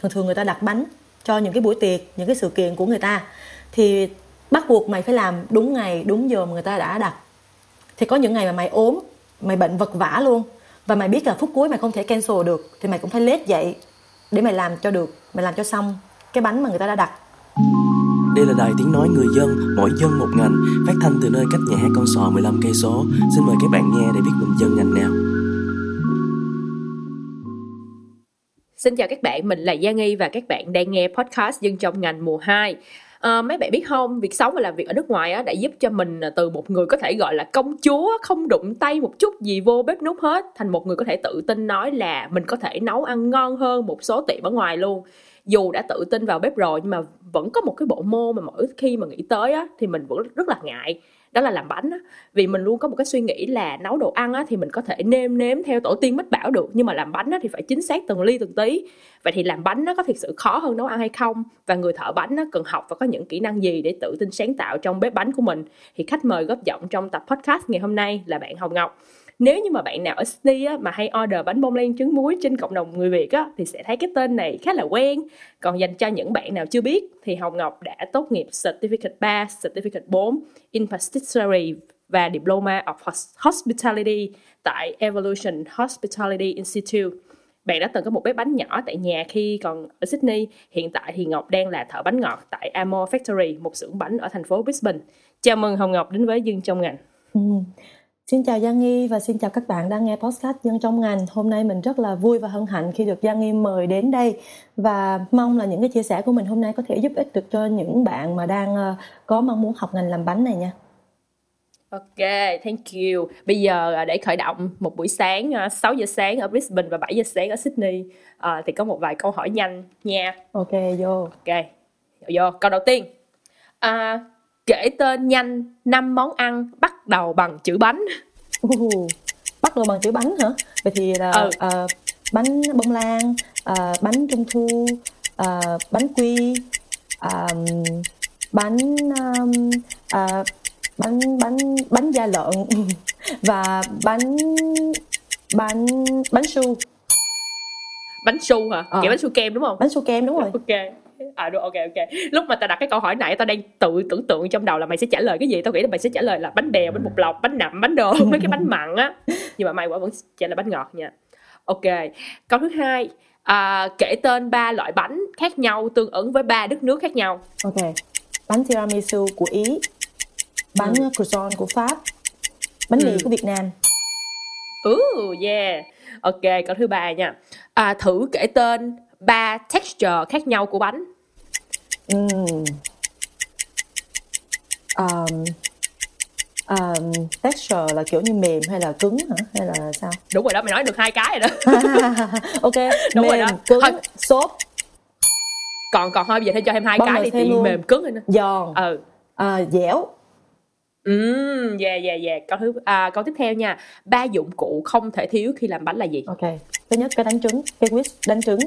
thường thường người ta đặt bánh cho những cái buổi tiệc những cái sự kiện của người ta thì bắt buộc mày phải làm đúng ngày đúng giờ mà người ta đã đặt thì có những ngày mà mày ốm mày bệnh vật vả luôn và mày biết là phút cuối mày không thể cancel được thì mày cũng phải lết dậy để mày làm cho được mày làm cho xong cái bánh mà người ta đã đặt đây là đài tiếng nói người dân, mỗi dân một ngành, phát thanh từ nơi cách nhà hát con sò 15 cây số. Xin mời các bạn nghe để biết mình dân ngành nào. Xin chào các bạn, mình là Gia Nghi và các bạn đang nghe podcast Dân trong ngành mùa 2. À, ờ, mấy bạn biết không, việc sống và làm việc ở nước ngoài á, đã giúp cho mình à, từ một người có thể gọi là công chúa, không đụng tay một chút gì vô bếp nút hết, thành một người có thể tự tin nói là mình có thể nấu ăn ngon hơn một số tiệm ở ngoài luôn. Dù đã tự tin vào bếp rồi nhưng mà vẫn có một cái bộ môn mà mỗi khi mà nghĩ tới á, thì mình vẫn rất là ngại đó là làm bánh á. Vì mình luôn có một cái suy nghĩ là nấu đồ ăn á thì mình có thể nêm nếm theo tổ tiên mách bảo được, nhưng mà làm bánh á thì phải chính xác từng ly từng tí. Vậy thì làm bánh nó có thực sự khó hơn nấu ăn hay không? Và người thợ bánh nó cần học và có những kỹ năng gì để tự tin sáng tạo trong bếp bánh của mình? Thì khách mời góp giọng trong tập podcast ngày hôm nay là bạn Hồng Ngọc nếu như mà bạn nào ở Sydney á, mà hay order bánh bông lan trứng muối trên cộng đồng người Việt á, thì sẽ thấy cái tên này khá là quen còn dành cho những bạn nào chưa biết thì Hồng Ngọc đã tốt nghiệp Certificate 3, Certificate 4 in pastry và Diploma of Hospitality tại Evolution Hospitality Institute. Bạn đã từng có một bếp bánh nhỏ tại nhà khi còn ở Sydney. Hiện tại thì Ngọc đang là thợ bánh ngọt tại Amor Factory, một xưởng bánh ở thành phố Brisbane. Chào mừng Hồng Ngọc đến với Dương trong ngành. Ừ. Xin chào Giang Nghi và xin chào các bạn đang nghe podcast Dân trong ngành. Hôm nay mình rất là vui và hân hạnh khi được Giang Nghi mời đến đây và mong là những cái chia sẻ của mình hôm nay có thể giúp ích được cho những bạn mà đang ờ, có mong muốn học ngành làm bánh này nha. Ok, thank you. Bây giờ ờ, để khởi động một buổi sáng 6 ờ, giờ sáng ở Brisbane và 7 giờ sáng ở Sydney thì có một vài câu hỏi nhanh nha. Ok, vô. Ok, vô. Câu đầu tiên. À, kể tên nhanh năm món ăn bắt đầu bằng chữ bánh. Uh, bắt đầu bằng chữ bánh hả? Vậy thì là ừ. uh, bánh bông lan uh, bánh trung thu uh, bánh quy uh, bánh um, uh, bánh bánh bánh da lợn và bánh bánh bánh su. Bánh su hả? Ờ. kiểu bánh su kem đúng không? Bánh su kem đúng rồi. Ok à được ok ok lúc mà tao đặt cái câu hỏi này tao đang tự tưởng tượng trong đầu là mày sẽ trả lời cái gì tao nghĩ là mày sẽ trả lời là bánh bèo bánh bột lọc bánh nậm bánh đồ mấy cái bánh mặn á nhưng mà mày quả vẫn trả lời bánh ngọt nha ok câu thứ hai à, kể tên ba loại bánh khác nhau tương ứng với ba đất nước khác nhau ok bánh tiramisu của ý bánh ừ. croissant của pháp bánh mì ừ. của việt nam Ooh, yeah. Ok, câu thứ ba nha. À, thử kể tên ba texture khác nhau của bánh um, um, um, texture là kiểu như mềm hay là cứng hả hay là sao đúng rồi đó mày nói được hai cái rồi đó ok đúng mềm, rồi đó cứng Thôi. xốp còn còn thôi bây giờ thêm cho thêm hai Bông cái đi thì luôn. mềm cứng nữa giòn ừ à, dẻo Ừ, yeah, yeah, yeah. Câu thứ à, câu tiếp theo nha. Ba dụng cụ không thể thiếu khi làm bánh là gì? Ok. Thứ nhất cái đánh trứng, cái whisk đánh trứng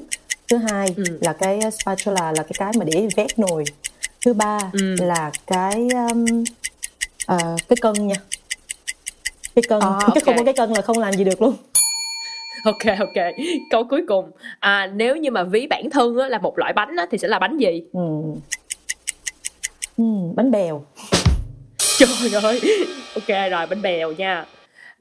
thứ hai ừ. là cái spatula là cái cái mà để vét nồi. Thứ ba ừ. là cái um, uh, cái cân nha. Cái cân. Oh, okay. không có cái cân là không làm gì được luôn. Ok ok. Câu cuối cùng. À, nếu như mà ví bản thân á, là một loại bánh á, thì sẽ là bánh gì? Ừ. Ừ, bánh bèo. Trời ơi. Ok rồi bánh bèo nha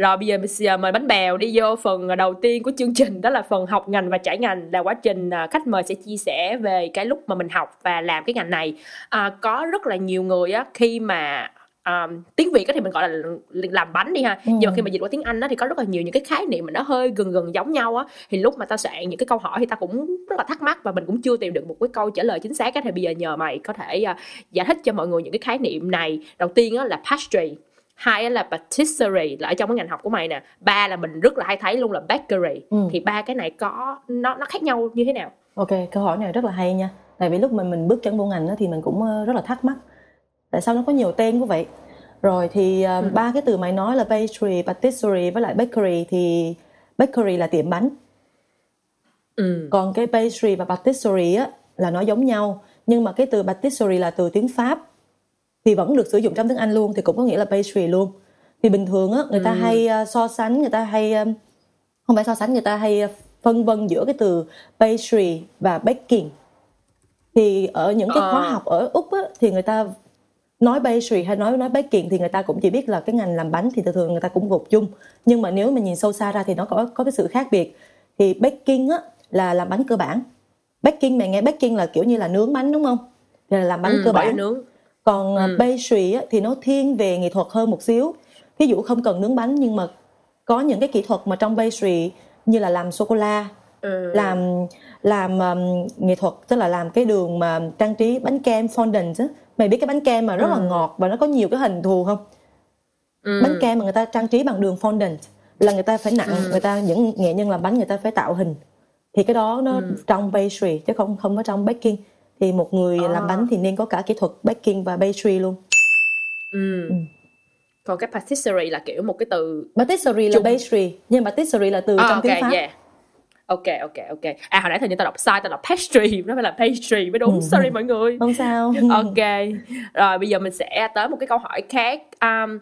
rồi bây giờ giờ mời bánh bèo đi vô phần đầu tiên của chương trình đó là phần học ngành và trải ngành. Là quá trình à, khách mời sẽ chia sẻ về cái lúc mà mình học và làm cái ngành này. À, có rất là nhiều người á khi mà um, tiếng việt thì mình gọi là làm bánh đi ha. Ừ. nhưng mà khi mà dịch qua tiếng anh á thì có rất là nhiều những cái khái niệm mà nó hơi gần gần giống nhau á. Thì lúc mà ta soạn những cái câu hỏi thì ta cũng rất là thắc mắc và mình cũng chưa tìm được một cái câu trả lời chính xác á. Thì bây giờ nhờ mày có thể uh, giải thích cho mọi người những cái khái niệm này. Đầu tiên á là pastry hai là patisserie là ở trong cái ngành học của mày nè. Ba là mình rất là hay thấy luôn là bakery. Ừ. thì ba cái này có nó nó khác nhau như thế nào? Ok câu hỏi này rất là hay nha. Tại vì lúc mà mình bước chân vô ngành đó, thì mình cũng ờ, rất là thắc mắc. Tại sao nó có nhiều tên như vậy? Rồi thì uh, ừ. ba cái từ mày nói là pastry patisserie với lại bakery thì bakery là tiệm bánh. Ừ. còn cái pastry và patisserie á là nó giống nhau. Nhưng mà cái từ patisserie là từ tiếng pháp thì vẫn được sử dụng trong tiếng Anh luôn thì cũng có nghĩa là pastry luôn. Thì bình thường á người ta ừ. hay uh, so sánh người ta hay um, không phải so sánh người ta hay uh, phân vân giữa cái từ pastry và baking. Thì ở những cái khóa Ờ. học ở úc á, thì người ta nói pastry hay nói nói baking thì người ta cũng chỉ biết là cái ngành làm bánh thì thường thường người ta cũng gộp chung. Nhưng mà nếu mà nhìn sâu xa ra thì nó có có cái sự khác biệt. Thì baking á là làm bánh cơ bản. Baking mày nghe baking là kiểu như là nướng bánh đúng không? Thì là làm bánh Ừ, cơ bản. nướng còn ừ. pastry thì nó thiên về nghệ thuật hơn một xíu. Ví dụ không cần nướng bánh nhưng mà có những cái kỹ thuật mà trong pastry như là làm sô cô la ừ. làm làm um, nghệ thuật tức là làm cái đường mà trang trí bánh kem fondant á. Mày biết cái bánh kem mà rất là ngọt và nó có nhiều cái hình thù không? Ừ. bánh kem mà người ta trang trí bằng đường fondant là người ta phải nặng người ta những nghệ nhân làm bánh người ta phải tạo hình. Thì cái đó nó trong pastry chứ không không có trong baking thì một người làm bánh thì nên có cả kỹ thuật baking và pastry luôn Ừ. còn cái patisserie là kiểu một cái từ patisserie là Chung. pastry nhưng patisserie là từ À, trong ok, tiếng Pháp yeah. Ok, ok, ok. À, hồi nãy hình như tao đọc sai, tao đọc pastry, nó phải là pastry mới đúng. Sorry mọi người. không sao Ok. Rồi, bây giờ mình sẽ tới một cái câu hỏi khác. Um,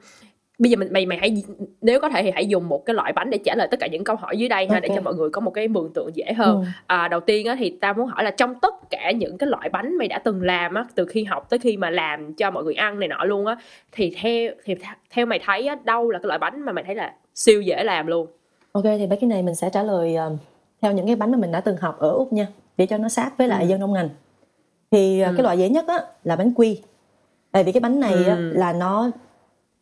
bây giờ mình mày mày hãy nếu có thể thì hãy dùng một cái loại bánh để trả lời tất cả những câu hỏi dưới đây ha để Ok. cho mọi người có một cái mường tượng dễ hơn. Ừ. À, đầu tiên á thì tao muốn hỏi là trong tất cả những cái loại bánh mày đã từng làm á từ khi học tới khi mà làm cho mọi người ăn này nọ luôn á thì theo thì th- theo mày thấy á đâu là cái loại bánh mà mày thấy là siêu dễ làm luôn. Ok thì mấy cái này mình sẽ trả lời um, theo những cái bánh mà mình đã từng học ở Úc nha để cho nó sát với lại Ừ. dân trong ngành. Thì uh, cái loại dễ nhất á là bánh quy. Tại vì cái bánh này á, Ừ. là nó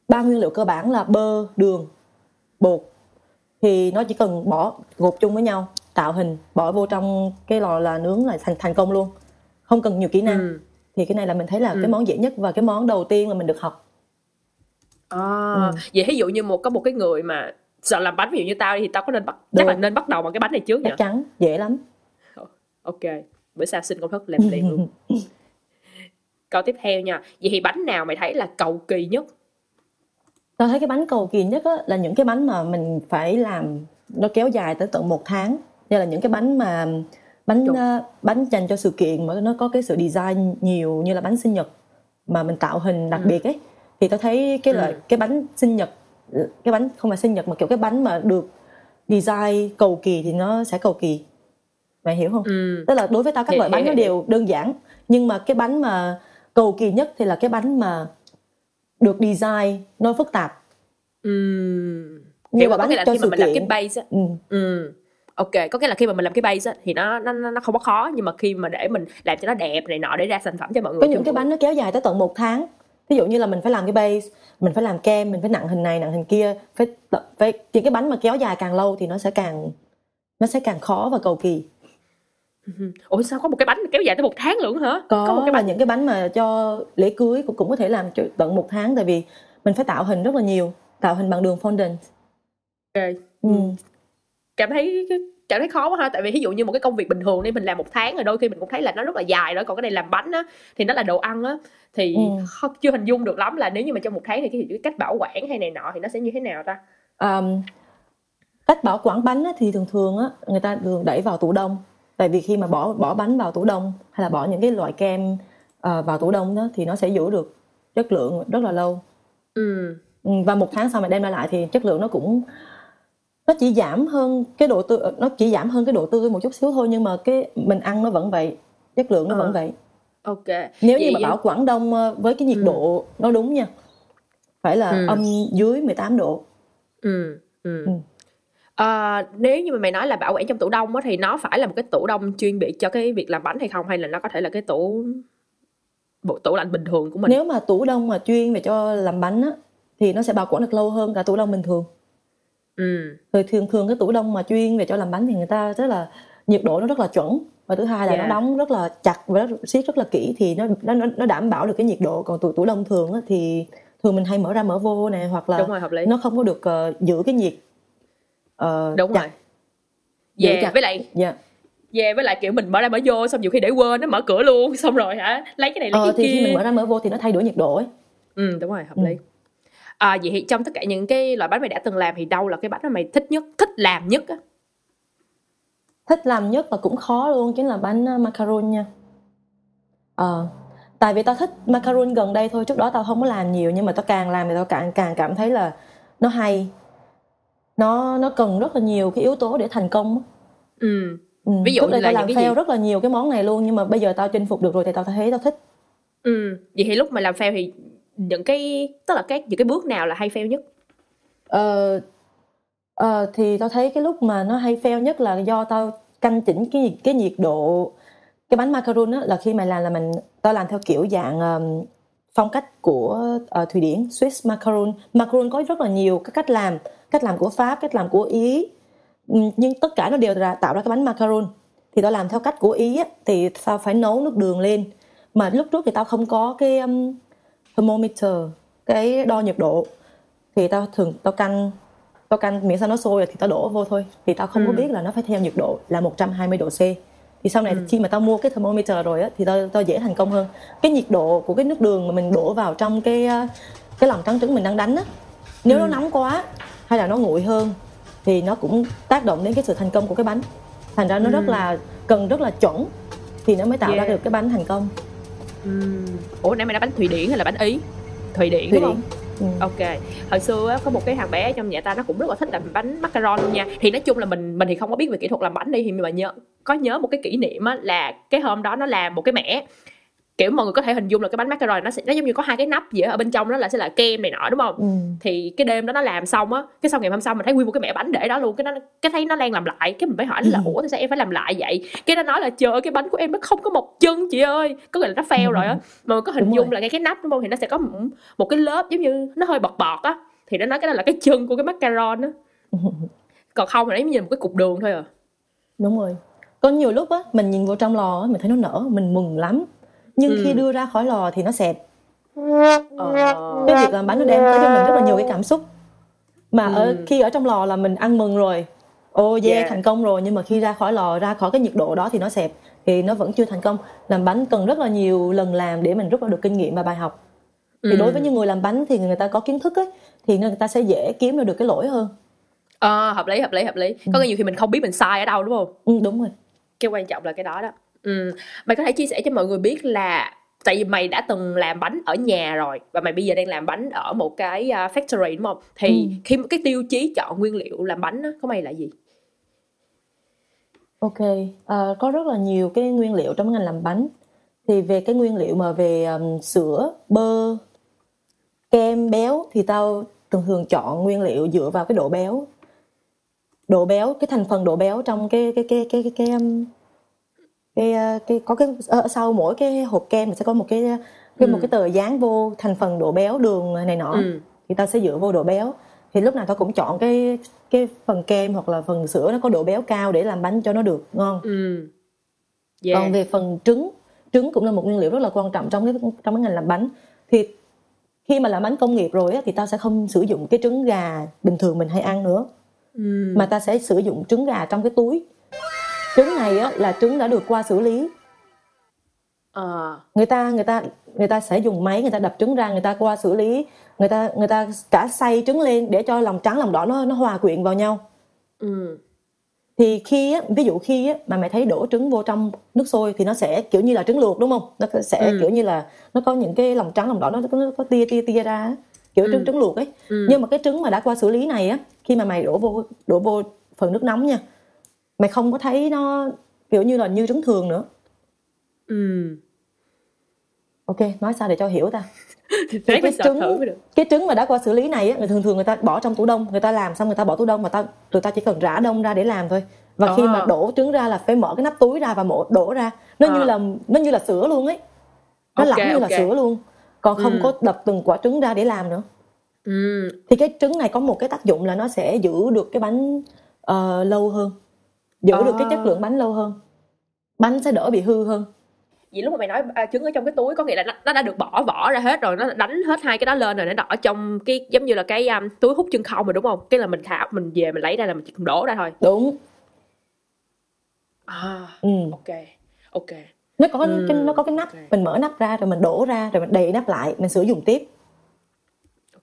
ba nguyên liệu cơ bản là bơ, đường, bột thì nó chỉ cần bỏ gộp chung với nhau tạo hình bỏ vô trong cái lò là nướng là thành thành công luôn không cần nhiều kỹ năng Ừ. thì cái này là mình thấy là cái món dễ nhất và cái món đầu tiên mà mình được học À, vậy ví dụ như một có một cái người mà sợ làm bánh ví dụ như tao thì tao có nên bắt chắc Được. là nên bắt đầu bằng cái bánh này trước nhỉ? chắc chắn dễ lắm Ok, bữa sau xin công thức làm liền luôn. Câu tiếp theo nha. Vậy thì bánh nào mày thấy là cầu kỳ nhất? Tao thấy cái bánh cầu kỳ nhất á, là những cái bánh mà mình phải làm nó kéo dài tới tận một tháng. Như là những cái bánh mà bánh ờ, bánh dành cho sự kiện mà nó có cái sự design nhiều như là bánh sinh nhật mà mình tạo hình đặc biệt ấy. Thì tao thấy cái loại Ừ. cái bánh sinh nhật cái bánh không phải sinh nhật mà kiểu cái bánh mà được design cầu kỳ thì nó sẽ cầu kỳ. Mày hiểu không? Ừ. tức là đối với tao các loại bánh nó đều đơn giản nhưng mà cái bánh mà cầu kỳ nhất thì là cái bánh mà được design nó phức tạp Ừm. Như Hiểu là có bánh nghĩa là cho khi mà sự mình làm cái kiện. base á. ừ. Ừ. Ok, có nghĩa là khi mà mình làm cái base á thì nó nó nó không có khó nhưng mà khi mà để mình làm cho nó đẹp này nọ để ra sản phẩm cho mọi người có những cái bánh nó kéo dài tới tận một tháng ví dụ như là mình phải làm cái base mình phải làm kem mình phải nặng hình này nặng hình kia phải phải những cái bánh mà kéo dài càng lâu thì nó sẽ càng nó sẽ càng khó và cầu kỳ Ủa sao có một cái bánh kéo dài tới một tháng luôn hả? có, một cái là bánh những cái bánh mà cho lễ cưới cũng cũng có thể làm tận một tháng tại vì mình phải tạo hình rất là nhiều tạo hình bằng đường fondant Ok. ừ. cảm thấy cảm thấy khó quá ha tại vì ví dụ như một cái công việc bình thường đi mình làm một tháng rồi đôi khi mình cũng thấy là nó rất là dài đó còn cái này làm bánh á thì nó là đồ ăn á thì Ừ. không, chưa hình dung được lắm là nếu như mà trong một tháng thì cái, cái cách bảo quản hay này nọ thì nó sẽ như thế nào ta um, cách bảo quản bánh á, thì thường thường á, người ta thường đẩy vào tủ đông tại vì khi mà bỏ bỏ bánh vào tủ đông hay là bỏ những cái loại kem ờ, vào tủ đông đó thì nó sẽ giữ được chất lượng rất là lâu ừ Ừ, và một tháng sau mà đem ra lại thì chất lượng nó cũng nó chỉ giảm hơn cái độ tươi nó chỉ giảm hơn cái độ tươi một chút xíu thôi nhưng mà cái mình ăn nó vẫn vậy chất lượng nó Ờ. vẫn vậy ok nếu như Vậy mà bảo quản đông ờ, với cái nhiệt Ừ. độ nó đúng nha phải là Ừ. âm dưới 18 độ ừ ừ Ừ. À, nếu như mà mày nói là bảo quản trong tủ đông á thì nó phải là một cái tủ đông chuyên biệt cho cái việc làm bánh hay không? Hay là nó có thể là cái tủ bộ tủ lạnh bình thường của mình? Nếu mà tủ đông mà chuyên về cho làm bánh á thì nó sẽ bảo quản được lâu hơn cả tủ đông bình thường. Ừ. Rồi thường thường cái tủ đông mà chuyên về cho làm bánh thì người ta rất là nhiệt độ nó rất là chuẩn. Và thứ hai là Dạ. nó đóng rất là chặt và nó siết rất là kỹ thì nó nó nó- đảm bảo được cái nhiệt độ. Còn tủ tủ đông thường á, thì thường mình hay mở ra mở vô nè hoặc là rồi nó không có được ờ, giữ cái nhiệt ờ, đúng chặt. rồi yeah, chặt. với lại Dạ. yeah, với lại kiểu mình mở ra mở vô xong nhiều khi để quên nó mở cửa luôn xong rồi hả lấy cái này lấy Ờ, cái thì kia khi mình mở ra mở vô thì nó thay đổi nhiệt độ ấy ừ đúng rồi hợp Ừ. lý à, vậy thì trong tất cả những cái loại bánh mày đã từng làm thì đâu là cái bánh mà mày thích nhất thích làm nhất á thích làm nhất và cũng khó luôn chính là bánh ờ, macaron nha ờ tại vì tao thích macaron gần đây thôi trước đó tao không có làm nhiều nhưng mà tao càng làm thì tao càng càng cảm thấy là nó hay nó nó cần rất là nhiều cái yếu tố để thành công ừ. Ừ. Ví dụ Trước đây là tao làm fail gì? rất là nhiều cái món này luôn nhưng mà bây giờ tao chinh phục được rồi thì tao thấy tao thích. Ừ. Vậy thì lúc mà làm fail thì những cái tức là các những cái bước nào là hay fail nhất? Ờ, ờ, thì tao thấy cái lúc mà nó hay fail nhất là do tao canh chỉnh cái cái nhiệt độ cái bánh macaron á là khi mày làm là mình tao làm theo kiểu dạng um, phong cách của ờ, Thụy Điển Swiss macaron macaron có rất là nhiều các cách làm cách làm của Pháp cách làm của Ý. Ừ, nhưng tất cả nó đều là tạo ra cái bánh macaron. Thì tao làm theo cách của Ý thì tao phải nấu nước đường lên. Mà lúc trước thì tao không có cái um, thermometer cái đo nhiệt độ. Thì tao thường tao canh tao canh miễn sao nó sôi rồi thì tao đổ vô thôi. Thì tao không có biết là nó phải theo nhiệt độ là 120 độ C. Thì sau này khi mà tao mua cái thermometer rồi á thì tao tao dễ thành công hơn. Cái nhiệt độ của cái nước đường mà mình đổ vào trong cái ờ, cái lòng trắng trứng mình đang đánh á nếu nó nóng quá hay là nó nguội hơn thì nó cũng tác động đến cái sự thành công của cái bánh thành ra nó rất là cần rất là chuẩn thì nó mới tạo ra Yeah. được cái bánh thành công Ừm. ủa nãy mày nói bánh thụy điển hay là bánh ý thụy điển Thụy đúng không. Ừ. ok hồi xưa á, có một cái thằng bé trong nhà ta nó cũng rất là thích làm bánh macaron luôn nha thì nói chung là mình mình thì không có biết về kỹ thuật làm bánh đi thì mà nhớ có nhớ một cái kỷ niệm á là cái hôm đó nó làm một cái mẻ kiểu mọi người có thể hình dung là cái bánh macaron nó sẽ nó giống như có hai cái nắp gì ở bên trong đó là sẽ là kem này nọ đúng không? Ừ. thì cái đêm đó nó làm xong á cái sau ngày hôm sau mình thấy nguyên một cái mẻ bánh để đó luôn cái nó cái thấy nó đang làm lại cái mình phải hỏi là ủa thì sao em phải làm lại vậy? Cái nó nói là trời ơi cái bánh của em nó không có một chân chị ơi. Có nghĩa là nó fail rồi á. Mà mình có hình Đúng dung rồi. là cái cái nắp đúng không? Thì nó sẽ có một, một cái lớp giống như nó hơi bọt bọt á. Thì nó nói cái đó là cái chân của cái macaron á. Còn không nó giống như một cái cục đường thôi à. Đúng rồi. Có nhiều lúc á mình nhìn vào trong lò á mình thấy nó nở mình mừng lắm nhưng Ừ. khi đưa ra khỏi lò thì nó xẹp ờ, cái việc làm bánh nó đem tới cho mình rất là nhiều cái cảm xúc. Mà ở Ừ. khi ở trong lò là mình ăn mừng rồi. Ô yeah, Yeah. thành công rồi nhưng mà khi ra khỏi lò ra khỏi cái nhiệt độ đó thì nó xẹp thì nó vẫn chưa thành công. Làm bánh cần rất là nhiều lần làm để mình rút ra được kinh nghiệm và bài học. Thì Ừ. đối với những người làm bánh thì người ta có kiến thức ấy thì người ta sẽ dễ kiếm ra được cái lỗi hơn. Ờ, hợp lý hợp lý hợp lý. Có nhiều khi mình không biết mình sai ở đâu đúng không? Ừ, đúng rồi. Cái quan trọng là cái đó đó ừ. mày có thể chia sẻ cho mọi người biết là tại vì mày đã từng làm bánh ở nhà rồi và mày bây giờ đang làm bánh ở một cái uh, factory đúng không thì Ừ. khi cái tiêu chí chọn nguyên liệu làm bánh á, của mày là gì Ok, à, có rất là nhiều cái nguyên liệu trong ngành làm bánh. Thì về cái nguyên liệu mà về um, sữa, bơ, kem, béo thì tao thường thường chọn nguyên liệu dựa vào cái độ béo. Độ béo, cái thành phần độ béo trong cái cái cái cái cái cái, um, cái, uh, cái có cái ở sau mỗi cái hộp kem sẽ có một cái cái một cái tờ dán vô thành phần độ béo đường này nọ. Ừ. thì tao sẽ dựa vô độ béo. Thì lúc nào tao cũng chọn cái cái phần kem hoặc là phần sữa nó có độ béo cao để làm bánh cho nó được ngon. Ừ. Yeah. còn về phần trứng trứng cũng là một nguyên liệu rất là quan trọng trong cái trong cái ngành làm bánh. Thì khi mà làm bánh công nghiệp rồi á, thì tao sẽ không sử dụng cái trứng gà bình thường mình hay ăn nữa. Ừ. mà ta sẽ sử dụng trứng gà trong cái túi trứng này á, là trứng đã được qua xử lý. Ờ người ta người ta người ta sẽ dùng máy người ta đập trứng ra người ta qua xử lý. Người ta người ta cả xay trứng lên để cho lòng trắng lòng đỏ nó nó hòa quyện vào nhau. Ừ. Thì khi á, ví dụ khi á, mà mày thấy đổ trứng vô trong nước sôi thì nó sẽ kiểu như là trứng luộc đúng không? Nó sẽ Ừ. kiểu như là nó có những cái lòng trắng lòng đỏ nó có, nó có tia tia tia ra kiểu trứng trứng luộc ấy. Ừ. nhưng mà cái trứng mà đã qua xử lý này á khi mà mày đổ vô đổ vô phần nước nóng nha mày không có thấy nó kiểu như là như trứng thường nữa. Ừ. Ok nói sao để cho hiểu ta? Thế cái trứng thử cái trứng mà đã qua xử lý này á thường thường người ta bỏ trong tủ đông người ta làm xong người ta bỏ tủ đông mà ta người ta chỉ cần rã đông ra để làm thôi. Và khi À. mà đổ trứng ra là phải mở cái nắp túi ra và mổ đổ ra. Nó như À. là nó như là sữa luôn ấy. Nó Ok, lỏng như là ok. sữa luôn. Còn không Ừ. có đập từng quả trứng ra để làm nữa. Ừ. Thì cái trứng này có một cái tác dụng là nó sẽ giữ được cái bánh ờ, lâu hơn giữ được cái À. chất lượng bánh lâu hơn. Bánh sẽ đỡ bị hư hơn. Vậy lúc mà mày nói à, trứng ở trong cái túi có nghĩa là nó, nó đã được bỏ vỏ ra hết rồi nó đánh hết hai cái đó lên rồi nó đỏ trong cái giống như là cái um, túi hút chân không rồi đúng không? Cái là mình thả mình về mình lấy ra là mình chỉ đổ ra thôi. Đúng. À ừ. ok ok. Nó có Ừ, cái, nó có cái nắp ok. mình mở nắp ra rồi mình đổ ra rồi mình đầy nắp lại mình sử dụng tiếp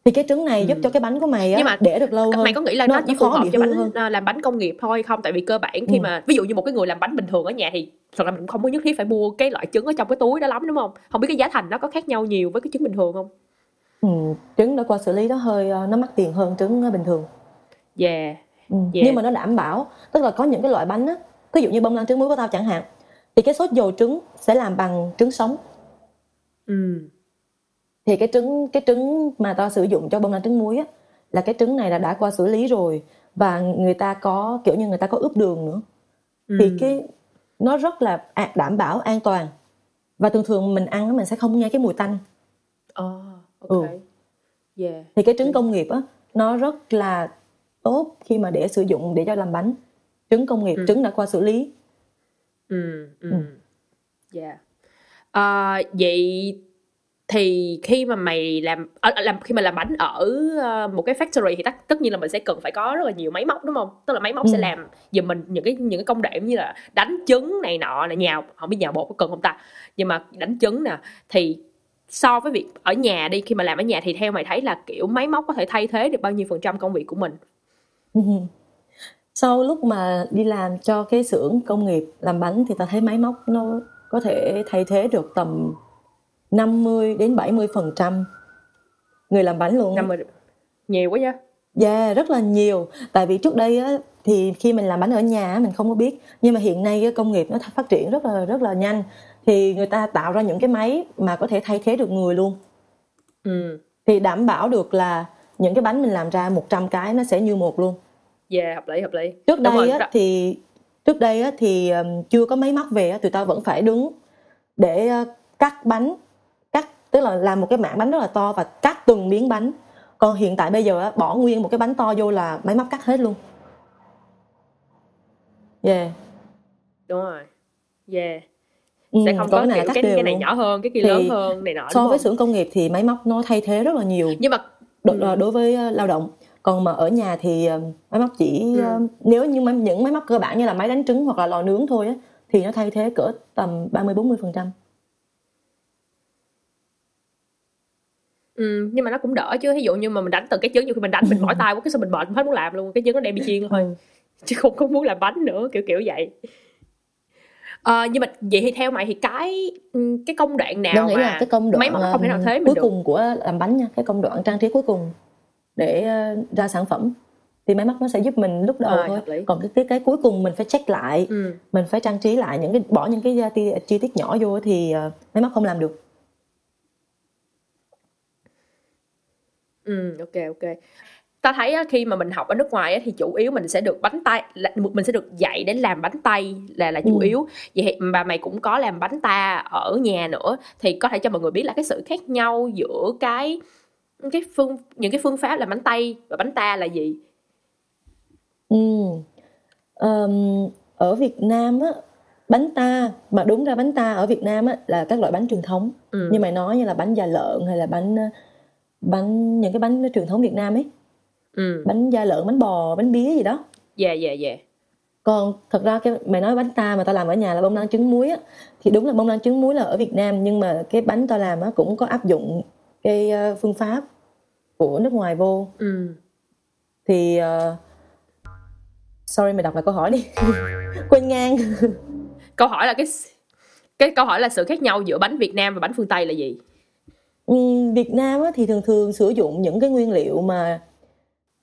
thì cái trứng này giúp cho cái bánh của mày á Ừ. Nhưng mà để được lâu hơn mày có nghĩ là nó, nó, chỉ phù hợp cho bánh hơn à, làm bánh công nghiệp thôi không tại vì cơ bản khi Ừ. mà ví dụ như một cái người làm bánh bình thường ở nhà thì thật ra mình cũng không có nhất thiết phải mua cái loại trứng ở trong cái túi đó lắm đúng không không biết cái giá thành nó có khác nhau nhiều với cái trứng bình thường không ừ, trứng đã qua xử lý nó hơi ờ, nó mắc tiền hơn trứng ờ, bình thường yeah ừ. Yeah. nhưng mà nó đảm bảo tức là có những cái loại bánh á ví dụ như bông lan trứng muối của tao chẳng hạn thì cái sốt dầu trứng sẽ làm bằng trứng sống ừ thì cái trứng cái trứng mà tao sử dụng cho bông lan trứng muối á là cái trứng này là đã qua xử lý rồi và người ta có kiểu như người ta có ướp đường nữa. Thì Ừ. cái nó rất là đảm bảo an toàn. Và thường thường mình ăn mình sẽ không nghe cái mùi tanh. Ờ, ok. Ừ. yeah. Thì cái trứng. công nghiệp á nó rất là tốt khi mà để sử dụng để cho làm bánh. Trứng công nghiệp Ừ. trứng đã qua xử lý. Ừ ừ. Ừ. yeah. Ờ, vậy thì khi mà mày làm ở, ở- làm khi mà làm bánh ở ờ, một cái factory thì tất tất nhiên là mình sẽ cần phải có rất là nhiều máy móc đúng không? Tức là máy móc sẽ Ừ. làm giùm mình những cái những cái công đoạn như là đánh trứng này nọ là nhào không biết nhào bột có cần không ta? Nhưng mà đánh trứng nè thì so với việc ở nhà đi khi mà làm ở nhà thì theo mày thấy là kiểu máy móc có thể thay thế được bao nhiêu phần trăm công việc của mình? Sau lúc mà đi làm cho cái xưởng công nghiệp làm bánh thì ta thấy máy móc nó có thể thay thế được tầm 50 đến 70 phần trăm người làm bánh luôn á. năm mươi nhiều quá nha Yeah, rất là nhiều. Tại vì trước đây á, thì khi mình làm bánh ở nhà mình không có biết. Nhưng mà hiện nay công nghiệp nó phát triển rất là rất là nhanh. Thì người ta tạo ra những cái máy mà có thể thay thế được người luôn. ừ Thì đảm bảo được là những cái bánh mình làm ra 100 cái nó sẽ như một luôn. yeah hợp lý hợp lý Trước Đúng rồi, đây á, thì trước đây á, thì um, chưa có máy móc về á, tụi tao vẫn phải đứng để uh, cắt bánh, tức là làm một cái mảng bánh rất là to và cắt từng miếng bánh. Còn hiện tại bây giờ bỏ nguyên một cái bánh to vô là máy móc cắt hết luôn. Yeah. đúng rồi yeah Ừ, sẽ không có cái này kiểu cái cái này luôn. nhỏ hơn cái kia Thì lớn hơn này nọ So với xưởng công nghiệp thì máy móc nó thay thế rất là nhiều nhưng mà đo- Ừ. đối với uh, lao động. Còn mà ở nhà thì uh, máy móc chỉ Ừ. nếu như những máy móc cơ bản như là máy đánh trứng hoặc là lò nướng thôi á thì nó thay thế cỡ tầm 30 40 phần trăm. Ừ, nhưng mà nó cũng đỡ chứ ví dụ như mà mình đánh từng cái trứng nhiều khi mình đánh mình mỏi tay quá cái sao mình mệt hết muốn làm luôn cái trứng nó đem đi chiên thôi Ừ. chứ không có muốn làm bánh nữa kiểu kiểu vậy Ờ, nhưng mà vậy thì theo mày thì cái ừ, cái công đoạn nào Tôi nghĩ mà là cái công đoạn máy móc không thể nào thế mình cuối được cùng của làm bánh nha, cái công đoạn trang trí cuối cùng để uh, ra sản phẩm thì máy móc nó sẽ giúp mình lúc đầu Ờ, thôi. Còn cái, cái cái cuối cùng mình phải check lại, ừ. mình phải trang trí lại những cái bỏ những cái chi, chi tiết nhỏ vô thì máy móc không làm được. Ừ, ok ok. Ta thấy á, khi mà mình học ở nước ngoài á, thì chủ yếu mình sẽ được bánh tay là, mình sẽ được dạy để làm bánh tay là là chủ Ừ. yếu. Vậy mà mày cũng có làm bánh ta ở nhà nữa thì có thể cho mọi người biết là cái sự khác nhau giữa cái cái phương những cái phương pháp làm bánh tay và bánh ta là gì? Ừ. Ờm, ở Việt Nam á bánh ta mà đúng ra bánh ta ở Việt Nam á là các loại bánh truyền thống Ừ. như mày nói như là bánh da lợn hay là bánh bánh những cái bánh truyền thống Việt Nam ấy Ừ. bánh da lợn bánh bò bánh bía gì đó Yeah yeah yeah. còn thật ra cái mày nói bánh ta mà tao làm ở nhà là bông lan trứng muối á thì đúng là bông lan trứng muối là ở Việt Nam nhưng mà cái bánh tao làm á cũng có áp dụng cái ờ, phương pháp của nước ngoài vô Ừ. thì ờ, sorry mày đọc lại câu hỏi đi quên ngang Câu hỏi là cái cái câu hỏi là sự khác nhau giữa bánh Việt Nam và bánh phương Tây là gì? Ừm, Việt Nam á, thì thường thường sử dụng những cái nguyên liệu mà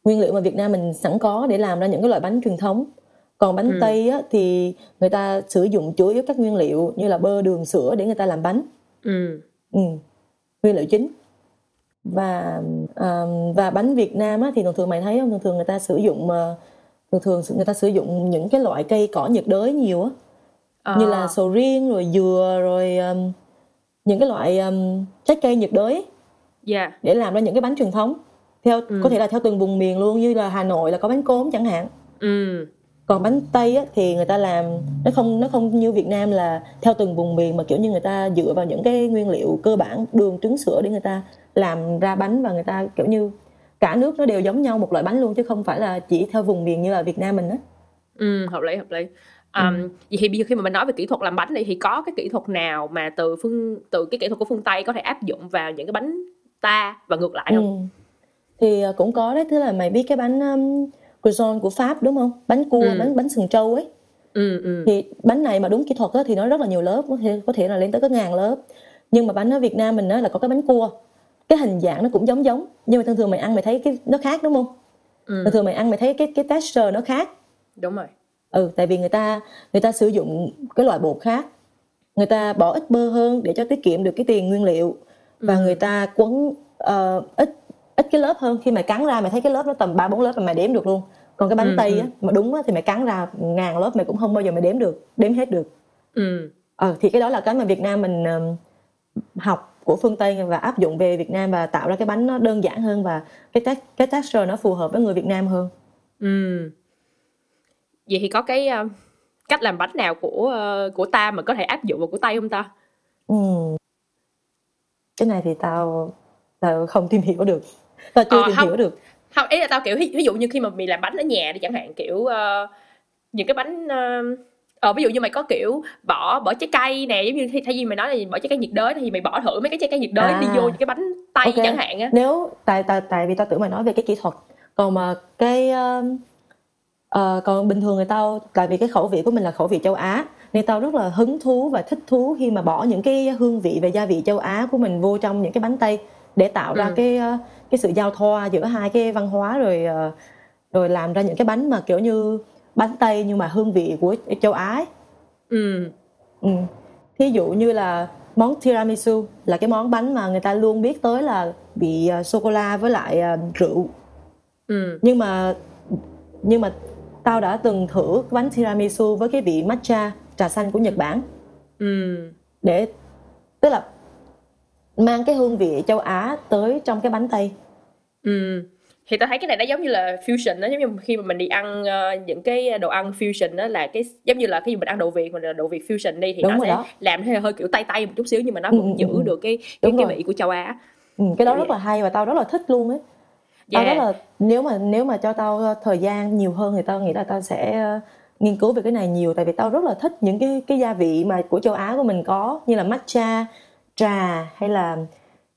nguyên liệu mà Việt Nam mình sẵn có để làm ra những cái loại bánh truyền thống còn bánh Ừ. Tây á, thì người ta sử dụng chủ yếu các nguyên liệu như là bơ đường sữa để người ta làm bánh Ừ. ừ. nguyên liệu chính và ờm, và bánh Việt Nam á, thì thường thường mày thấy không thường thường người ta sử dụng ờ, thường thường người ta sử dụng những cái loại cây cỏ nhiệt đới nhiều á như là sầu riêng rồi dừa rồi ờm, những cái loại ờm, trái cây nhiệt đới yeah. để làm ra những cái bánh truyền thống theo Ừ. có thể là theo từng vùng miền luôn như là Hà Nội là có bánh cốm chẳng hạn Ừ. còn bánh tây á, thì người ta làm nó không nó không như Việt Nam là theo từng vùng miền mà kiểu như người ta dựa vào những cái nguyên liệu cơ bản đường trứng sữa để người ta làm ra bánh và người ta kiểu như cả nước nó đều giống nhau một loại bánh luôn chứ không phải là chỉ theo vùng miền như là Việt Nam mình á Ừ, hợp lý hợp lý. Um, Vậy thì bây giờ khi mà mình nói về kỹ thuật làm bánh này thì có cái kỹ thuật nào mà từ phương từ cái kỹ thuật của phương Tây có thể áp dụng vào những cái bánh ta và ngược lại không? Ừ. thì ờ, cũng có đấy tức là mày biết cái bánh um, croissant của Pháp đúng không? Bánh cua Ừ. bánh bánh sừng trâu ấy. Ừ ừ thì bánh này mà đúng kỹ thuật á, thì nó rất là nhiều lớp có thể có thể là lên tới có ngàn lớp. Nhưng mà bánh ở Việt Nam mình á, là có cái bánh cua. Cái hình dạng nó cũng giống giống nhưng mà thường thường mày ăn mày thấy cái nó khác đúng không? Ừ thường thường mày ăn mày thấy cái cái texture nó khác. Đúng rồi. Ừ tại vì người ta người ta sử dụng cái loại bột khác. Người ta bỏ ít bơ hơn để cho tiết kiệm được cái tiền nguyên liệu. Và Ừ. người ta quấn uh, ít ít cái lớp hơn. Khi mày cắn ra mày thấy cái lớp nó tầm ba bốn lớp mà mày đếm được luôn. Còn cái bánh Ừ, tây ừ. á mà đúng á, thì mày cắn ra ngàn lớp mày cũng không bao giờ mày đếm được đếm hết được. Ừ. Ờ thì cái đó là cái mà Việt Nam mình ờm, học của phương Tây và áp dụng về Việt Nam và tạo ra cái bánh nó đơn giản hơn và cái tex- cái texture nó phù hợp với người Việt Nam hơn. Ừ vậy thì có cái ờ, cách làm bánh nào của ờ, của ta mà có thể áp dụng vào của tây không ta ừ. cái này thì tao tao không tìm hiểu được tao chưa Ờ, tìm không. hiểu được không ý là tao kiểu ví, dụ như khi mà mày làm bánh ở nhà đi chẳng hạn kiểu ờ, những cái bánh ờ, ờ, ví dụ như mày có kiểu bỏ bỏ trái cây nè giống như thay vì mày nói là bỏ trái cây nhiệt đới thì mày bỏ thử mấy cái trái cây nhiệt đới À. đi vô những cái bánh tây Ok. chẳng hạn á nếu tại tại tại vì tao tưởng mày nói về cái kỹ thuật còn mà cái um, ờ, còn bình thường người tao tại vì cái khẩu vị của mình là khẩu vị châu Á nên tao rất là hứng thú và thích thú khi mà bỏ những cái hương vị về gia vị châu Á của mình vô trong những cái bánh tây để tạo ra Ừ. cái ờ, cái sự giao thoa giữa hai cái văn hóa rồi ờ, rồi làm ra những cái bánh mà kiểu như bánh tây nhưng mà hương vị của châu Á ấy. ừ Ừ. Thí dụ như là món tiramisu là cái món bánh mà người ta luôn biết tới là bị uh, sô cô la với lại ờ, rượu ừ nhưng mà nhưng mà tao đã từng thử bánh tiramisu với cái vị matcha trà xanh của Nhật Bản ừ để tức là mang cái hương vị châu Á tới trong cái bánh tây Ừ. Thì tao thấy cái này nó giống như là fusion đó, giống như khi mà mình đi ăn ờ, những cái đồ ăn fusion đó là cái giống như là khi mình ăn đồ Việt mình là đồ Việt fusion đi thì Đúng nó sẽ đó. làm hơi hơi kiểu tay tay một chút xíu nhưng mà nó Ừ, vẫn ừ, giữ ừ. được cái cái, Đúng cái rồi. vị của châu Á. ừ, cái đó Kiểu rất là hay và tao rất là thích luôn ấy Yeah. tao rất là nếu mà nếu mà cho tao thời gian nhiều hơn thì tao nghĩ là tao sẽ ờ, nghiên cứu về cái này nhiều tại vì tao rất là thích những cái cái gia vị mà của châu Á của mình có như là matcha, trà hay là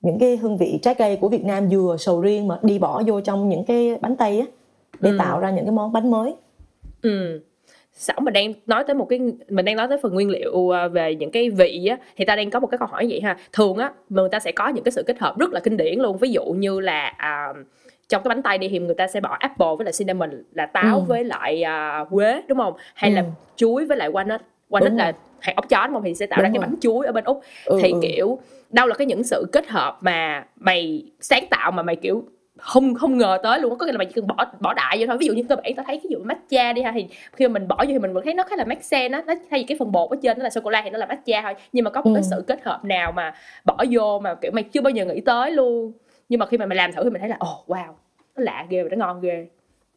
những cái hương vị trái cây của Việt Nam dừa, sầu riêng mà đi bỏ vô trong những cái bánh tây á để Ừ. tạo ra những cái món bánh mới. Ừ. Sẵn mình đang nói tới một cái mình đang nói tới phần nguyên liệu ờ, về những cái vị á thì ta đang có một cái câu hỏi vậy ha. Thường á người ta sẽ có những cái sự kết hợp rất là kinh điển luôn. Ví dụ như là à, trong cái bánh tây đi thì người ta sẽ bỏ apple với lại cinnamon là táo Ừ. với lại à, quế đúng không? Hay là Ừ. chuối với lại walnut. Walnut Đúng là rồi. hạt ốc chó đúng không? Thì sẽ tạo ra Đúng cái rồi. bánh chuối ở bên úc. Ừ, thì ừ. kiểu đâu là cái những sự kết hợp mà mày sáng tạo mà mày kiểu không không ngờ tới luôn có nghĩa là mày chỉ cần bỏ bỏ đại vô thôi ví dụ như cơ bản tao thấy ví dụ matcha đi ha thì khi mà mình bỏ vô thì mình vẫn thấy nó khá là make sense á nó thay vì cái phần bột ở trên nó là sô cô la thì nó là matcha thôi nhưng mà có một cái Ừ. sự kết hợp nào mà bỏ vô mà kiểu mày chưa bao giờ nghĩ tới luôn nhưng mà khi mà mày làm thử thì mình thấy là ồ oh, wow nó lạ ghê và nó ngon ghê.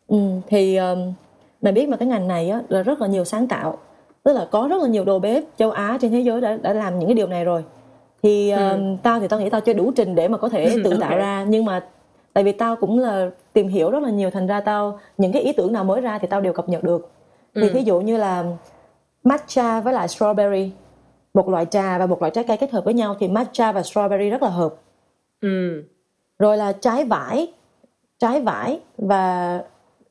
Ừ, thì um, mày biết mà cái ngành này á là rất là nhiều sáng tạo. Tức là có rất là nhiều đầu bếp châu Á trên thế giới đã đã làm những cái điều này rồi. Thì um, tao thì tao nghĩ tao chưa đủ trình để mà có thể tự tạo Ok. ra. Nhưng mà tại vì tao cũng là tìm hiểu rất là nhiều thành ra tao những cái ý tưởng nào mới ra thì tao đều cập nhật được. Thì Ừ. ví dụ như là matcha với lại strawberry một loại trà và một loại trái cây kết hợp với nhau thì matcha và strawberry rất là hợp. Ừ rồi là trái vải trái vải và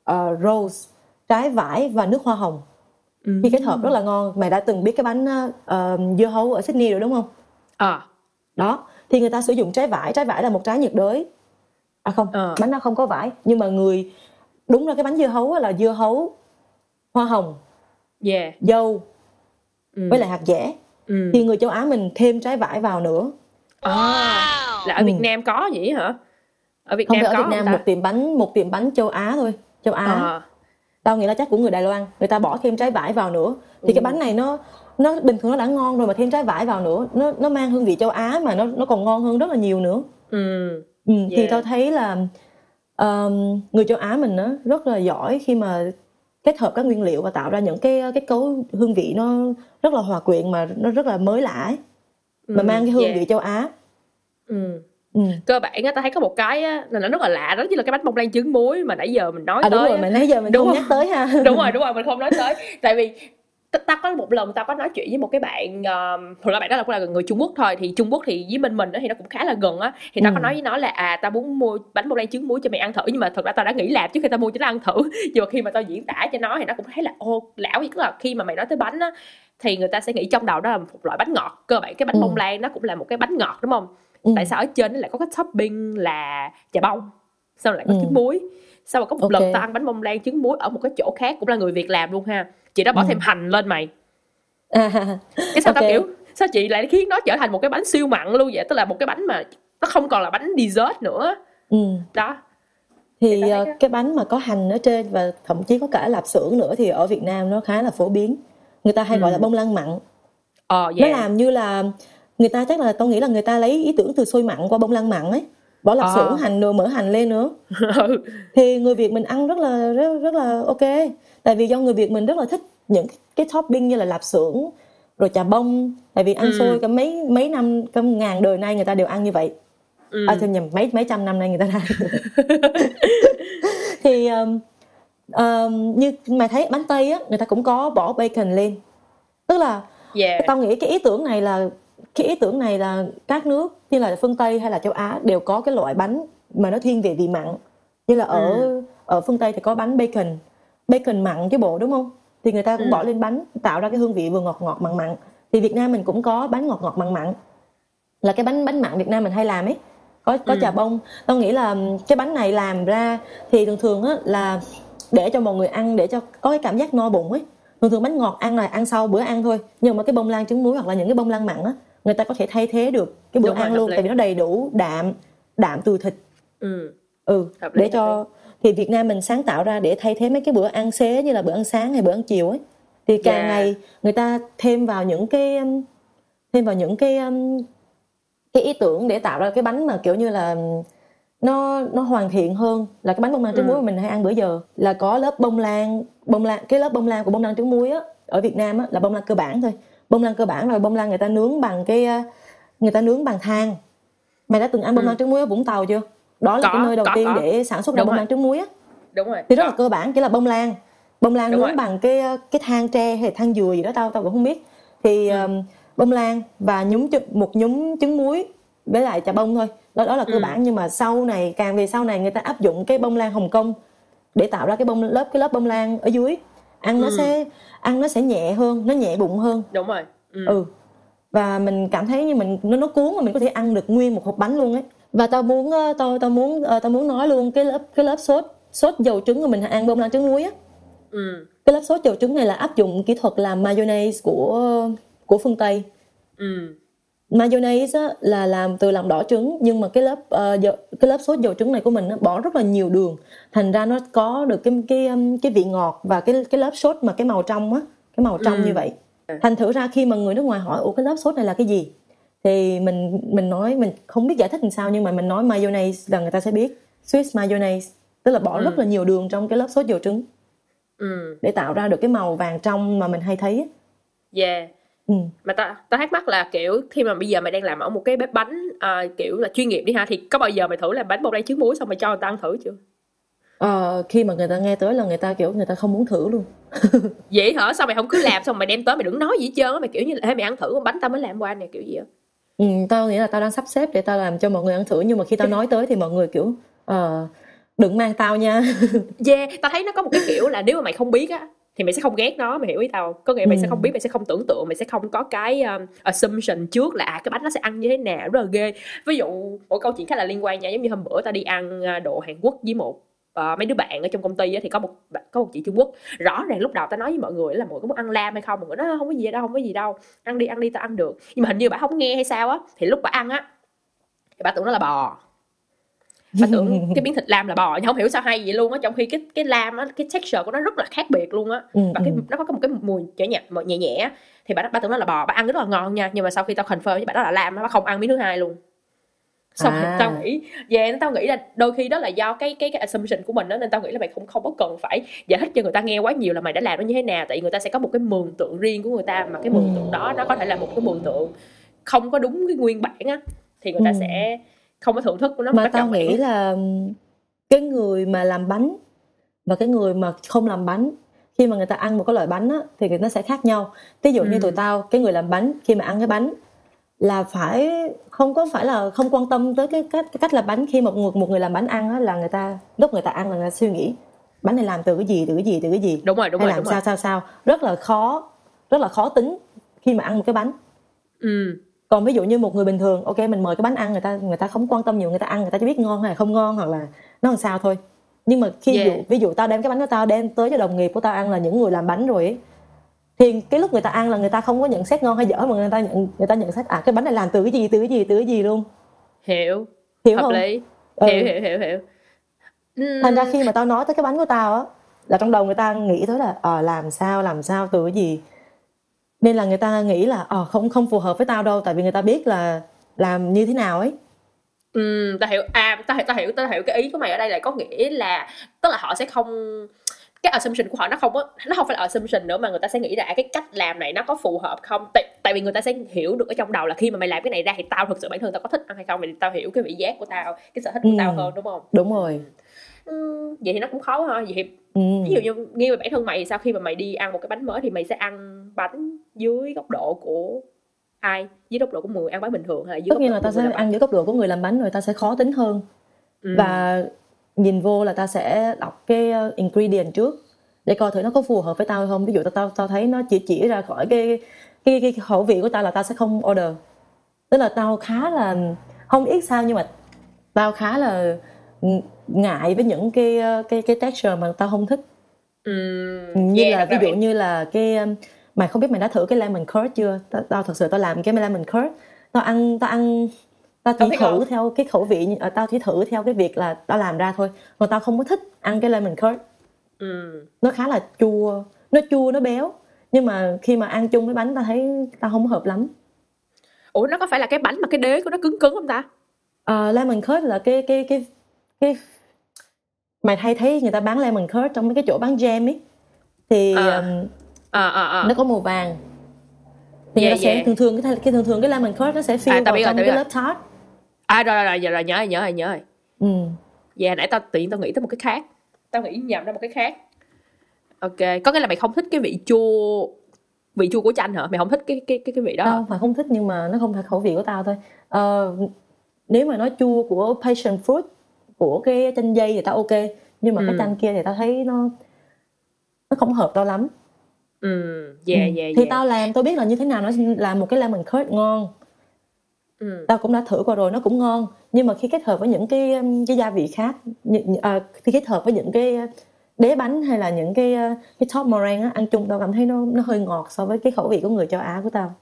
ờ, rose trái vải và nước hoa hồng. Ừ. khi kết hợp rất là ngon. Mày đã từng biết cái bánh ờ, dưa hấu ở Sydney rồi đúng không? À đó. Thì người ta sử dụng trái vải. Trái vải là một trái nhiệt đới. À không Ờ. bánh nó không có vải. Nhưng mà người đúng ra cái bánh dưa hấu là dưa hấu hoa hồng yeah. dâu ừ. với lại hạt dẻ. Ừ. thì người châu Á mình thêm trái vải vào nữa. À, là ở Việt Ừ. Nam có vậy hả ở Việt không Nam phải ở có Việt Nam một tiệm bánh một tiệm bánh châu Á thôi châu Á à, tao nghĩ là chắc của người Đài Loan người ta bỏ thêm trái vải vào nữa thì cái bánh này nó nó bình thường nó đã ngon rồi mà thêm trái vải vào nữa nó nó mang hương vị châu Á mà nó nó còn ngon hơn rất là nhiều nữa ừ. ừ, thì Yeah. tao thấy là um, người châu Á mình nó rất là giỏi khi mà kết hợp các nguyên liệu và tạo ra những cái cái cấu hương vị nó rất là hòa quyện mà nó rất là mới lạ ấy. mà Ừ, mang cái hương yeah. vị châu Á ừ. ừ. cơ bản á ta thấy có một cái á là nó rất là lạ đó chính là cái bánh bông lan trứng muối mà nãy giờ mình nói à đúng tới rồi á. mà nãy giờ mình Đúng không rồi. nhắc tới ha đúng rồi đúng rồi mình không nói tới tại vì ta, ta có một lần ta có nói chuyện với một cái bạn um, thực ra bạn đó là cũng là người Trung Quốc thôi thì Trung Quốc thì với bên mình đó thì nó cũng khá là gần á thì ta Ừ. có nói với nó là à tao muốn mua bánh bông lan trứng muối cho mày ăn thử nhưng mà thật ra tao đã nghĩ làm trước khi tao mua cho nó ăn thử nhưng mà khi mà tao diễn tả cho nó thì nó cũng thấy là ô lão tức là khi mà mày nói tới bánh á thì người ta sẽ nghĩ trong đầu đó là một loại bánh ngọt cơ bản cái bánh Ừ. bông lan nó cũng là một cái bánh ngọt đúng không Ừ. tại sao ở trên nó lại có cái topping là chà bông sao lại có Ừ. trứng muối sau rồi có một Ok. lần tao ăn bánh bông lan trứng muối ở một cái chỗ khác cũng là người Việt làm luôn ha chị đó bỏ Ừ. thêm hành lên mày À, cái sao tao ok. kiểu sao chị lại khiến nó trở thành một cái bánh siêu mặn luôn vậy tức là một cái bánh mà nó không còn là bánh dessert nữa ừ. đó thì tao ờ, cái- bánh mà có hành ở trên và thậm chí có cả lạp xưởng nữa thì ở Việt Nam nó khá là phổ biến người ta hay gọi là Ừ. bông lan mặn ờ nó yeah. làm như là người ta chắc là tao nghĩ là người ta lấy ý tưởng từ xôi mặn qua bông lan mặn ấy bỏ lạp À. xưởng hành nữa mỡ hành lên nữa thì người Việt mình ăn rất là rất, rất là ok tại vì do người Việt mình rất là thích những cái topping như là lạp xưởng rồi chà bông tại vì ăn Ừ. xôi cả mấy mấy năm cả ngàn đời nay người ta đều ăn như vậy Ừ. à, thì nhầm mấy mấy trăm năm nay người ta đã thì um, um, như mày thấy bánh tây á người ta cũng có bỏ bacon lên tức là yeah. tao nghĩ cái ý tưởng này là cái ý tưởng này là các nước như là phương tây hay là châu á đều có cái loại bánh mà nó thiên về vị mặn. Như là ở ở phương tây thì có bánh bacon bacon mặn chứ bộ đúng không? Thì người ta cũng Ừ. bỏ lên bánh tạo ra cái hương vị vừa ngọt ngọt mặn mặn. Thì việt nam mình cũng có bánh ngọt ngọt mặn mặn. Là cái bánh bánh mặn việt nam mình hay làm ấy. Có có Ừ. chà bông. Tao nghĩ là cái bánh này làm ra thì thường thường á là để cho mọi người ăn để cho có cái cảm giác no bụng ấy. Thường thường bánh ngọt ăn là ăn sau bữa ăn thôi. Nhưng mà cái bông lan trứng muối hoặc là những cái bông lan mặn á người ta có thể thay thế được cái bữa Đúng rồi, ăn hợp luôn tại vì nó đầy đủ đạm đạm từ thịt ừ. ừ Hợp lý, để cho thì Việt Nam mình sáng tạo ra để thay thế mấy cái bữa ăn xế như là bữa ăn sáng hay bữa ăn chiều ấy thì càng Yeah. ngày người ta thêm vào những cái um, thêm vào những cái um, cái ý tưởng để tạo ra cái bánh mà kiểu như là um, nó nó hoàn thiện hơn là cái bánh bông lan trứng Ừ. muối mà mình hay ăn bữa giờ là có lớp bông lan bông lan cái lớp bông lan của bông lan trứng muối á ở Việt Nam á là bông lan cơ bản thôi bông lan cơ bản rồi bông lan người ta nướng bằng cái uh, người ta nướng bằng than mày đã từng ăn bông Ừ. lan trứng muối ở Vũng Tàu chưa đó là Có, cái nơi đầu có, tiên có. để sản xuất ra bông rồi. lan trứng muối á đúng rồi thì rất là Đó. cơ bản chỉ là bông lan bông lan Đúng nướng rồi. bằng cái cái than tre hay than dừa gì đó tao tao cũng không biết thì Ừ. um, bông lan và nhúng một nhúng trứng muối với lại trà bông thôi đó đó là cơ Ừ. bản nhưng mà sau này càng về sau này người ta áp dụng cái bông lan Hồng Kông để tạo ra cái bông lớp cái lớp bông lan ở dưới ăn nó Ừ. sẽ ăn nó sẽ nhẹ hơn nó nhẹ bụng hơn đúng rồi ừ. ừ và mình cảm thấy như mình nó nó cuốn mà mình có thể ăn được nguyên một hộp bánh luôn ấy và tao muốn ờ, tao tao muốn ờ, tao muốn nói luôn cái lớp cái lớp sốt sốt dầu trứng mà mình ăn bông lan trứng muối á Ừ. cái lớp sốt dầu trứng này là áp dụng kỹ thuật làm mayonnaise của của phương tây Ừ. mayonnaise á, là làm từ lòng đỏ trứng nhưng mà cái lớp ờ, dầu, cái lớp sốt dầu trứng này của mình á, bỏ rất là nhiều đường. Thành ra nó có được cái cái cái vị ngọt và cái cái lớp sốt mà cái màu trong á cái màu trong Ừ. như vậy thành thử ra khi mà người nước ngoài hỏi ủa cái lớp sốt này là cái gì? Thì mình mình nói mình không biết giải thích làm sao nhưng mà mình nói mayonnaise là người ta sẽ biết. Swiss mayonnaise tức là bỏ Ừ. rất là nhiều đường trong cái lớp sốt dầu trứng. Ừ. để tạo ra được cái màu vàng trong mà mình hay thấy yeah ừ. mà ta ta thắc mắc là kiểu khi mà bây giờ mày đang làm ở một cái bếp bánh à, kiểu là chuyên nghiệp đi ha thì có bao giờ mày thử làm bánh bông lan trứng muối xong mày cho người ta ăn thử chưa? Ờ, khi mà người ta nghe tới là người ta kiểu người ta không muốn thử luôn. Vậy hả? Sao mày không cứ làm xong mày đem tới mày đừng nói gì hết trơn mày kiểu như là "Ê, mày ăn thử con bánh tao mới làm qua nè kiểu gì á. Ừ, tao nghĩ là tao đang sắp xếp để tao làm cho mọi người ăn thử nhưng mà khi tao nói tới thì mọi người kiểu ờ, đừng mang tao nha. Yeah tao thấy nó có một cái kiểu là nếu mà mày không biết á thì mày sẽ không ghét nó mày hiểu ý tao có nghĩa mày Ừ. sẽ không biết mày sẽ không tưởng tượng mày sẽ không có cái um, assumption trước là à, cái bánh nó sẽ ăn như thế nào rất là ghê. Ví dụ một câu chuyện khá là liên quan nha giống như hôm bữa tao đi ăn uh, đồ Hàn Quốc với một ờ, mấy đứa bạn ở trong công ty á, thì có một có một chị Trung Quốc. Rõ ràng lúc đầu tao nói với mọi người là mọi người có muốn ăn lam hay không mọi người nói không có gì đâu không có gì đâu ăn đi ăn đi tao ăn được. Nhưng mà hình như bà không nghe hay sao á thì lúc bà ăn á thì bà tưởng nó là bò bà tưởng cái miếng thịt lam là bò nhưng không hiểu sao hay vậy luôn á trong khi cái cái lam á cái texture của nó rất là khác biệt luôn á ừ, và cái ừ. nó có một cái mùi nhẹ nhẹ nhẹ nhẹ thì bà bà tưởng nó là bò bà ăn rất là ngon nha nhưng mà sau khi tao confirm với bà đó là lam á, bà không ăn miếng thứ hai luôn xong À. tao nghĩ về yeah, tao nghĩ là đôi khi đó là do cái cái cái assumption của mình đó nên tao nghĩ là mày không không có cần phải giải thích cho người ta nghe quá nhiều là mày đã làm nó như thế nào tại vì người ta sẽ có một cái mường tượng riêng của người ta mà cái mường tượng đó nó có thể là một cái mường tượng không có đúng cái nguyên bản á thì người ta Ừ. sẽ không có thưởng thức của nó mà tao nghĩ là cái người mà làm bánh và cái người mà không làm bánh khi mà người ta ăn một cái loại bánh á, thì nó sẽ khác nhau. Ví dụ như Ừ. tụi tao cái người làm bánh khi mà ăn cái bánh là phải không có phải là không quan tâm tới cái cách cái cách làm bánh. Khi một người một người làm bánh ăn á, là người ta lúc người ta ăn là người ta suy nghĩ bánh này làm từ cái gì từ cái gì từ cái gì? Đúng rồi đúng hay rồi làm đúng sao rồi sao sao? Rất là khó rất là khó tính khi mà ăn một cái bánh. Ừ còn ví dụ như một người bình thường ok mình mời cái bánh ăn người ta người ta không quan tâm nhiều người ta ăn người ta chỉ biết ngon hay không ngon hoặc là nó làm sao thôi. Nhưng mà khi Yeah. dụ ví dụ tao đem cái bánh của tao đem tới cho đồng nghiệp của tao ăn là những người làm bánh rồi ấy thì cái lúc người ta ăn là người ta không có nhận xét ngon hay dở mà người ta nhận người ta nhận xét à cái bánh này làm từ cái gì từ cái gì từ cái gì luôn. Hiểu. Hiểu hợp không? lý. Ừ. hiểu hiểu hiểu hiểu. Thành ra khi mà tao nói tới cái bánh của tao á là trong đầu người ta nghĩ tới là ờ làm sao làm sao từ cái gì nên là người ta nghĩ là ờ không không phù hợp với tao đâu tại vì người ta biết là làm như thế nào ấy. Ừm, ta hiểu à ta hiểu ta hiểu ta hiểu cái ý của mày ở đây là có nghĩa là tức là họ sẽ không cái assumption của họ nó không có nó không phải là assumption nữa mà người ta sẽ nghĩ là à, cái cách làm này nó có phù hợp không? Tại, tại vì người ta sẽ hiểu được ở trong đầu là khi mà mày làm cái này ra thì tao thực sự bản thân tao có thích ăn hay không thì tao hiểu cái vị giác của tao cái sở thích của Ừ. tao hơn đúng không? Đúng rồi Ừm, vậy thì nó cũng khó ha. Vậy thì ừ. ví dụ như nghiêng về bản thân mày sau khi mà mày đi ăn một cái bánh mới thì mày sẽ ăn bánh dưới góc độ của ai? Dưới góc độ của người ăn bánh bình thường hay là dưới tất góc nhiên độ là ta sẽ ăn dưới góc độ của người làm bánh rồi ta sẽ khó tính hơn. Ừ. và nhìn vô là ta sẽ đọc cái uh, ingredient trước để coi thử nó có phù hợp với tao hay không. Ví dụ tao tao tao thấy nó chỉ chỉ ra khỏi cái cái cái khẩu vị của tao là tao sẽ không order. Tức là tao khá là không biết sao nhưng mà tao khá là ngại với những cái uh, cái cái texture mà tao không thích. Ừm, như yeah, là ví dụ vậy. như là cái mày không biết mày đã thử cái lemon curd chưa? Tao, tao thật sự tao làm cái lemon curd. Tao ăn tao ăn tao chỉ thử ngon. theo cái khẩu vị ờ, tao chỉ thử theo cái việc là tao làm ra thôi. Còn tao không có thích ăn cái lemon curd. Ừm. nó khá là chua nó chua nó béo. Nhưng mà khi mà ăn chung với bánh tao thấy tao không hợp lắm. Ủa nó có phải là cái bánh mà cái đế của nó cứng cứng không ta? Ờ, lemon curd là cái cái cái cái mày hay thấy người ta bán lemon curd trong mấy cái chỗ bán jam ấy thì À. um, ờ ờ ờ nó có màu vàng thì Dạ, người ta sẽ dạ. thường thường cái cái thường thường cái lemon curd nó sẽ fill À, vào biết rồi, trong tao cái rồi. lớp tart à rồi rồi rồi là nhớ rồi nhớ rồi nhớ rồi ừ. dạ yeah, nãy tao tự nhiên tao nghĩ tới một cái khác tao nghĩ nhầm ra một cái khác ok có nghĩa là mày không thích cái vị chua vị chua của chanh hả mày không thích cái cái cái cái vị đó tao phải không thích nhưng mà nó không phải khẩu vị của tao thôi Ờ, nếu mà nói chua của passion fruit của cái chanh dây thì tao ok nhưng mà Ừ. cái chanh kia thì tao thấy nó nó không hợp tao lắm. Ừ yeah Ừ. yeah thì yeah tao làm tao biết là như thế nào nó làm một cái lemon curd ngon. Ừ. tao cũng đã thử qua rồi nó cũng ngon. Nhưng mà khi kết hợp với những cái um, cái gia vị khác như- à, khi kết hợp với những cái uh, đế bánh hay là những cái uh, cái top meringue á ăn chung tao cảm thấy nó nó hơi ngọt so với cái khẩu vị của người châu Á của tao.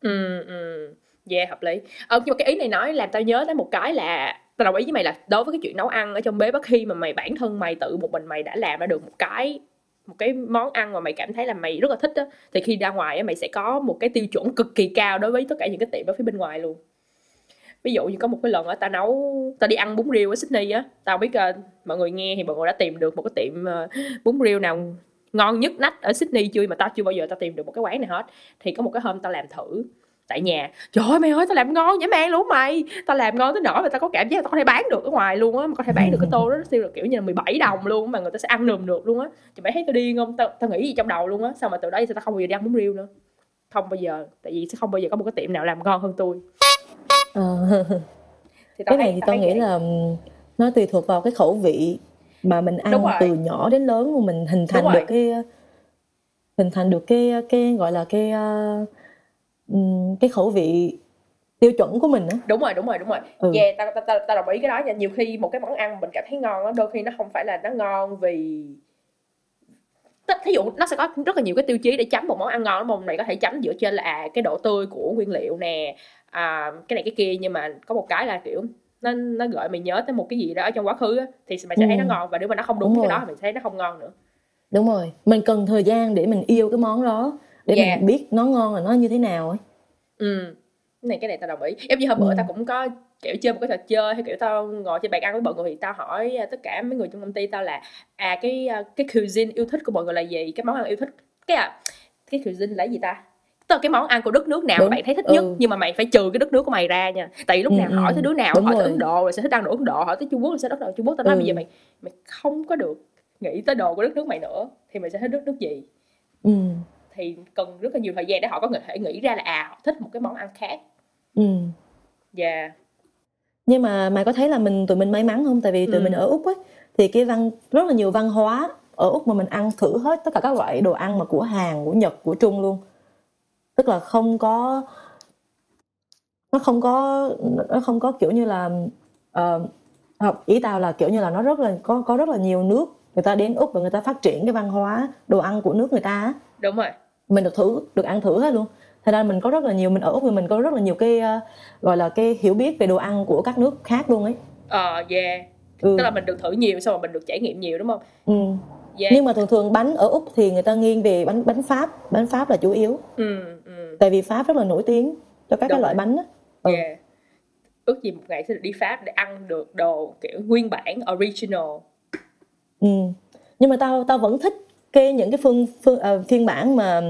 Ừ ừ. Yeah hợp lý. Ờ nhưng mà cái ý này nói làm tao nhớ tới một cái là tao đồng ý với mày là đối với cái chuyện nấu ăn ở trong bếp bất khi mà mày bản thân mày tự một mình mày đã làm ra được một cái một cái món ăn mà mày cảm thấy là mày rất là thích á thì khi ra ngoài á mày sẽ có một cái tiêu chuẩn cực kỳ cao đối với tất cả những cái tiệm ở phía bên ngoài luôn. Ví dụ như có một cái lần á tao nấu tao đi ăn bún riêu ở Sydney á tao biết uh, mọi người nghe thì mọi người đã tìm được một cái tiệm uh, bún riêu nào ngon nhất nách ở Sydney chưa? Mà tao chưa bao giờ tao tìm được một cái quán này hết. Thì có một cái hôm tao làm thử tại nhà. Trời ơi mày ơi tao làm ngon dã man luôn mày. Tao làm ngon tới nỗi mà tao có cảm giác tao có thể bán được ở ngoài luôn á mà có thể bán được cái tô đó siêu là kiểu như là 17 đồng luôn mà người ta sẽ ăn nườm được luôn á. Thì mày thấy tao điên không? Tao tao nghĩ gì trong đầu luôn á. Sao mà từ đó thì tao không bao giờ đi ăn bún riêu nữa? Không bao giờ. Tại vì sẽ không bao giờ có một cái tiệm nào làm ngon hơn tôi Ờ, thì cái này thì tao nghĩ vậy. là um, nó tùy thuộc vào cái khẩu vị mà mình ăn từ nhỏ đến lớn mà mình hình thành được cái hình thành được cái cái gọi là cái uh, cái khẩu vị tiêu chuẩn của mình á. Đúng rồi đúng rồi đúng rồi. Ừ. yeah tao tao tao tao đồng ý cái đó nha. Nhiều khi một cái món ăn mình cảm thấy ngon á đôi khi nó không phải là nó ngon vì thí dụ nó sẽ có rất là nhiều cái tiêu chí để chấm một món ăn ngon mà mày có thể chấm dựa trên là à, cái độ tươi của nguyên liệu nè à, cái này cái kia. Nhưng mà có một cái là kiểu nó nó gợi mày nhớ tới một cái gì đó ở trong quá khứ á, thì mày sẽ thấy Ừ. nó ngon. Và nếu mà nó không đúng, Đúng cái rồi. đó thì mày sẽ thấy nó không ngon nữa. Đúng rồi. Mình cần thời gian để mình yêu cái món đó để Yeah. mình biết nó ngon là nó như thế nào ấy ừ cái này cái này tao đồng ý giống như hôm bữa Ừ. tao cũng có kiểu chơi một cái trò chơi hay kiểu tao ngồi trên bàn ăn với mọi người thì tao hỏi à, tất cả mấy người trong công ty tao là à cái à, cái cuisine yêu thích của mọi người là gì cái món ăn yêu thích cái à cái cuisine là gì ta tức là cái món ăn của đất nước nào Đúng. mà bạn thấy thích Ừ. nhất nhưng mà mày phải trừ cái đất nước của mày ra nha tại vì lúc Ừ, nào hỏi ừ. tới đứa nào Đúng hỏi tới ấn độ rồi sẽ thích ăn đồ ấn độ hỏi tới trung quốc rồi sẽ thích đồ trung quốc tao nói Ừ. bây giờ mày mày không có được nghĩ tới đồ của đất nước mày nữa thì mày sẽ thích đất nước gì ừ. Thì cần rất là nhiều thời gian để họ có thể nghĩ ra là à họ thích một cái món ăn khác Ừ. và nhưng mà mày có thấy là mình tụi mình may mắn không tại vì tụi Ừ. mình ở úc ấy thì cái văn rất là nhiều văn hóa ở úc mà mình ăn thử hết tất cả các loại đồ ăn mà của hàn của nhật của trung luôn tức là không có nó không có nó không có kiểu như là ờ, học ý tao là kiểu như là nó rất là có có rất là nhiều nước người ta đến úc và người ta phát triển cái văn hóa đồ ăn của nước người ta á. đúng rồi mình được thử được ăn thử hết luôn. Thành ra mình có rất là nhiều mình ở úc thì mình có rất là nhiều cái uh, gọi là cái hiểu biết về đồ ăn của các nước khác luôn ấy. Ờ yeah. Ừ. tức là mình được thử nhiều xong rồi mình được trải nghiệm nhiều đúng không? Ừ. yeah. Nhưng mà thường thường bánh ở úc thì người ta nghiêng về bánh bánh pháp. Bánh pháp là chủ yếu. Ừ ừ. Tại vì pháp rất là nổi tiếng cho các cái loại bánh á. Ừ. yeah. Ước gì một ngày sẽ được đi pháp để ăn được đồ kiểu nguyên bản original. Ừ. Nhưng mà tao tao vẫn thích cái những cái phương phương ờ, phiên bản mà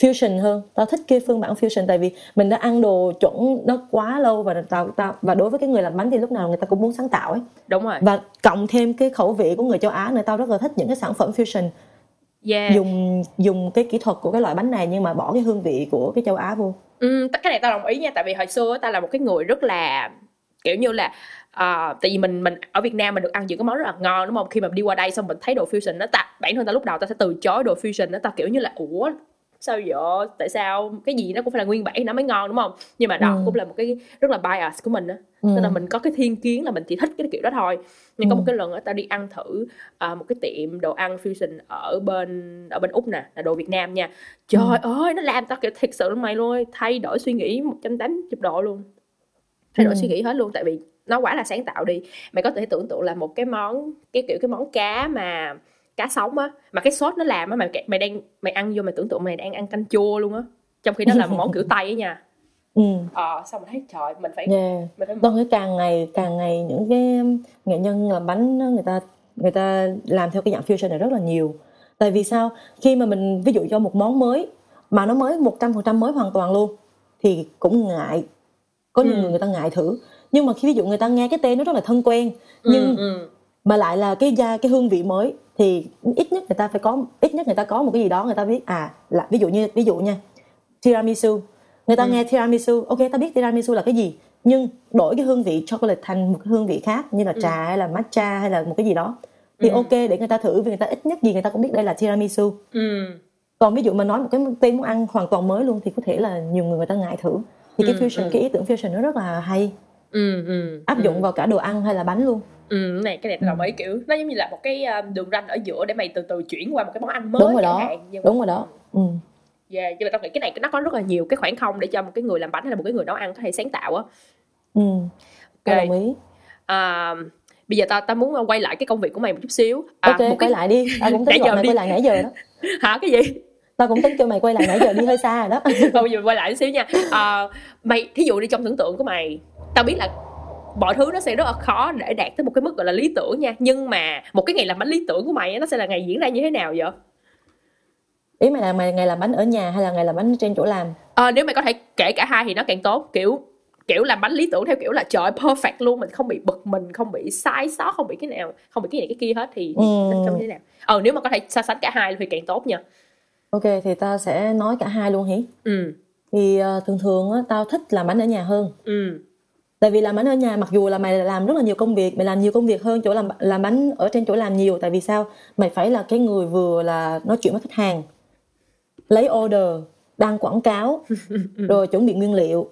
fusion hơn. Tao thích cái phương bản fusion tại vì mình đã ăn đồ chuẩn nó quá lâu và tao tao và đối với cái người làm bánh thì lúc nào người ta cũng muốn sáng tạo ấy. đúng rồi Và cộng thêm cái khẩu vị của người châu Á nữa tao rất là thích những cái sản phẩm fusion yeah dùng dùng cái kỹ thuật của cái loại bánh này nhưng mà bỏ cái hương vị của cái châu Á vô. Ừ, cái này tao đồng ý nha tại vì hồi xưa tao là một cái người rất là kiểu như là à, tại vì mình mình ở Việt Nam mình được ăn những cái món rất là ngon đúng không khi mà đi qua đây xong mình thấy đồ fusion nó ta bản thân tao lúc đầu tao sẽ từ chối đồ fusion nó tao kiểu như là ủa sao vậy tại sao cái gì nó cũng phải là nguyên bản nó mới ngon đúng không nhưng mà đó Ừ. cũng là một cái rất là bias của mình á Ừ. tức là mình có cái thiên kiến là mình chỉ thích cái kiểu đó thôi nhưng có Ừ. một cái lần á tao đi ăn thử à, một cái tiệm đồ ăn fusion ở bên ở bên úc nè là đồ việt nam nha trời Ừ. ơi nó làm tao kiểu thật sự mày luôn thay đổi suy nghĩ 180 độ luôn thay đổi Ừ. suy nghĩ hết luôn tại vì nó quá là sáng tạo đi mày có thể tưởng tượng là một cái món cái kiểu cái món cá mà cá sống á mà cái sốt nó làm á mày mày đang mày ăn vô mày tưởng tượng mày đang ăn canh chua luôn á trong khi đó là một món kiểu tây ấy nha Ừ. ờ xong mình thấy trời mình phải Yeah. mình phải nghĩ càng ngày càng ngày những cái nghệ nhân làm bánh á, người ta người ta làm theo cái dạng fusion này rất là nhiều. Tại vì sao? Khi mà mình ví dụ cho một món mới mà nó mới 100% mới hoàn toàn luôn thì cũng ngại. Có nhiều Ừ. người người ta ngại thử. Nhưng mà khi ví dụ người ta nghe cái tên nó rất là thân quen nhưng ừ, ừ. mà lại là cái da cái hương vị mới thì ít nhất người ta phải có ít nhất người ta có một cái gì đó người ta biết à là ví dụ như ví dụ nha tiramisu người ta Ừ. nghe tiramisu ok ta biết tiramisu là cái gì nhưng đổi cái hương vị chocolate thành một cái hương vị khác như là trà hay là matcha hay là một cái gì đó thì Ừ. ok để người ta thử vì người ta ít nhất gì người ta cũng biết đây là tiramisu ừ. còn ví dụ mà nói một cái tên món ăn hoàn toàn mới luôn thì có thể là nhiều người người ta ngại thử thì cái Ừ, fusion ừ. cái ý tưởng fusion nó rất là hay ừ, ừ, áp dụng vào cả đồ ăn hay là bánh luôn ừ, này cái này tao đồng ý kiểu nó giống như là một cái um, đường ranh ở giữa để mày từ từ chuyển qua một cái món ăn mới đúng rồi đó hạn. Nhưng mà- đúng rồi đó ừ. yeah, nhưng mà tao nghĩ cái này nó có rất là nhiều cái khoảng không để cho một cái người làm bánh hay là một cái người nấu ăn có thể sáng tạo á Ừ. Tao Ok. đồng ý. à, bây giờ tao tao muốn quay lại cái công việc của mày một chút xíu à, ok, một quay cái lại đi. Tao cũng tính giờ gọi mày đi. quay lại nãy giờ đó. hả cái gì Tao cũng tính kêu mày quay lại nãy giờ đi hơi xa rồi đó. thôi bây giờ quay lại một xíu nha à, mày thí dụ đi trong tưởng tượng của mày tao biết là mọi thứ nó sẽ rất là khó để đạt tới một cái mức gọi là lý tưởng nha nhưng mà một cái ngày làm bánh lý tưởng của mày nó sẽ là ngày diễn ra như thế nào vậy Ý mày là mày ngày làm bánh ở nhà hay là ngày làm bánh trên chỗ làm? Ờ, nếu mày có thể kể cả hai thì nó càng tốt kiểu kiểu làm bánh lý tưởng theo kiểu là trời perfect luôn mình không bị bực mình không bị sai sót không bị cái nào không bị cái này cái kia hết thì, Ừ. như thế nào ờ nếu mà có thể so sánh cả hai thì càng tốt nha Ok, thì tao sẽ nói cả hai luôn hỉ. ừ Thì ờ, thường thường á, tao thích làm bánh ở nhà hơn. ừ Tại vì làm bánh ở nhà mặc dù là mày làm rất là nhiều công việc, mày làm nhiều công việc hơn chỗ làm làm bánh ở trên chỗ làm nhiều. Tại vì sao? Mày phải là cái người vừa là nói chuyện với khách hàng, lấy order, đăng quảng cáo, rồi chuẩn bị nguyên liệu,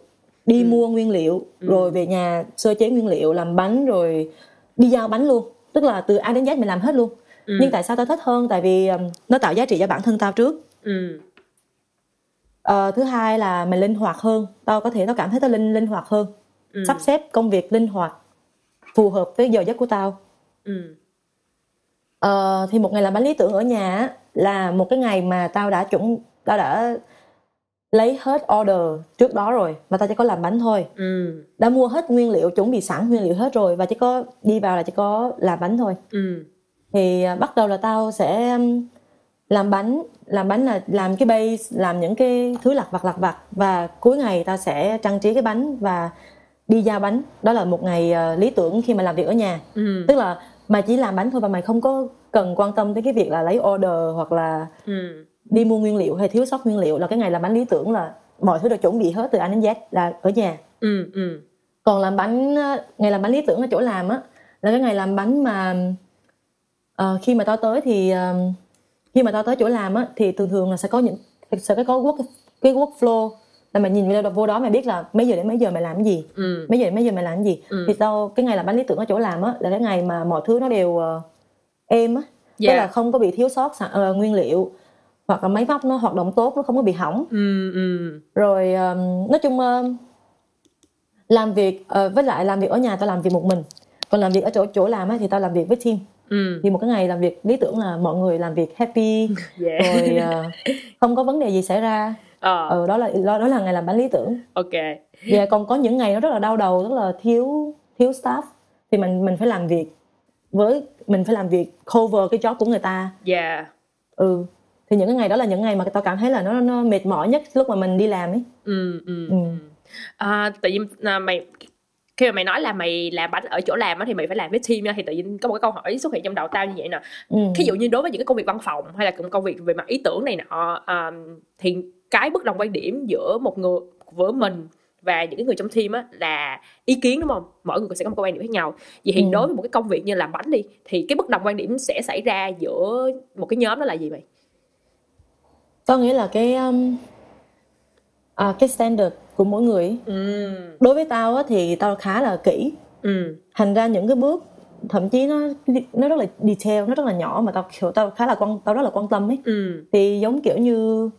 đi mua nguyên liệu, rồi về nhà sơ chế nguyên liệu, làm bánh rồi đi giao bánh luôn. Tức là từ A đến Z mày làm hết luôn. Ừ. Nhưng tại sao tao thích hơn? Tại vì um, nó tạo giá trị cho bản thân tao trước. ừ Ờ, thứ hai là mày linh hoạt hơn. Tao có thể tao cảm thấy tao linh linh hoạt hơn. Ừ. Sắp xếp công việc linh hoạt, phù hợp với giờ giấc của tao. ừ. Ờ, thì một ngày làm bánh lý tưởng ở nhà á, là một cái ngày mà tao đã chuẩn tao đã lấy hết order trước đó rồi và tao chỉ có làm bánh thôi. Ừ. Đã mua hết nguyên liệu chuẩn bị sẵn nguyên liệu hết rồi và chỉ có đi vào là chỉ có làm bánh thôi. Ừ. Thì à, bắt đầu là tao sẽ làm bánh làm bánh là làm cái base làm những cái thứ lặt vặt lặt vặt và cuối ngày tao sẽ trang trí cái bánh và đi giao bánh. Đó là một ngày à, lý tưởng khi mà làm việc ở nhà. Ừ. Tức là mày chỉ làm bánh thôi và mày không có cần quan tâm tới cái việc là lấy order hoặc là ừ. đi mua nguyên liệu hay thiếu sót nguyên liệu. Là cái ngày làm bánh lý tưởng là mọi thứ đều chuẩn bị hết từ A đến Z là ở nhà. Ừ ừ. Còn làm bánh á, ngày làm bánh lý tưởng ở chỗ làm á là cái ngày làm bánh mà ờ, khi mà tao tới thì ờ, khi mà tao tới chỗ làm á thì thường thường là sẽ có những sẽ có work cái workflow là mày nhìn vô vô đó mày biết là mấy giờ đến mấy giờ mày làm cái gì? Ừ. Mấy giờ đến mấy giờ mày làm cái gì? Ừ. thì tao cái ngày làm bánh lý tưởng ở chỗ làm á là cái ngày mà mọi thứ nó đều ờ, êm á. Tức Yeah. là không có bị thiếu sót ờ, nguyên liệu hoặc là máy móc nó hoạt động tốt nó không có bị hỏng. Ừ ừ. Rồi um, nói chung uh, làm việc uh, với lại làm việc ở nhà tao làm việc một mình. Còn làm việc ở chỗ chỗ làm ấy, thì tao làm việc với team. Ừ. Thì một cái ngày làm việc lý tưởng là mọi người làm việc happy. Yeah rồi uh, không có vấn đề gì xảy ra ờ. Ừ, đó là đó, đó là ngày làm bánh lý tưởng. Ok. Và còn có những ngày nó rất là đau đầu rất là thiếu thiếu staff. Thì mình mình phải làm việc với mình phải làm việc cover cái job của người ta. Yeah. Ừ. Thì những cái ngày đó là những ngày mà tao cảm thấy là nó nó mệt mỏi nhất lúc mà mình đi làm ấy. Ừ ừ. Ừ. à, tự nhiên à, mày khi mà mày nói là mày làm bánh ở chỗ làm á thì mày phải làm với team nha thì tự nhiên có một cái câu hỏi xuất hiện trong đầu tao như vậy nè. Ừ. thí dụ như đối với những cái công việc văn phòng hay là công việc về mặt ý tưởng này nọ à, thì cái bất đồng quan điểm giữa một người với mình và những cái người trong team á là ý kiến đúng không? Mỗi người sẽ có một quan điểm khác nhau. Vậy thì Ừ. đối với một cái công việc như làm bánh đi thì cái bất đồng quan điểm sẽ xảy ra giữa một cái nhóm đó là gì mày tao nghĩ là cái um, à, cái standard của mỗi người ừ. Đối với tao á, thì tao khá là kỹ. Ừ. Thành ra những cái bước thậm chí nó nó rất là detail nó rất là nhỏ mà tao kiểu tao khá là quan tao rất là quan tâm ấy. Ừ. Thì giống kiểu như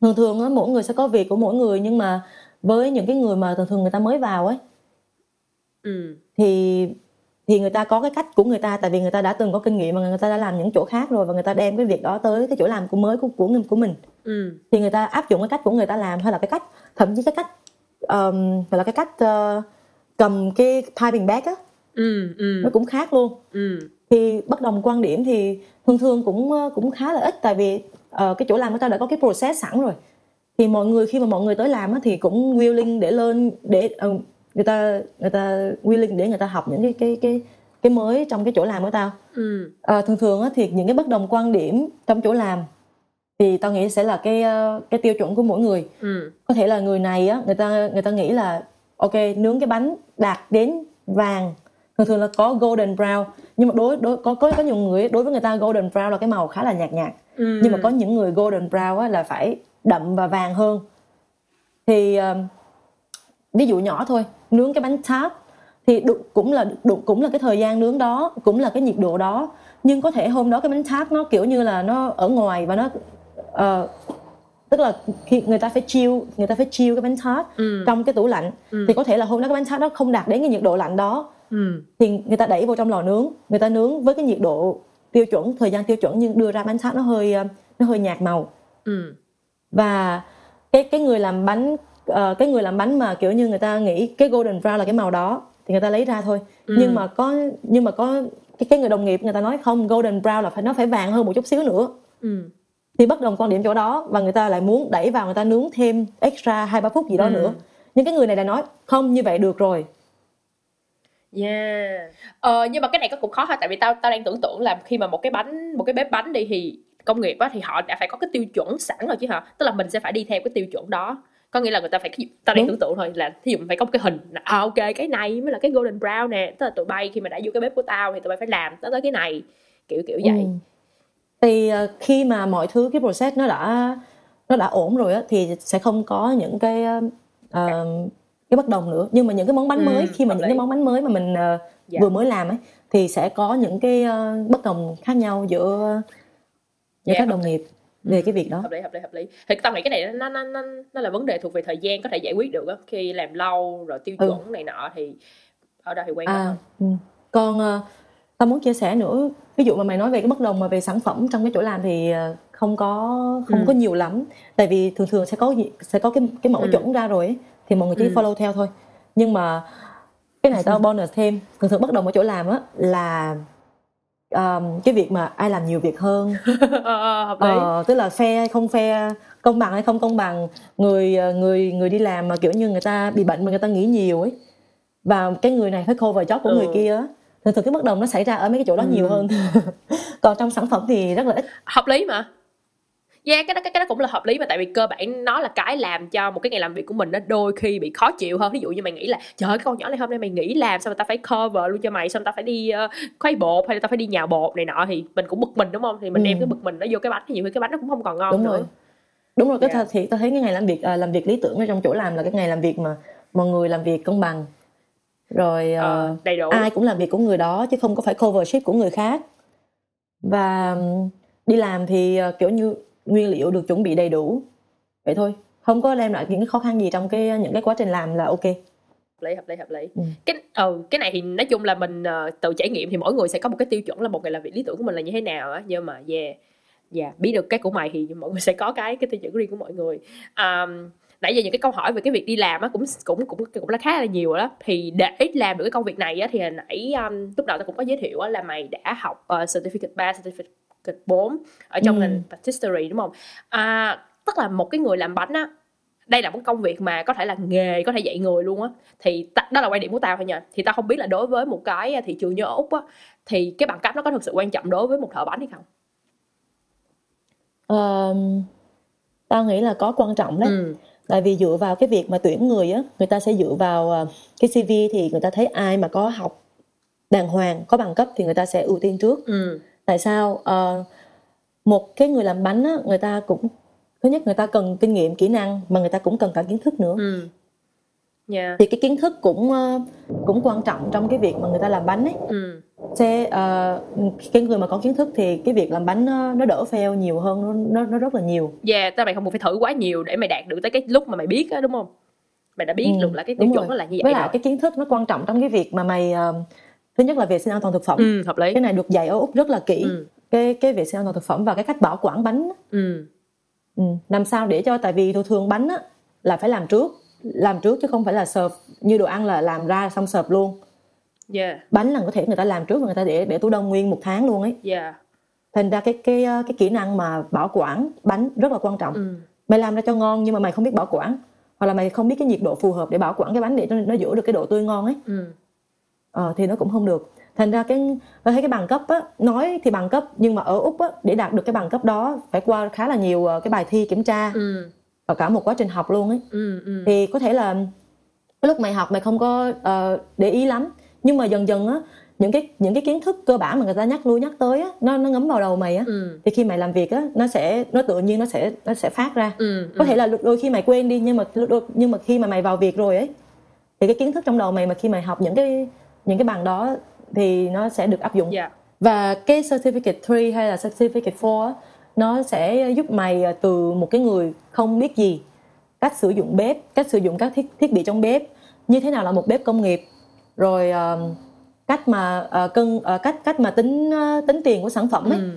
thường thường á mỗi người sẽ có việc của mỗi người nhưng mà với những cái người mà thường thường người ta mới vào ấy ừ. thì thì người ta có cái cách của người ta tại vì người ta đã từng có kinh nghiệm mà người ta đã làm những chỗ khác rồi và người ta đem cái việc đó tới cái chỗ làm của mới của của của mình. Ừ. Thì người ta áp dụng cái cách của người ta làm hay là cái cách thậm chí cái cách um, gọi là cái cách ờ, cầm cái piping bag á ừ ừ. nó cũng khác luôn. Ừ. Thì bất đồng quan điểm thì thường thường cũng ờ, cũng khá là ít tại vì ờ, cái chỗ làm của ta đã có cái process sẵn rồi. Thì mọi người khi mà mọi người tới làm á, thì cũng willing để lên để ờ, người ta người ta willing để người ta học những cái cái cái cái mới trong cái chỗ làm của tao. Ừ. Ờ, thường thường á, thì những cái bất đồng quan điểm trong chỗ làm thì tao nghĩ sẽ là cái cái tiêu chuẩn của mỗi người. Ừ. Có thể là người này á người ta người ta nghĩ là ok nướng cái bánh đạt đến vàng. Thường thường là có golden brown. Nhưng mà đối đối có có có nhiều người đối với người ta golden brown là cái màu khá là nhạt nhạt ừ nhưng mà có những người golden brown á là phải đậm và vàng hơn. Thì um, ví dụ nhỏ thôi nướng cái bánh tart thì đụng, cũng là đụng, cũng là cái thời gian nướng đó cũng là cái nhiệt độ đó. Nhưng có thể hôm đó cái bánh tart nó kiểu như là nó ở ngoài và nó ờ, tức là khi người ta phải chiêu người ta phải chiêu cái bánh tart ừ. trong cái tủ lạnh. Ừ. thì có thể là hôm đó cái bánh tart nó không đạt đến cái nhiệt độ lạnh đó. Ừ. Thì người ta đẩy vào trong lò nướng người ta nướng với cái nhiệt độ tiêu chuẩn thời gian tiêu chuẩn nhưng đưa ra bánh tart nó hơi ờ, nó hơi nhạt màu. Ừ. Và cái cái người làm bánh ờ, cái người làm bánh mà kiểu như người ta nghĩ cái golden brown là cái màu đó thì người ta lấy ra thôi. Ừ. nhưng mà có nhưng mà có cái cái người đồng nghiệp người ta nói không golden brown là phải nó phải vàng hơn một chút xíu nữa. Ừ. Thì bất đồng quan điểm chỗ đó và người ta lại muốn đẩy vào người ta nướng thêm extra hai ba phút gì đó Ừ. nữa. Nhưng cái người này lại nói không như vậy được rồi Yeah. Ờ, nhưng mà cái này có cũng khó ha tại vì tao tao đang tưởng tượng là khi mà một cái bánh một cái bếp bánh đi thì công nghiệp á thì họ đã phải có cái tiêu chuẩn sẵn rồi chứ hả? Tức là mình sẽ phải đi theo cái tiêu chuẩn đó. Có nghĩa là người ta phải tao đang tưởng tượng thôi là thí dụ phải có một cái hình là à ok cái này mới là cái golden brown nè, tức là tụi bay khi mà đã vô cái bếp của tao thì tụi bay phải làm tới tới cái này. Kiểu kiểu vậy. Ừ. thì ờ, khi mà mọi thứ cái process nó đã nó đã ổn rồi á thì sẽ không có những cái ờ, cái bất đồng nữa nhưng mà những cái món bánh Ừ, mới khi mà những lý. cái món bánh mới mà mình ờ, Dạ. vừa mới làm ấy thì sẽ có những cái ờ, bất đồng khác nhau giữa giữa Dạ, các đồng nghiệp về cái việc đó hợp lý hợp lý hợp lý thì tao nghĩ cái này nó nó nó nó là vấn đề thuộc về thời gian có thể giải quyết được á khi làm lâu rồi tiêu Ừ. chuẩn này nọ thì ở đây thì quen à hơn ừ. còn ờ, tao muốn chia sẻ nữa ví dụ mà mày nói về cái bất đồng mà về sản phẩm trong cái chỗ làm thì không có không Ừ. có nhiều lắm tại vì thường thường sẽ có sẽ có cái cái mẫu Ừ. chuẩn ra rồi thì mọi người chỉ Ừ. follow theo thôi. Nhưng mà cái này tao bonus thêm. Thường thường bất đồng ở chỗ làm á là um, cái việc mà ai làm nhiều việc hơn. Ờ, hợp lý. Ờ, tức là phe hay không phe công bằng hay không công bằng người ờ, người người đi làm mà kiểu như người ta bị bệnh mà người ta nghỉ nhiều ấy. Và cái người này phải cover job của Ừ. người kia á. Thường thường cái bất đồng nó xảy ra ở mấy cái chỗ đó Ừ. nhiều hơn. Còn trong sản phẩm thì rất là ít. Hợp lý mà Yeah, cái đó cái, cái đó cũng là hợp lý mà tại vì cơ bản nó là cái làm cho một cái ngày làm việc của mình nó đôi khi bị khó chịu hơn. Ví dụ như mày nghĩ là trời ơi cái con nhỏ này hôm nay mày nghỉ làm sao mà tao phải cover luôn cho mày xong tao phải đi uh, khuấy bột hay là tao phải đi nhào bột này nọ? Thì mình cũng bực mình đúng không? Thì mình Ừ. đem cái bực mình nó vô cái bánh thì nhiều khi cái bánh nó cũng không còn ngon đúng nữa. rồi. Đúng rồi cái Dạ. yeah. thì tao thấy cái ngày làm việc à, làm việc lý tưởng ở trong chỗ làm là cái ngày làm việc mà mọi người làm việc công bằng. Rồi ờ, Ờ, đầy đủ. ai cũng làm việc của người đó chứ không có phải cover shift của người khác. Và đi làm thì ờ, kiểu như nguyên liệu được chuẩn bị đầy đủ. Vậy thôi không có đem lại những cái khó khăn gì trong cái những cái quá trình làm là ok. Hợp lý hợp lý hợp lý. Ừ. cái ừ, cái này thì nói chung là mình ờ, tự trải nghiệm thì mỗi người sẽ có một cái tiêu chuẩn là một ngày làm việc lý tưởng của mình là như thế nào á. Nhưng mà yeah yeah biết được cái của mày thì mọi người sẽ có cái cái tiêu chuẩn riêng của mọi người. Um, nãy giờ những cái câu hỏi về cái việc đi làm á cũng cũng cũng cũng là khá là nhiều đó. Thì để làm được cái công việc này á thì hồi nãy um, lúc đầu ta cũng có giới thiệu á là mày đã học uh, certificate 3 certificate 4 ở trong Ừ. ngành patisserie đúng không? À, tức là một cái người làm bánh á đây là một công việc mà có thể là nghề có thể dạy người luôn á. Thì ta, đó là quan điểm của tao thôi nha. Thì tao không biết là đối với một cái thị trường như ở úc á thì cái bằng cấp nó có thực sự quan trọng đối với một thợ bánh hay không? Ờ, tao nghĩ là có quan trọng đấy. Ừ. Tại vì dựa vào cái việc mà tuyển người á người ta sẽ dựa vào ờ, cái cv thì người ta thấy ai mà có học đàng hoàng có bằng cấp thì người ta sẽ ưu tiên trước. Ừ tại sao? Ờ, một cái người làm bánh á người ta cũng thứ nhất người ta cần kinh nghiệm kỹ năng mà người ta cũng cần cả kiến thức nữa. Ừ. Yeah thì cái kiến thức cũng ờ, cũng quan trọng trong cái việc mà người ta làm bánh ấy. Ừ. Ờ, cái người mà có kiến thức thì cái việc làm bánh nó, nó đỡ fail nhiều hơn nó, nó rất là nhiều. Yeah tao mày không cần phải thử quá nhiều để mày đạt được tới cái lúc mà mày biết á đúng không? Mày đã biết Ừ, được là cái tiêu chuẩn nó là như vậy với lại rồi. cái kiến thức nó quan trọng trong cái việc mà mày ờ, thứ nhất là vệ sinh an toàn thực phẩm. Ừ hợp lý. Cái này được dạy ở úc rất là kỹ. Ừ. Cái cái vệ sinh an toàn thực phẩm và cái cách bảo quản bánh ừ. Ừ. làm sao để cho tại vì thường thường bánh á, là phải làm trước làm trước chứ không phải là serve như đồ ăn là làm ra xong serve luôn. Yeah. Bánh là có thể người ta làm trước và người ta để để tủ đông nguyên một tháng luôn ấy. Yeah. Thành ra cái cái ờ, cái kỹ năng mà bảo quản bánh rất là quan trọng. Ừ. Mày làm ra cho ngon nhưng mà mày không biết bảo quản hoặc là mày không biết cái nhiệt độ phù hợp để bảo quản cái bánh để nó, nó giữ được cái độ tươi ngon ấy. Ừ ờ, thì nó cũng không được. Thành ra cái thấy cái bằng cấp á nói thì bằng cấp nhưng mà ở úc á để đạt được cái bằng cấp đó phải qua khá là nhiều ờ, cái bài thi kiểm tra ừ. và cả một quá trình học luôn ấy. Ừ ừ. Thì có thể là cái lúc mày học mày không có ờ, để ý lắm. Nhưng mà dần dần á những cái những cái kiến thức cơ bản mà người ta nhắc lui nhắc tới á nó nó ngấm vào đầu mày á ừ. thì khi mày làm việc á nó sẽ nó tự nhiên nó sẽ nó sẽ phát ra. Ừ có thể là đôi khi mày quên đi nhưng mà đôi, nhưng mà khi mà mày vào việc rồi ấy thì cái kiến thức trong đầu mày mà khi mày học những cái những cái bằng đó thì nó sẽ được áp dụng. Yeah và cái certificate 3 hay là certificate 4 á, nó sẽ giúp mày à, từ một cái người không biết gì cách sử dụng bếp cách sử dụng các thiết thiết bị trong bếp như thế nào là một bếp công nghiệp. Rồi ờ, cách mà ờ, cân ờ, cách cách mà tính ờ, tính tiền của sản phẩm ấy. Ừ.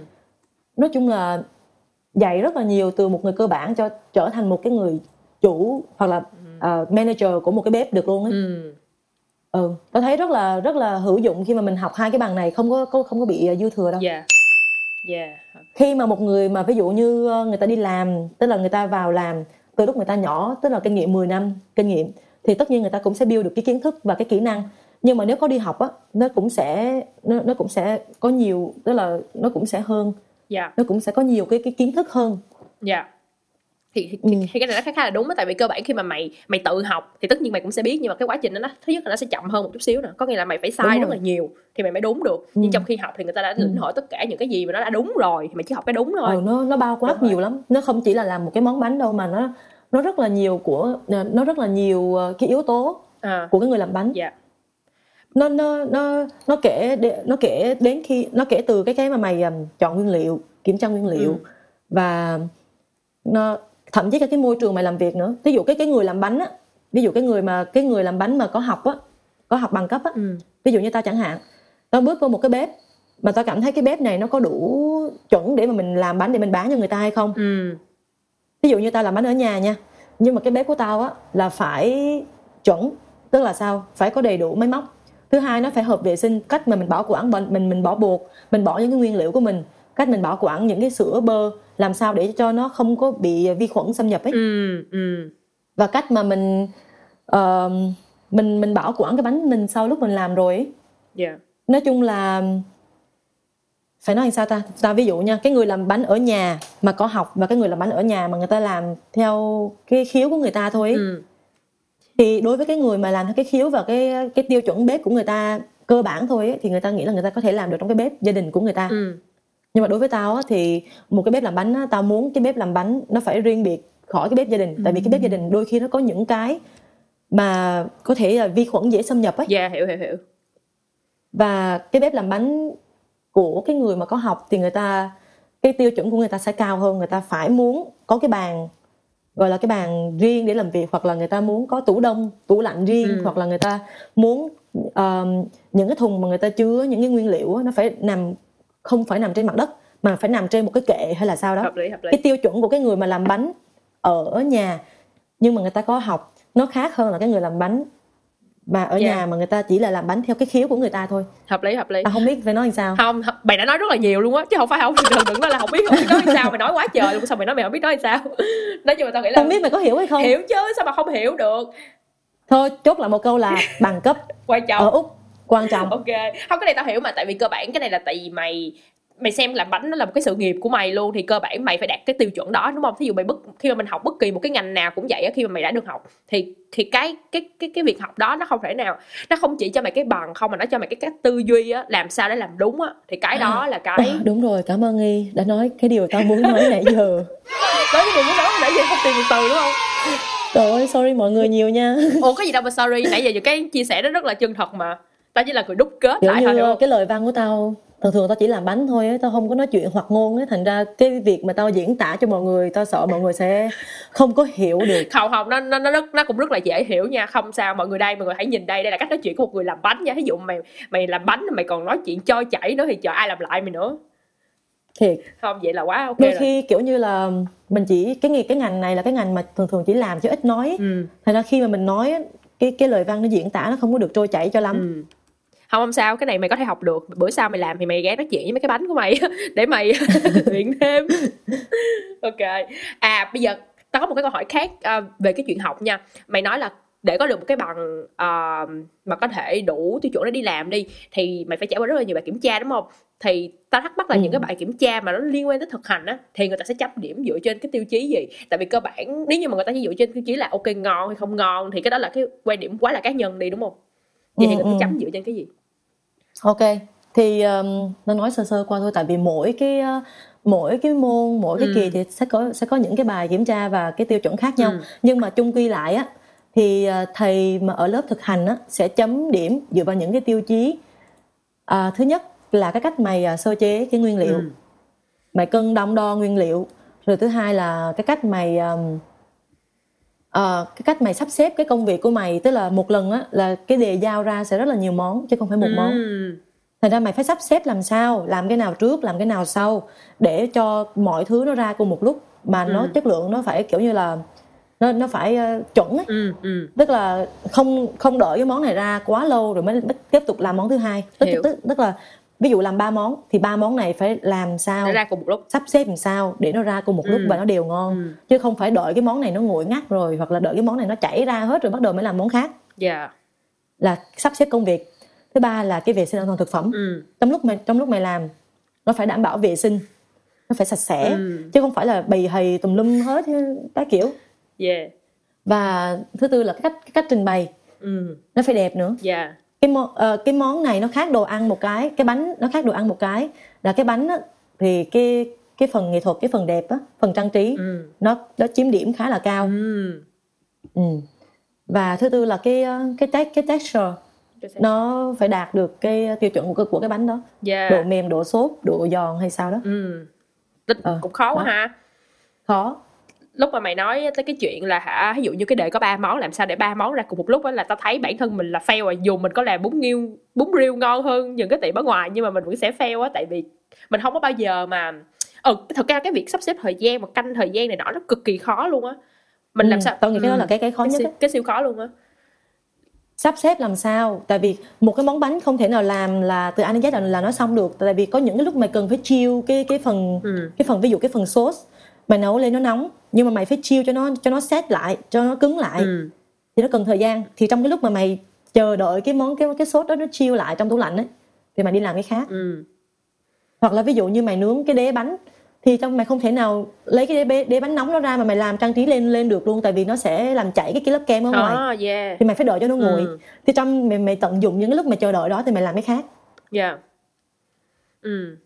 Nói chung là dạy rất là nhiều từ một người cơ bản cho trở thành một cái người chủ hoặc là ờ, manager của một cái bếp được luôn ấy. Ừ ừ tao thấy rất là rất là hữu dụng khi mà mình học hai cái bằng này không có có- không có bị ờ, dư thừa đâu. Yeah yeah khi mà một người mà ví dụ như ờ, người ta đi làm tức là người ta vào làm từ lúc người ta nhỏ tức là kinh nghiệm 10 năm kinh nghiệm thì tất nhiên người ta cũng sẽ build được cái kiến thức và cái kỹ năng. Nhưng mà nếu có đi học á nó cũng sẽ nó, nó cũng sẽ có nhiều tức là nó cũng sẽ hơn. Yeah nó cũng sẽ có nhiều cái cái kiến thức hơn. Dạ thì, thì, Ừ. thì cái này nó khá khá là đúng á tại vì cơ bản khi mà mày mày tự học thì tất nhiên mày cũng sẽ biết nhưng mà cái quá trình đó nó thứ nhất là nó sẽ chậm hơn một chút xíu nè có nghĩa là mày phải sai Đúng rất rồi. là nhiều thì mày mới đúng được Ừ. nhưng trong khi học thì người ta đã lĩnh hội tất cả những cái gì mà nó đã đúng rồi thì mày chỉ học cái đúng thôi ừ, nó nó bao Đúng quát rồi. nhiều lắm nó không chỉ là làm một cái món bánh đâu mà nó nó rất là nhiều của nó rất là nhiều ờ, cái yếu tố à của cái người làm bánh dạ nó nó nó nó kể nó kể đến khi nó kể từ cái cái mà mày um, chọn nguyên liệu kiểm tra nguyên liệu Ừ. và nó thậm chí cả cái môi trường mày làm việc nữa. Ví dụ cái cái người làm bánh á ví dụ cái người mà cái người làm bánh mà có học á có học bằng cấp á ừ. ví dụ như tao chẳng hạn tao bước vào một cái bếp mà tao cảm thấy cái bếp này nó có đủ chuẩn để mà mình làm bánh để mình bán cho người ta hay không? Ừ. Ví dụ như tao làm bánh ở nhà nha nhưng mà cái bếp của tao á là phải chuẩn tức là sao? Phải có đầy đủ máy móc. Thứ hai nó phải hợp vệ sinh cách mà mình bảo quản mình mình mình bỏ bột mình bỏ những cái nguyên liệu của mình cách mình bảo quản những cái sữa bơ làm sao để cho nó không có bị vi khuẩn xâm nhập ấy. Ừ ừ. Và cách mà mình ờ, mình mình bảo quản cái bánh mình sau lúc mình làm rồi ấy. dạ. Nói chung là phải nói làm sao ta? Ta ví dụ nha cái người làm bánh ở nhà mà có học và cái người làm bánh ở nhà mà người ta làm theo cái khiếu của người ta thôi ấy, ừ. Thì đối với cái người mà làm theo cái khiếu và cái cái tiêu chuẩn bếp của người ta cơ bản thôi ấy, thì người ta nghĩ là người ta có thể làm được trong cái bếp gia đình của người ta. Ừ nhưng mà đối với tao á, thì một cái bếp làm bánh á, tao muốn cái bếp làm bánh nó phải riêng biệt khỏi cái bếp gia đình. Tại vì cái bếp gia đình đôi khi nó có những cái mà có thể là vi khuẩn dễ xâm nhập ấy dạ hiểu hiểu hiểu. Và cái bếp làm bánh của cái người mà có học thì người ta cái tiêu chuẩn của người ta sẽ cao hơn. Người ta phải muốn có cái bàn gọi là cái bàn riêng để làm việc hoặc là người ta muốn có tủ đông tủ lạnh riêng Ừ. hoặc là người ta muốn um, những cái thùng mà người ta chứa những cái nguyên liệu nó phải nằm không phải nằm trên mặt đất mà phải nằm trên một cái kệ hay là sao đó. Hợp lý hợp lý. Cái tiêu chuẩn của cái người mà làm bánh ở nhà nhưng mà người ta có học nó khác hơn là cái người làm bánh mà ở Dạ. nhà mà người ta chỉ là làm bánh theo cái khiếu của người ta thôi. Hợp lý hợp lý. Ta không biết phải nói làm sao? Không không, mày đã nói rất là nhiều luôn á chứ không phải không đừng đừng nói là không biết không biết nói làm sao mày nói quá trời luôn sao mày nói mày không biết nói làm sao? Nói chung là tao nghĩ là không biết mày có hiểu hay không? Hiểu chứ sao mà không hiểu được? Thôi chốt lại một câu là bằng cấp quan trọng. ở úc quan trọng. Ok. Không cái này tao hiểu mà tại vì cơ bản cái này là tại vì mày mày xem làm bánh nó là một cái sự nghiệp của mày luôn thì cơ bản mày phải đạt cái tiêu chuẩn đó đúng không? Thí dụ mày bất khi mà mình học bất kỳ một cái ngành nào cũng vậy á khi mà mày đã được học thì thì cái cái cái cái việc học đó nó không thể nào nó không chỉ cho mày cái bằng không mà nó cho mày cái cách tư duy á làm sao để làm đúng á. Thì cái đó là cái Ờ, đúng rồi cảm ơn nghi đã nói cái điều tao muốn nói nãy giờ. Nói cái điều muốn nói nãy giờ không tìm được từ đúng không? Trời ơi sorry mọi người nhiều nha. Ủa cái gì đâu mà sorry nãy giờ cái chia sẻ đó rất là chân thật mà tao chỉ là người đúc kết kiểu lại thôi hiểu cái lời văn của tao. Thường thường tao chỉ làm bánh thôi á tao không có nói chuyện hoặc ngôn á. Thành ra cái việc mà tao diễn tả cho mọi người tao sợ mọi người sẽ không có hiểu được. Không không nó nó nó rất nó cũng rất là dễ hiểu nha. Không sao mọi người đây mọi người hãy nhìn đây. Đây là cách nói chuyện của một người làm bánh nha. Ví dụ mày mày làm bánh mày còn nói chuyện trôi chảy nữa thì chờ ai làm lại mày nữa? Thiệt. Không vậy là quá ok đôi rồi. khi kiểu như là mình chỉ cái nghề cái ngành này là cái ngành mà thường thường chỉ làm chứ ít nói. Ừ. Thành ra khi mà mình nói cái cái lời văn nó diễn tả nó không có được trôi chảy cho lắm. Ừ không không sao cái này mày có thể học được. Bữa sau mày làm thì mày ghé nói chuyện với mấy cái bánh của mày để mày luyện thêm. Ok. À bây giờ tao có một cái câu hỏi khác à, về cái chuyện học nha. Mày nói là để có được một cái bằng à, mà có thể đủ tiêu chuẩn để đi làm đi thì mày phải trải qua rất là nhiều bài kiểm tra đúng không? Thì tao thắc mắc là Ừ. những cái bài kiểm tra mà nó liên quan tới thực hành á thì người ta sẽ chấm điểm dựa trên cái tiêu chí gì? Tại vì cơ bản nếu như mà người ta chỉ dựa trên tiêu chí là ok ngon hay không ngon thì cái đó là cái quan điểm quá là cá nhân đi đúng không? Vậy thì Ừ, người ta ừ. chấm dựa trên cái gì ok thì um, nó nói sơ sơ qua thôi tại vì mỗi cái uh, mỗi cái môn mỗi cái Ừ. kỳ thì sẽ có sẽ có những cái bài kiểm tra và cái tiêu chuẩn khác nhau Ừ. nhưng mà chung quy lại á thì uh, thầy mà ở lớp thực hành á sẽ chấm điểm dựa vào những cái tiêu chí à, thứ nhất là cái cách mày uh, sơ chế cái nguyên liệu Ừ. mày cân đong đo nguyên liệu rồi thứ hai là cái cách mày um, ờ, cái cách mày sắp xếp cái công việc của mày tức là một lần á là cái đề giao ra sẽ rất là nhiều món chứ không phải một món Ừ. thành ra mày phải sắp xếp làm sao làm cái nào trước làm cái nào sau để cho mọi thứ nó ra cùng một lúc mà nó Ừ. chất lượng nó phải kiểu như là nó nó phải ờ, chuẩn ấy ừ ừ tức là không không đợi cái món này ra quá lâu rồi mới, mới tiếp tục làm món thứ hai tức, Hiểu. tức tức là ví dụ làm ba món thì ba món này phải làm sao? Để ra cùng một lúc. Sắp xếp làm sao để nó ra cùng một lúc Ừ. và nó đều ngon? Ừ. chứ không phải đợi cái món này nó nguội ngắt rồi hoặc là đợi cái món này nó chảy ra hết rồi bắt đầu mới làm món khác. Dạ. Là sắp xếp công việc. Thứ ba là cái vệ sinh an toàn thực phẩm. Ừ. Trong lúc mày trong lúc mày làm nó phải đảm bảo vệ sinh nó phải sạch sẽ Ừ. chứ không phải là bầy hầy tùm lum hết cái kiểu. Yeah và thứ tư là cái cách cái cách trình bày. Ừ. Nó phải đẹp nữa. Dạ cái món ờ, cái món này nó khác đồ ăn một cái cái bánh nó khác đồ ăn một cái. Là cái bánh á, thì cái cái phần nghệ thuật cái phần đẹp á phần trang trí ừ. nó nó chiếm điểm khá là cao. Ừ. Ừ. và thứ tư là cái ờ, cái te- cái texture nó phải đạt được cái tiêu chuẩn của cái, của cái bánh đó. Dạ. Độ mềm độ xốp độ giòn hay sao đó. Ừ. Tính Ờ, cũng khó quá đó. ha. Khó lúc mà mày nói tới cái chuyện là hả ví dụ như cái đề có ba món làm sao để ba món ra cùng một lúc á là tao thấy bản thân mình là fail rồi dù mình có làm bún nghiêu bún riêu ngon hơn những cái tiệm ở ngoài nhưng mà mình vẫn sẽ fail á tại vì mình không có bao giờ mà ừ thật ra cái việc sắp xếp thời gian và canh thời gian này nọ nó cực kỳ khó luôn á. Mình làm Ừ, sao? tao nghĩ cái đó Ừ, là cái cái khó cái nhất siêu, cái siêu khó luôn á. Sắp xếp làm sao? Tại vì một cái món bánh không thể nào làm là từ A đến Z là, là nó xong được. Tại vì có những cái lúc mày cần phải chiêu cái cái phần ừ. cái phần ví dụ cái phần sauce mày nấu lên nó nóng nhưng mà mày phải chiêu cho nó cho nó set lại cho nó cứng lại. Ừ. Thì nó cần thời gian. Thì trong cái lúc mà mày chờ đợi cái món cái cái sốt đó nó chiêu lại trong tủ lạnh ấy thì mày đi làm cái khác. Ừ. Hoặc là ví dụ như mày nướng cái đế bánh thì trong mày không thể nào lấy cái đế, đế bánh nóng đó ra mà mày làm trang trí lên lên được luôn tại vì nó sẽ làm chảy cái cái lớp kem ở ngoài. đó yeah. Thì mày phải đợi cho nó nguội. Ừ. thì trong mày, mày tận dụng những cái lúc mày chờ đợi đó thì mày làm cái khác. Dạ ừ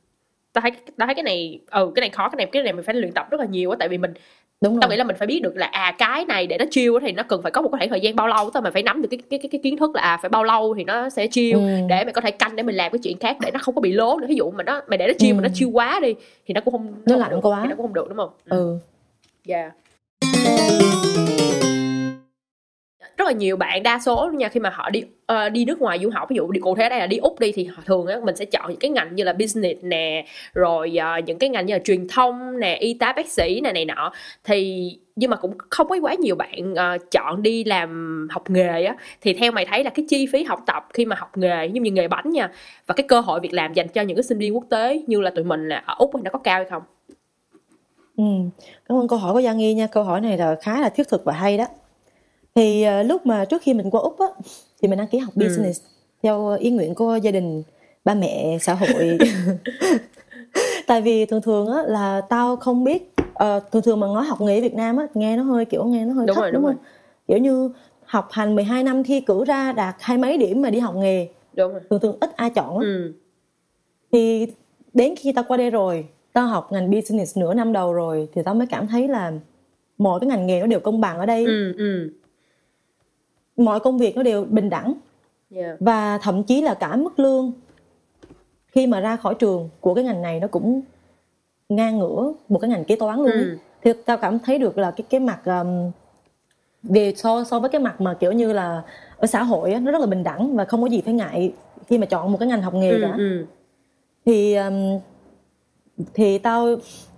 tao thấy tao thấy cái này ừ cái này khó cái này cái này mình phải luyện tập rất là nhiều á tại vì mình đúng tao rồi nghĩ là mình phải biết được là à cái này để nó chill thì nó cần phải có một cái khoảng thời gian bao lâu tao mình phải nắm được cái cái cái, cái kiến thức là à phải bao lâu thì nó sẽ chill Ừ. để mày có thể canh để mình làm cái chuyện khác để nó không có bị lố nữa ví dụ mà nó mày để nó chill Ừ. mà nó chill quá đi thì nó cũng không Nó lạnh quá. thì nó cũng không được đúng không ừ Yeah rất là nhiều bạn đa số nha khi mà họ đi uh, đi nước ngoài du học ví dụ đi cụ thể đây là đi úc đi thì họ thường á mình sẽ chọn những cái ngành như là business nè rồi uh, những cái ngành như là truyền thông nè y tá bác sĩ nè này nọ thì nhưng mà cũng không có quá nhiều bạn uh, chọn đi làm học nghề á thì theo mày thấy là cái chi phí học tập khi mà học nghề giống như nghề bánh nha và cái cơ hội việc làm dành cho những cái sinh viên quốc tế như là tụi mình là ở úc thì nó có cao hay không Ừ. Cảm ơn câu hỏi của Giang Nghi nha. Câu hỏi này là khá là thiết thực và hay đó. Thì ờ, lúc mà trước khi mình qua Úc á, thì mình đăng ký học Ừ. business theo ý nguyện của gia đình, ba mẹ, xã hội. Tại vì thường thường á là tao không biết ờ, thường thường mà nói học nghề Việt Nam á nghe nó hơi kiểu nghe nó hơi Đúng thấp rồi, đúng, đúng không? Kiểu như học hành 12 năm thi cử ra đạt hai mấy điểm mà đi học nghề, đúng rồi thường thường ít ai chọn á. ừ thì đến khi tao qua đây rồi tao học ngành business nửa năm đầu rồi thì tao mới cảm thấy là mọi cái ngành nghề nó đều công bằng ở đây ừ ừ mọi công việc nó đều bình đẳng yeah. và thậm chí là cả mức lương khi mà ra khỏi trường của cái ngành này nó cũng ngang ngửa một cái ngành kế toán luôn. Ừ. thì tao cảm thấy được là cái cái mặt um, về so so với cái mặt mà kiểu như là ở xã hội á, nó rất là bình đẳng và không có gì phải ngại khi mà chọn một cái ngành học nghề ừ, cả ừ. thì um, thì tao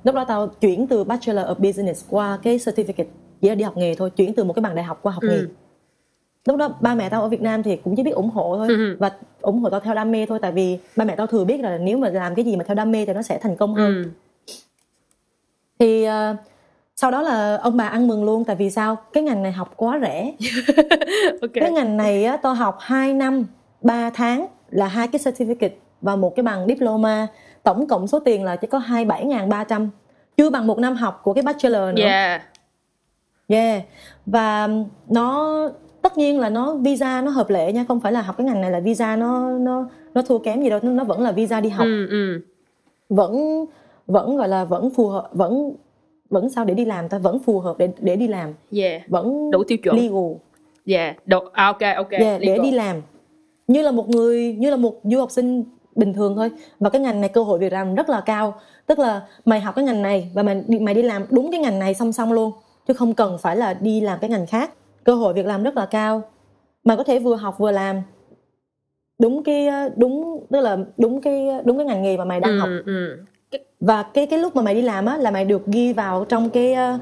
lúc đó tao chuyển từ bachelor of business qua cái certificate chỉ là đi học nghề thôi chuyển từ một cái bằng đại học qua học Ừ. nghề lúc đó ba mẹ tao ở Việt Nam thì cũng chỉ biết ủng hộ thôi. Ừ. và ủng hộ tao theo đam mê thôi tại vì ba mẹ tao thừa biết là nếu mà làm cái gì mà theo đam mê thì nó sẽ thành công hơn. Ừ. thì ờ, sau đó là ông bà ăn mừng luôn tại vì sao? Cái ngành này học quá rẻ. Ok. Cái ngành này á, tôi học 2 năm 3 tháng là hai cái certificate và một cái bằng diploma. Tổng cộng số tiền là chỉ có 27.300 chưa bằng một năm học của cái bachelor nữa. Yeah. Yeah. và nó tất nhiên là nó visa nó hợp lệ nha không phải là học cái ngành này là visa nó nó nó thua kém gì đâu nó vẫn là visa đi học. Ừ ừ. Vẫn vẫn gọi là vẫn phù hợp vẫn vẫn sao để đi làm ta vẫn phù hợp để để đi làm. Yeah. Vẫn đủ tiêu chuẩn. legal. Yeah. Đủ à, ok ok. Yeah, để legal. đi làm. Như là một người như là một du học sinh bình thường thôi. Và cái ngành này cơ hội việc làm rất là cao. Tức là mày học cái ngành này và mày mày đi làm đúng cái ngành này song song luôn. Chứ không cần phải là đi làm cái ngành khác cơ hội việc làm rất là cao. Mày có thể vừa học vừa làm. Đúng cái đúng tức là đúng cái đúng cái ngành nghề mà mày đang ừ, học. ừ. và cái cái lúc mà mày đi làm á là mày được ghi vào trong cái ờ,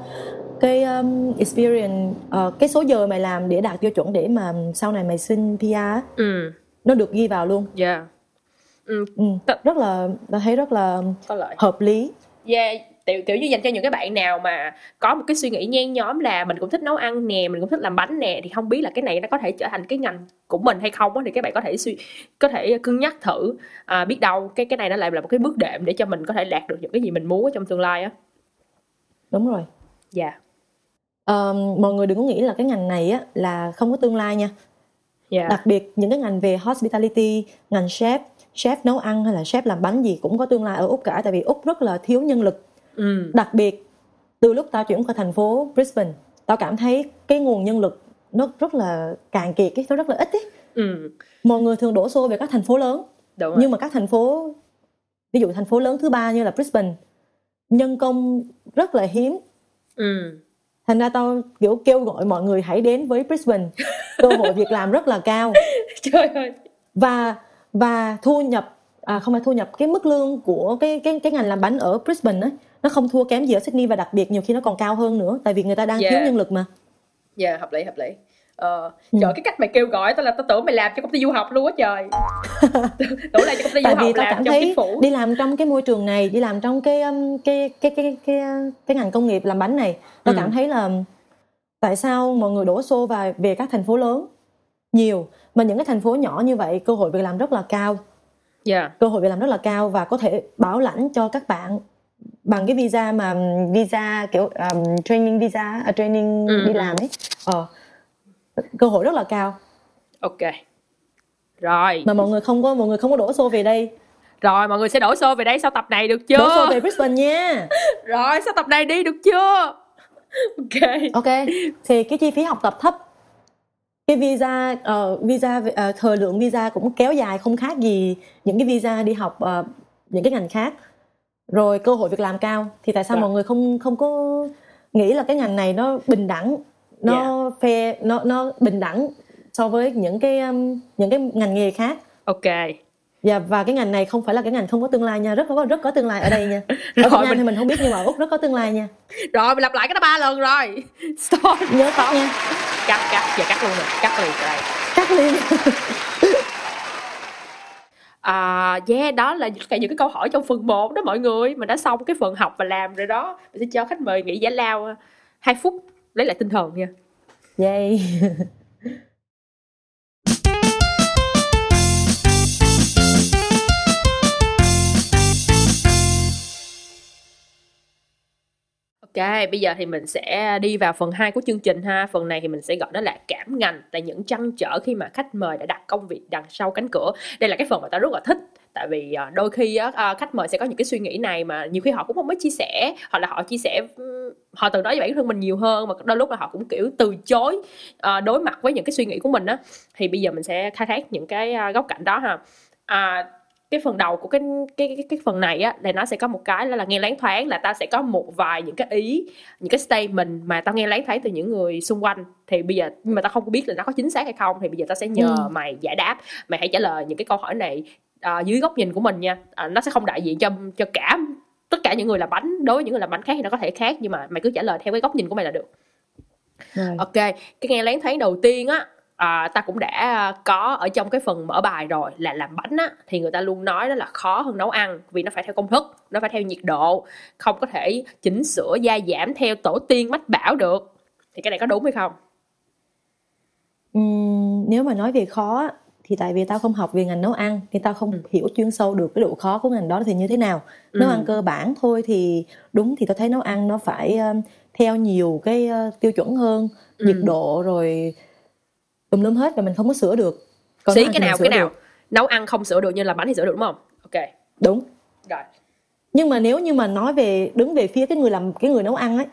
cái um, experience ờ, cái số giờ mày làm để đạt tiêu chuẩn để mà sau này mày xin PR ừ. Nó được ghi vào luôn. Yeah. Ừ. Ừ. Rất là thấy rất là có lợi. hợp lý. Yeah kiểu, kiểu như dành cho những cái bạn nào mà có một cái suy nghĩ nhen nhóm là mình cũng thích nấu ăn nè mình cũng thích làm bánh nè thì không biết là cái này nó có thể trở thành cái ngành của mình hay không á thì các bạn có thể suy có thể cân nhắc thử à, biết đâu cái cái này nó lại là một cái bước đệm để cho mình có thể đạt được những cái gì mình muốn ở trong tương lai á. Đúng rồi. Dạ. Ờm, mọi người đừng có nghĩ là cái ngành này á là không có tương lai nha. Dạ. Đặc biệt những cái ngành về hospitality ngành chef chef nấu ăn hay là chef làm bánh gì cũng có tương lai ở úc cả tại vì úc rất là thiếu nhân lực ừ. Đặc biệt từ lúc tao chuyển qua thành phố Brisbane tao cảm thấy cái nguồn nhân lực nó rất là cạn kiệt cái nó rất là ít ấy. ừ. Mọi người thường đổ xô về các thành phố lớn. Đúng rồi. Nhưng mà các thành phố ví dụ thành phố lớn thứ ba như là Brisbane nhân công rất là hiếm. Ừ. Thành ra tao kiểu kêu gọi mọi người hãy đến với Brisbane. Cơ hội việc làm rất là cao. Trời ơi. Và và thu nhập à, không phải thu nhập cái mức lương của cái cái cái ngành làm bánh ở Brisbane ấy, nó không thua kém gì ở Sydney và đặc biệt nhiều khi nó còn cao hơn nữa tại vì người ta đang Yeah. thiếu nhân lực mà. Dạ hợp lý hợp lý. Ờ Ừ. trời cái cách mày kêu gọi tao là tao tưởng mày làm cho công ty du học luôn á trời. Tưởng là cho công ty du học vì tao làm cảm trong thấy chính phủ. đi làm trong cái môi trường này đi làm trong cái um, cái cái cái cái cái ngành công nghiệp làm bánh này tao Ừ. cảm thấy là tại sao mọi người đổ xô vào về các thành phố lớn? Nhiều mà những cái thành phố nhỏ như vậy cơ hội việc làm rất là cao. Dạ cơ hội việc làm rất là cao và có thể bảo lãnh cho các bạn bằng cái visa mà um, visa kiểu um, training visa à, training Ừ, đi ừ. làm ấy. Ờ cơ hội rất là cao. Ok. Rồi. Mà mọi người không có mọi người không có đổ xô về đây. Rồi mọi người sẽ đổ xô về đây sau tập này được chưa? Đổ xô về Brisbane nha. Rồi sau tập này đi được chưa? Ok. Ok. Thì cái chi phí học tập thấp. Cái visa uh, visa uh, thời lượng visa cũng kéo dài không khác gì những cái visa đi học uh, những cái ngành khác rồi cơ hội việc làm cao. Thì tại sao Dạ. mọi người không không có nghĩ là cái ngành này nó bình đẳng nó fair nó nó bình đẳng so với những cái um, những cái ngành nghề khác? Ok. Và và cái ngành này không phải là cái ngành không có tương lai nha. Rất có rất có tương lai ở đây nha. Ở Việt Rồi, Nam mình- thì mình không biết nhưng mà ở úc rất có tương lai nha. Rồi mình lặp lại cái đó ba lần rồi. Stop. Nhớ cắt nha. Cắt cắt giờ cắt luôn nè cắt liền rồi. Cắt liền À, yeah, đó là tất cả những cái câu hỏi trong phần 1 đó mọi người Mình đã xong cái phần học và làm rồi đó. Mình sẽ cho khách mời nghỉ giải lao ờ, 2 phút lấy lại tinh thần nha. Yay. Ok, bây giờ thì mình sẽ đi vào phần 2 của chương trình ha. Phần này thì mình sẽ gọi nó là cảm ngành tại những trăn trở khi mà khách mời đã đặt công việc đằng sau cánh cửa. Đây là cái phần mà tao rất là thích Tại vì ờ, đôi khi ờ, khách mời sẽ có những cái suy nghĩ này mà nhiều khi họ cũng không mới chia sẻ Hoặc là họ chia sẻ họ từ nói với bản thân mình nhiều hơn Mà đôi lúc là họ cũng kiểu từ chối ờ, đối mặt với những cái suy nghĩ của mình á. Thì bây giờ mình sẽ khai thác những cái góc cạnh đó ha. À, cái phần đầu của cái cái cái, cái phần này á là nó sẽ có một cái là, là nghe láng thoáng là ta sẽ có một vài những cái ý những cái statement mà tao nghe láng thoáng từ những người xung quanh. Thì bây giờ nhưng mà tao không có biết là nó có chính xác hay không thì bây giờ tao sẽ nhờ Ừ. mày giải đáp mày hãy trả lời những cái câu hỏi này à, dưới góc nhìn của mình nha. À, nó sẽ không đại diện cho cho cả tất cả những người làm bánh đối với những người làm bánh khác thì nó có thể khác nhưng mà mày cứ trả lời theo cái góc nhìn của mày là được. Rồi. Ok, cái nghe lén thoáng đầu tiên á à, ta cũng đã có ở trong cái phần mở bài rồi là làm bánh á thì người ta luôn nói đó là khó hơn nấu ăn vì nó phải theo công thức, nó phải theo nhiệt độ, không có thể chỉnh sửa gia giảm theo tổ tiên mách bảo được. Thì cái này có đúng hay không? Ừm, nếu mà nói về khó thì tại vì tao không học về ngành nấu ăn thì tao không Ừ. hiểu chuyên sâu được cái độ khó của ngành đó thì như thế nào nấu Ừ. ăn cơ bản thôi thì đúng thì tao thấy nấu ăn nó phải theo nhiều cái tiêu chuẩn hơn Ừ. nhiệt độ rồi tùm lum hết và mình không có sửa được Còn Xí cái nào cái nào? được. Nấu ăn không sửa được nhưng làm bánh thì sửa được đúng không? Ok, đúng rồi. nhưng mà nếu như mà nói về đứng về phía cái người làm cái người nấu ăn ấy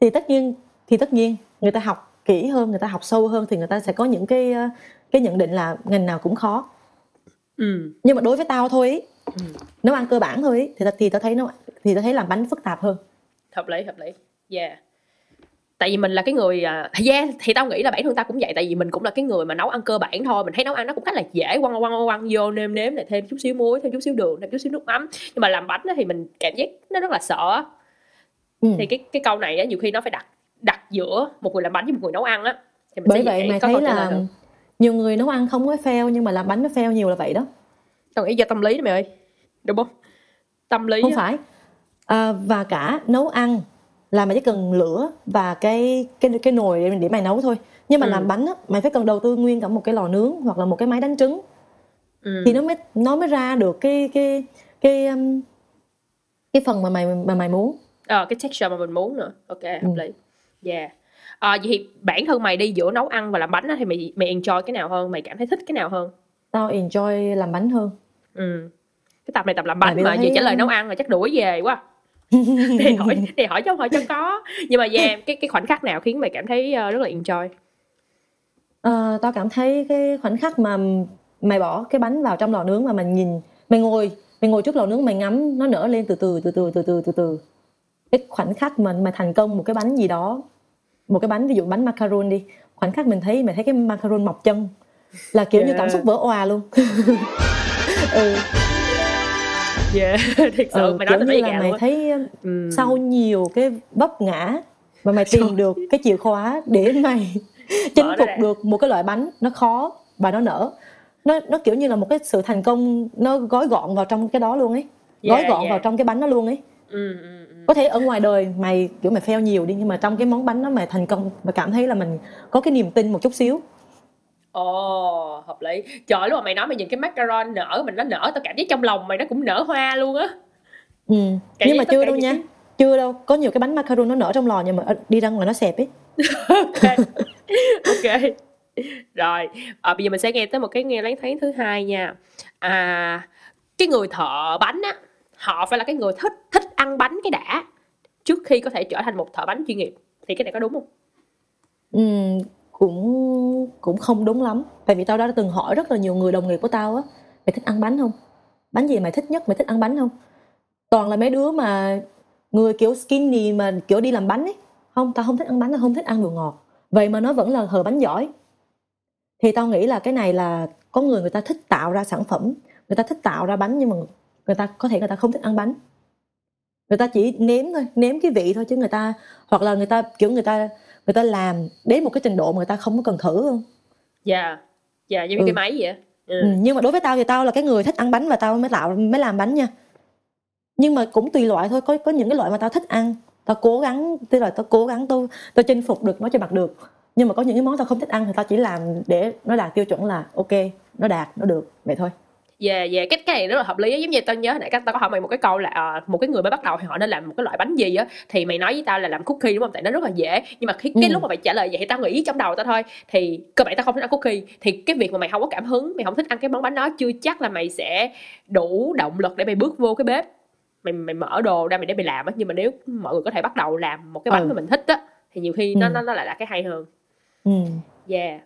thì tất nhiên thì tất nhiên người ta học kỹ hơn người ta học sâu hơn thì người ta sẽ có những cái uh, cái nhận định là ngành nào cũng khó Ừ. nhưng mà đối với tao thôi ý, Ừ. nấu ăn cơ bản thôi ý, thì ta- thì tao thấy nó thì tao thấy làm bánh phức tạp hơn hợp lý hợp lý yeah tại vì mình là cái người à, yeah thì tao nghĩ là bản thân tao cũng vậy tại vì mình cũng là cái người mà nấu ăn cơ bản thôi mình thấy nấu ăn nó cũng khá là dễ quăng quăng quăng, vô nêm nếm này thêm chút xíu muối thêm chút xíu đường thêm chút xíu nước mắm. Nhưng mà làm bánh thì mình cảm giác nó rất là sợ ừ. thì cái cái câu này á nhiều khi nó phải đặt đặt giữa một người làm bánh với một người nấu ăn á thì mình bởi vậy có thấy là nhiều người nấu ăn không có fail nhưng mà làm bánh nó fail nhiều là vậy đó. Tao nghĩ do tâm lý đó mày ơi đúng không? Tâm lý không á. phải. À, và cả nấu ăn là mày chỉ cần lửa và cái cái cái nồi để, để mày nấu thôi. Nhưng mà Ừ. làm bánh á, mày phải cần đầu tư nguyên cả một cái lò nướng hoặc là một cái máy đánh trứng. Ừ. thì nó mới nó mới ra được cái cái cái um, cái phần mà mày mà mày muốn. Ờ, cái texture mà mình muốn nữa. Ok hợp Ừ. lý. Yeah. À, vậy thì bản thân mày đi giữa nấu ăn và làm bánh á, thì mày mày enjoy cái nào hơn? Mày cảm thấy thích cái nào hơn? Tao enjoy làm bánh hơn. Ừ. Cái tập này tập làm bánh mà thấy- trả lời nấu ăn là chắc đuổi về quá thì hỏi thì hỏi cho hỏi cho có. Nhưng mà yeah cái cái khoảnh khắc nào khiến mày cảm thấy ờ, rất là enjoy? Ờ, tao cảm thấy cái khoảnh khắc mà mày bỏ cái bánh vào trong lò nướng và mày nhìn mày ngồi mày ngồi trước lò nướng mày ngắm nó nở lên từ từ từ từ từ từ từ từ. Cái khoảnh khắc mà mày thành công một cái bánh gì đó một cái bánh ví dụ bánh macaron đi khoảnh khắc mình thấy mày thấy cái macaron mọc chân là kiểu như Yeah. cảm xúc vỡ òa luôn. Ừ, yeah thiệt sự ừ mày nói như là mày luôn á. thấy ừ. sau nhiều cái vấp ngã mà mày tìm được cái chìa khóa để mày chinh nó phục được một cái loại bánh nó khó và nó nở nó nó kiểu như là một cái sự thành công nó gói gọn vào trong cái đó luôn ấy gói Yeah, gọn yeah. vào trong cái bánh đó luôn ấy ừ, ừ, ừ. có thể ở ngoài đời mày kiểu mày fail nhiều đi nhưng mà trong cái món bánh đó mày thành công mày cảm thấy là mình có cái niềm tin một chút xíu Ồ, hợp lý. Trời lúc mà mày nói mày nhìn cái macaron nở mình nó nở tao cảm giác trong lòng mày nó cũng nở hoa luôn á. ừ. Cảm nhưng mà chưa đâu nha. cái- chưa đâu. Có nhiều cái bánh macaron nó nở trong lò nhưng mà ờ, đi ra ngoài nó xẹp ấy. Ok. Ok. Rồi à, bây giờ mình sẽ nghe tới một cái nghe láng thoáng thứ hai nha. À cái người thợ bánh á họ phải là cái người thích thích ăn bánh cái đã trước khi có thể trở thành một thợ bánh chuyên nghiệp. Thì cái này có đúng không? Ừm, cũng cũng không đúng lắm. Tại vì tao đã từng hỏi rất là nhiều người đồng nghiệp của tao á, mày thích ăn bánh không? Bánh gì mày thích nhất? Mày thích ăn bánh không? Toàn là mấy đứa mà người kiểu skinny mà kiểu đi làm bánh ấy. Không, tao không thích ăn bánh, tao không thích ăn đồ ngọt. Vậy mà nó vẫn là hờ bánh giỏi. Thì tao nghĩ là cái này là có người người ta thích tạo ra sản phẩm, người ta thích tạo ra bánh nhưng mà người ta, có thể người ta không thích ăn bánh. Người ta chỉ nếm thôi, nếm cái vị thôi chứ người ta, hoặc là người ta, kiểu người ta người ta làm đến một cái trình độ mà người ta không có cần thử không dạ dạ giống như Ừ. cái máy vậy ừ. ừ. nhưng mà đối với tao thì tao là cái người thích ăn bánh và tao mới tạo mới làm bánh nha nhưng mà cũng tùy loại thôi có có những cái loại mà tao thích ăn tao cố gắng tức là tao cố gắng tao tao chinh phục được nó cho bằng được nhưng mà có những cái món tao không thích ăn thì tao chỉ làm để nó đạt tiêu chuẩn là ok nó đạt nó được vậy thôi dạ dạ cái cái này rất là hợp lý á. giống như tao nhớ hồi nãy tao có hỏi mày một cái câu là à, một cái người mới bắt đầu thì họ nên làm một cái loại bánh gì á? Thì mày nói với tao là làm cookie đúng không? Tại nó rất là dễ. Nhưng mà khi cái Ừ. lúc mà mày trả lời vậy thì tao nghĩ trong đầu tao thôi. Thì cơ bản tao không thích ăn cookie. Thì cái việc mà mày không có cảm hứng mày không thích ăn cái món bánh đó chưa chắc là mày sẽ đủ động lực để mày bước vô cái bếp. Mày mày mở đồ ra mày để mày làm á. Nhưng mà nếu mọi người có thể bắt đầu làm một cái bánh Ừ. mà mình thích á thì nhiều khi nó Ừ. nó nó lại là cái hay hơn. Ừ. yeah.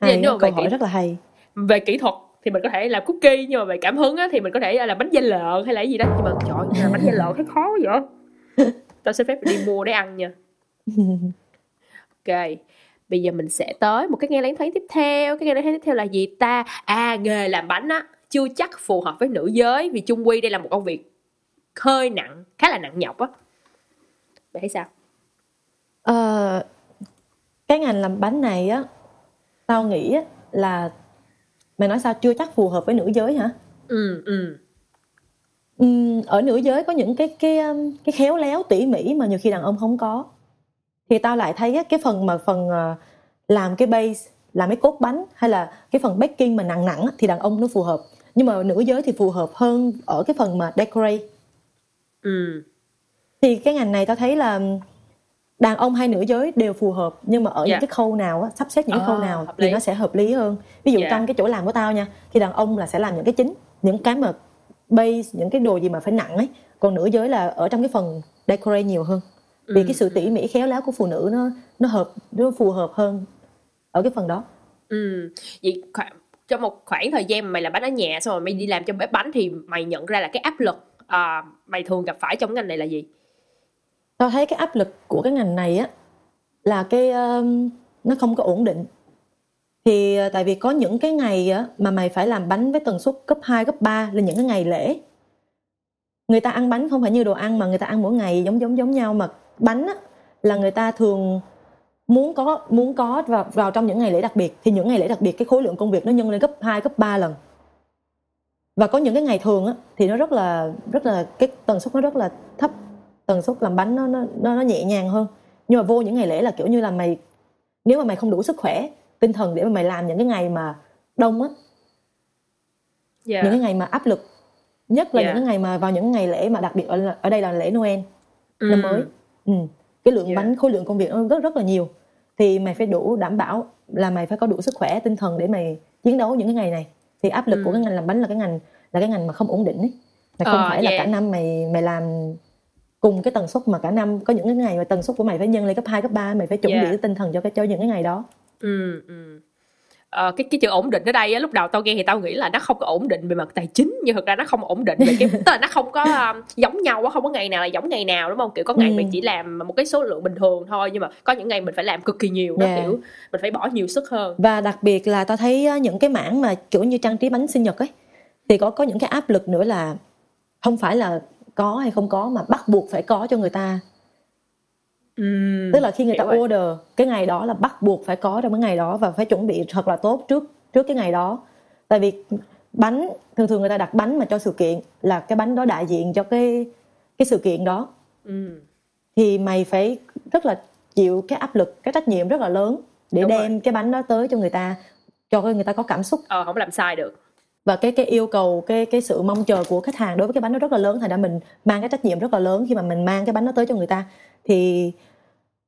Hay nếu mà câu về hỏi kỹ- rất là hay. Về kỹ thuật thì mình có thể làm cookie nhưng mà về cảm hứng á, thì mình có thể làm bánh da lợn hay là cái gì đó. Nhưng mà trời ơi, làm bánh da lợn thấy khó vậy. Tao xin phép đi mua để ăn nha. Ok bây giờ mình sẽ tới một cái nghe lén thoáng tiếp theo. Cái nghe lén thoáng tiếp theo là gì ta? À nghề làm bánh á chưa chắc phù hợp với nữ giới vì chung quy đây là một công việc hơi nặng khá là nặng nhọc á. Bạn thấy sao? Ờ, cái ngành làm bánh này á tao nghĩ á, là mày nói sao? Chưa chắc phù hợp với nữ giới hả? Ừ ừ. Ừm, ở nữ giới có những cái cái um, cái khéo léo tỉ mỉ mà nhiều khi đàn ông không có. Thì tao lại thấy cái phần mà phần ờ, làm cái base làm cái cốt bánh hay là cái phần baking mà nặng nặng thì đàn ông nó phù hợp. Nhưng mà nữ giới thì phù hợp hơn ở cái phần mà decorate. Ừ. Thì cái ngành này tao thấy là đàn ông hay nữ giới đều phù hợp nhưng mà ở Dạ. những cái khâu nào á, sắp xếp những cái À, khâu nào hợp thì nó sẽ hợp lý hơn. Ví dụ Dạ. trong cái chỗ làm của tao nha thì đàn ông là sẽ làm những cái chính những cái mà base những cái đồ gì mà phải nặng ấy. Còn nữ giới là ở trong cái phần decorate nhiều hơn. Vì Ừ, cái sự tỉ mỉ khéo léo của phụ nữ nó nó hợp nó phù hợp hơn ở cái phần đó. Ừ, vậy khoảng, trong một khoảng thời gian mà mày làm bánh ở nhà xong rồi mày đi làm trong bếp bánh thì mày nhận ra là cái áp lực à, mày thường gặp phải trong ngành này là gì? Tao thấy cái áp lực của cái ngành này á là cái um, nó không có ổn định. Thì uh, tại vì có những cái ngày á mà mày phải làm bánh với tần suất cấp 2, cấp 3 là những cái ngày lễ. Người ta ăn bánh không phải như đồ ăn mà người ta ăn mỗi ngày giống giống giống nhau mà bánh á là người ta thường muốn có muốn có vào vào trong những ngày lễ đặc biệt. Thì những ngày lễ đặc biệt cái khối lượng công việc nó nhân lên gấp 2, gấp 3 lần. Và có những cái ngày thường á thì nó rất là rất là cái tần suất nó rất là thấp tần suất làm bánh nó nó nó, nhẹ nhàng hơn nhưng mà vô những ngày lễ là kiểu như là mày nếu mà mày không đủ sức khỏe tinh thần để mà mày làm những cái ngày mà đông á Dạ. những cái ngày mà áp lực nhất là Dạ. những cái ngày mà vào những ngày lễ mà đặc biệt ở ở đây là lễ Noel Ừ. năm mới ừ. cái lượng Dạ. bánh khối lượng công việc nó rất rất là nhiều thì mày phải đủ đảm bảo là mày phải có đủ sức khỏe tinh thần để mày chiến đấu những cái ngày này thì áp lực Ừ. của cái ngành làm bánh là cái ngành là cái ngành mà không ổn định ấy mày không Ờ, phải là dạ. cả năm mày mày làm cùng cái tần suất mà cả năm có những cái ngày mà tần suất của mày phải nhân lên cấp 2, cấp 3 mày phải chuẩn Dạ. bị cái tinh thần cho cái cho những cái ngày đó Ừ, ừ. Ờ, cái cái chữ ổn định ở đây á, lúc đầu tao nghe thì tao nghĩ là nó không có ổn định về mặt tài chính nhưng thực ra nó không ổn định về cái tức là nó không có um, giống nhau á không có ngày nào là giống ngày nào đúng không kiểu có ngày Ừ. mình chỉ làm một cái số lượng bình thường thôi nhưng mà có những ngày mình phải làm cực kỳ nhiều Dạ. kiểu mình phải bỏ nhiều sức hơn và đặc biệt là tao thấy á, những cái mảng mà kiểu như trang trí bánh sinh nhật ấy thì có có những cái áp lực nữa là không phải là có hay không có mà bắt buộc phải có cho người ta ừ. tức là khi người ta rồi. order cái ngày đó là bắt buộc phải có trong cái ngày đó và phải chuẩn bị thật là tốt trước trước cái ngày đó tại vì bánh thường thường người ta đặt bánh mà cho sự kiện là cái bánh đó đại diện cho cái cái sự kiện đó ừ. thì mày phải rất là chịu cái áp lực cái trách nhiệm rất là lớn để Đúng đem cái bánh đó tới cho người ta cho người ta có cảm xúc ờ không làm sai được và cái cái yêu cầu, cái cái sự mong chờ của khách hàng đối với cái bánh nó rất là lớn, thành ra mình mang cái trách nhiệm rất là lớn khi mà mình mang cái bánh nó tới cho người ta. Thì,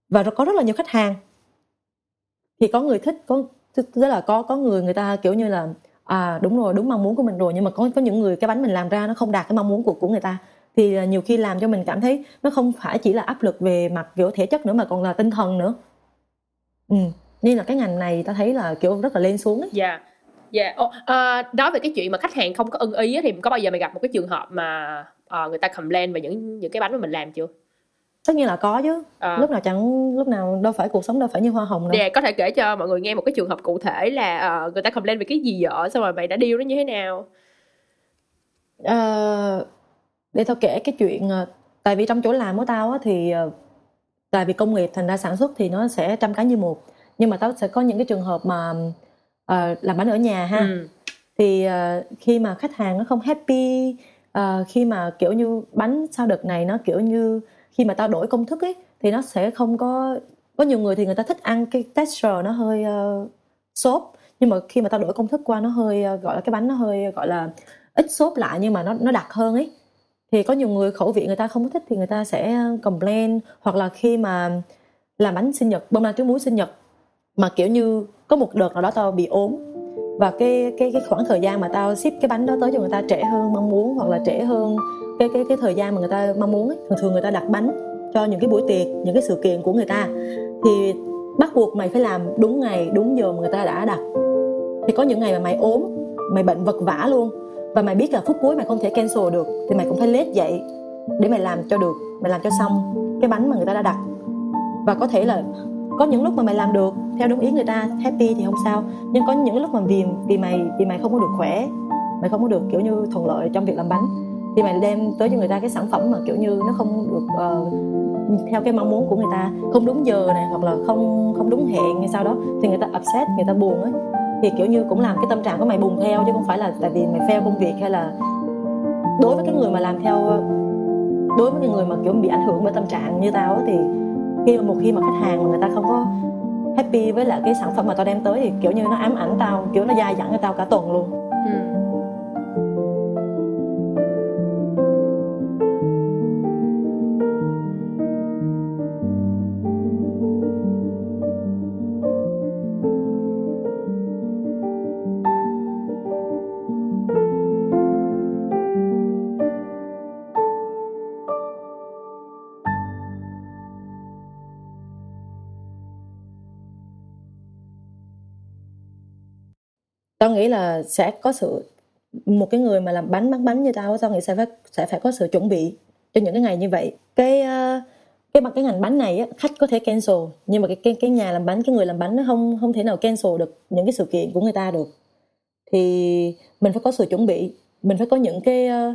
và có rất là nhiều khách hàng. Thì có người thích, có, tức là có có người người ta kiểu như là à đúng rồi, đúng mong muốn của mình rồi, nhưng mà có có những người cái bánh mình làm ra nó không đạt cái mong muốn của của người ta. Thì nhiều khi làm cho mình cảm thấy nó không phải chỉ là áp lực về mặt kiểu thể chất nữa mà còn là tinh thần nữa. Ừ nên là cái ngành này ta thấy là kiểu rất là lên xuống ấy. Dạ dạ oh, uh, nói về cái chuyện mà khách hàng không có ưng ý thì có bao giờ mày gặp một cái trường hợp mà uh, người ta complain về những những cái bánh mà mình làm chưa? Tất nhiên là có chứ. À. lúc nào chẳng lúc nào đâu phải cuộc sống đâu phải như hoa hồng đâu. Yeah, có thể kể cho mọi người nghe một cái trường hợp cụ thể là uh, người ta complain về cái gì vậy xong rồi mày đã điêu nó như thế nào? Uh, để tao kể cái chuyện uh, tại vì trong chỗ làm của tao á, thì uh, tại vì công nghiệp thành ra sản xuất thì nó sẽ trăm cái như một. Nhưng mà tao sẽ có những cái trường hợp mà uh, làm bánh ở nhà ha. Ừ. thì uh, khi mà khách hàng nó không happy uh, khi mà kiểu như bánh sau đợt này nó kiểu như khi mà tao đổi công thức ấy thì nó sẽ không có có nhiều người thì người ta thích ăn cái texture nó hơi uh, xốp. Nhưng mà khi mà tao đổi công thức qua nó hơi uh, gọi là cái bánh nó hơi gọi là ít xốp lại nhưng mà nó nó đặc hơn ấy. Thì có nhiều người khẩu vị người ta không có thích thì người ta sẽ complain. Hoặc là khi mà làm bánh sinh nhật bông lan trứng muối sinh nhật mà kiểu như có một đợt nào đó tao bị ốm. Và cái cái cái khoảng thời gian mà tao ship cái bánh đó tới cho người ta trễ hơn, mong muốn, hoặc là trễ hơn cái cái cái thời gian mà người ta mong muốn ấy. thường thường người ta đặt bánh cho những cái buổi tiệc, những cái sự kiện của người ta. Thì bắt buộc mày phải làm đúng ngày, đúng giờ mà người ta đã đặt. Thì có những ngày mà mày ốm, mày bệnh vật vã luôn. Và mày biết là phút cuối mày không thể cancel được, thì mày cũng phải lết dậy để mày làm cho được, mày làm cho xong cái bánh mà người ta đã đặt. Và có thể là có những lúc mà mày làm được theo đúng ý người ta happy thì không sao. Nhưng có những lúc mà vì vì mày vì mày không có được khỏe mày không có được kiểu như thuận lợi trong việc làm bánh thì mày đem tới cho người ta cái sản phẩm mà kiểu như nó không được uh, theo cái mong muốn của người ta không đúng giờ này hoặc là không không đúng hẹn hay sao đó thì người ta upset người ta buồn ấy thì kiểu như cũng làm cái tâm trạng của mày buồn theo chứ không phải là tại vì mày fail công việc hay là đối với cái người mà làm theo đối với cái người mà kiểu bị ảnh hưởng bởi tâm trạng như tao thì khi mà một khi mà khách hàng mà người ta không có happy với lại cái sản phẩm mà tao đem tới thì kiểu như nó ám ảnh tao, kiểu nó dai dẳng cho tao cả tuần luôn. Ừ. tao nghĩ là sẽ có sự một cái người mà làm bánh bán bánh như tao tao nghĩ sẽ phải sẽ phải có sự chuẩn bị cho những cái ngày như vậy. Cái ờ, cái mặt cái ngành bánh này á, khách có thể cancel nhưng mà cái cái cái nhà làm bánh cái người làm bánh nó không không thể nào cancel được những cái sự kiện của người ta được. Thì mình phải có sự chuẩn bị mình phải có những cái ờ,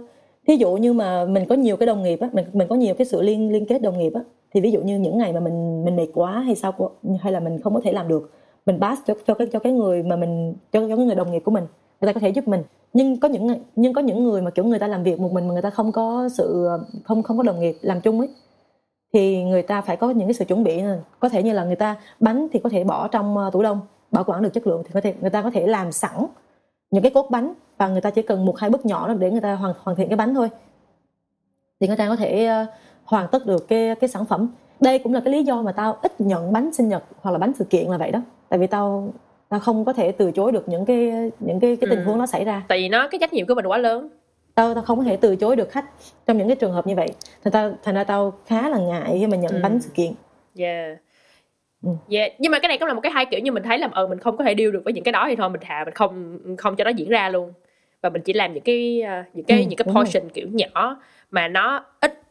thí ví dụ như mà mình có nhiều cái đồng nghiệp á mình mình có nhiều cái sự liên liên kết đồng nghiệp á thì ví dụ như những ngày mà mình mình mệt quá hay sao hay là mình không có thể làm được mình pass cho cho cái cho cái người mà mình, cho cho cái người đồng nghiệp của mình, người ta có thể giúp mình. Nhưng có những nhưng có những người mà kiểu người ta làm việc một mình mà người ta không có sự, không không có đồng nghiệp làm chung ấy, thì người ta phải có những cái sự chuẩn bị. Có thể như là người ta bánh thì có thể bỏ trong ờ, tủ đông, bảo quản được chất lượng thì có thể, người ta có thể làm sẵn những cái cốt bánh và người ta chỉ cần một hai bước nhỏ để người ta hoàn hoàn thiện cái bánh thôi. Thì người ta có thể ờ, hoàn tất được cái cái sản phẩm. Đây cũng là cái lý do mà tao ít nhận bánh sinh nhật hoặc là bánh sự kiện là vậy đó tại vì tao tao không có thể từ chối được những cái những cái cái tình ừ. huống nó xảy ra tại vì nó cái trách nhiệm của mình quá lớn tao tao không có thể từ chối được khách trong những cái trường hợp như vậy thành ra thành ra tao khá là ngại khi mà nhận ừ. bánh sự kiện yeah Ừ. Yeah. nhưng mà cái này cũng là một cái hai kiểu như mình thấy là ờ mình không có thể điêu được với những cái đó thì thôi mình thà mình không không cho nó diễn ra luôn và mình chỉ làm những cái uh, những cái ừ, những cái portion rồi. kiểu nhỏ mà nó ít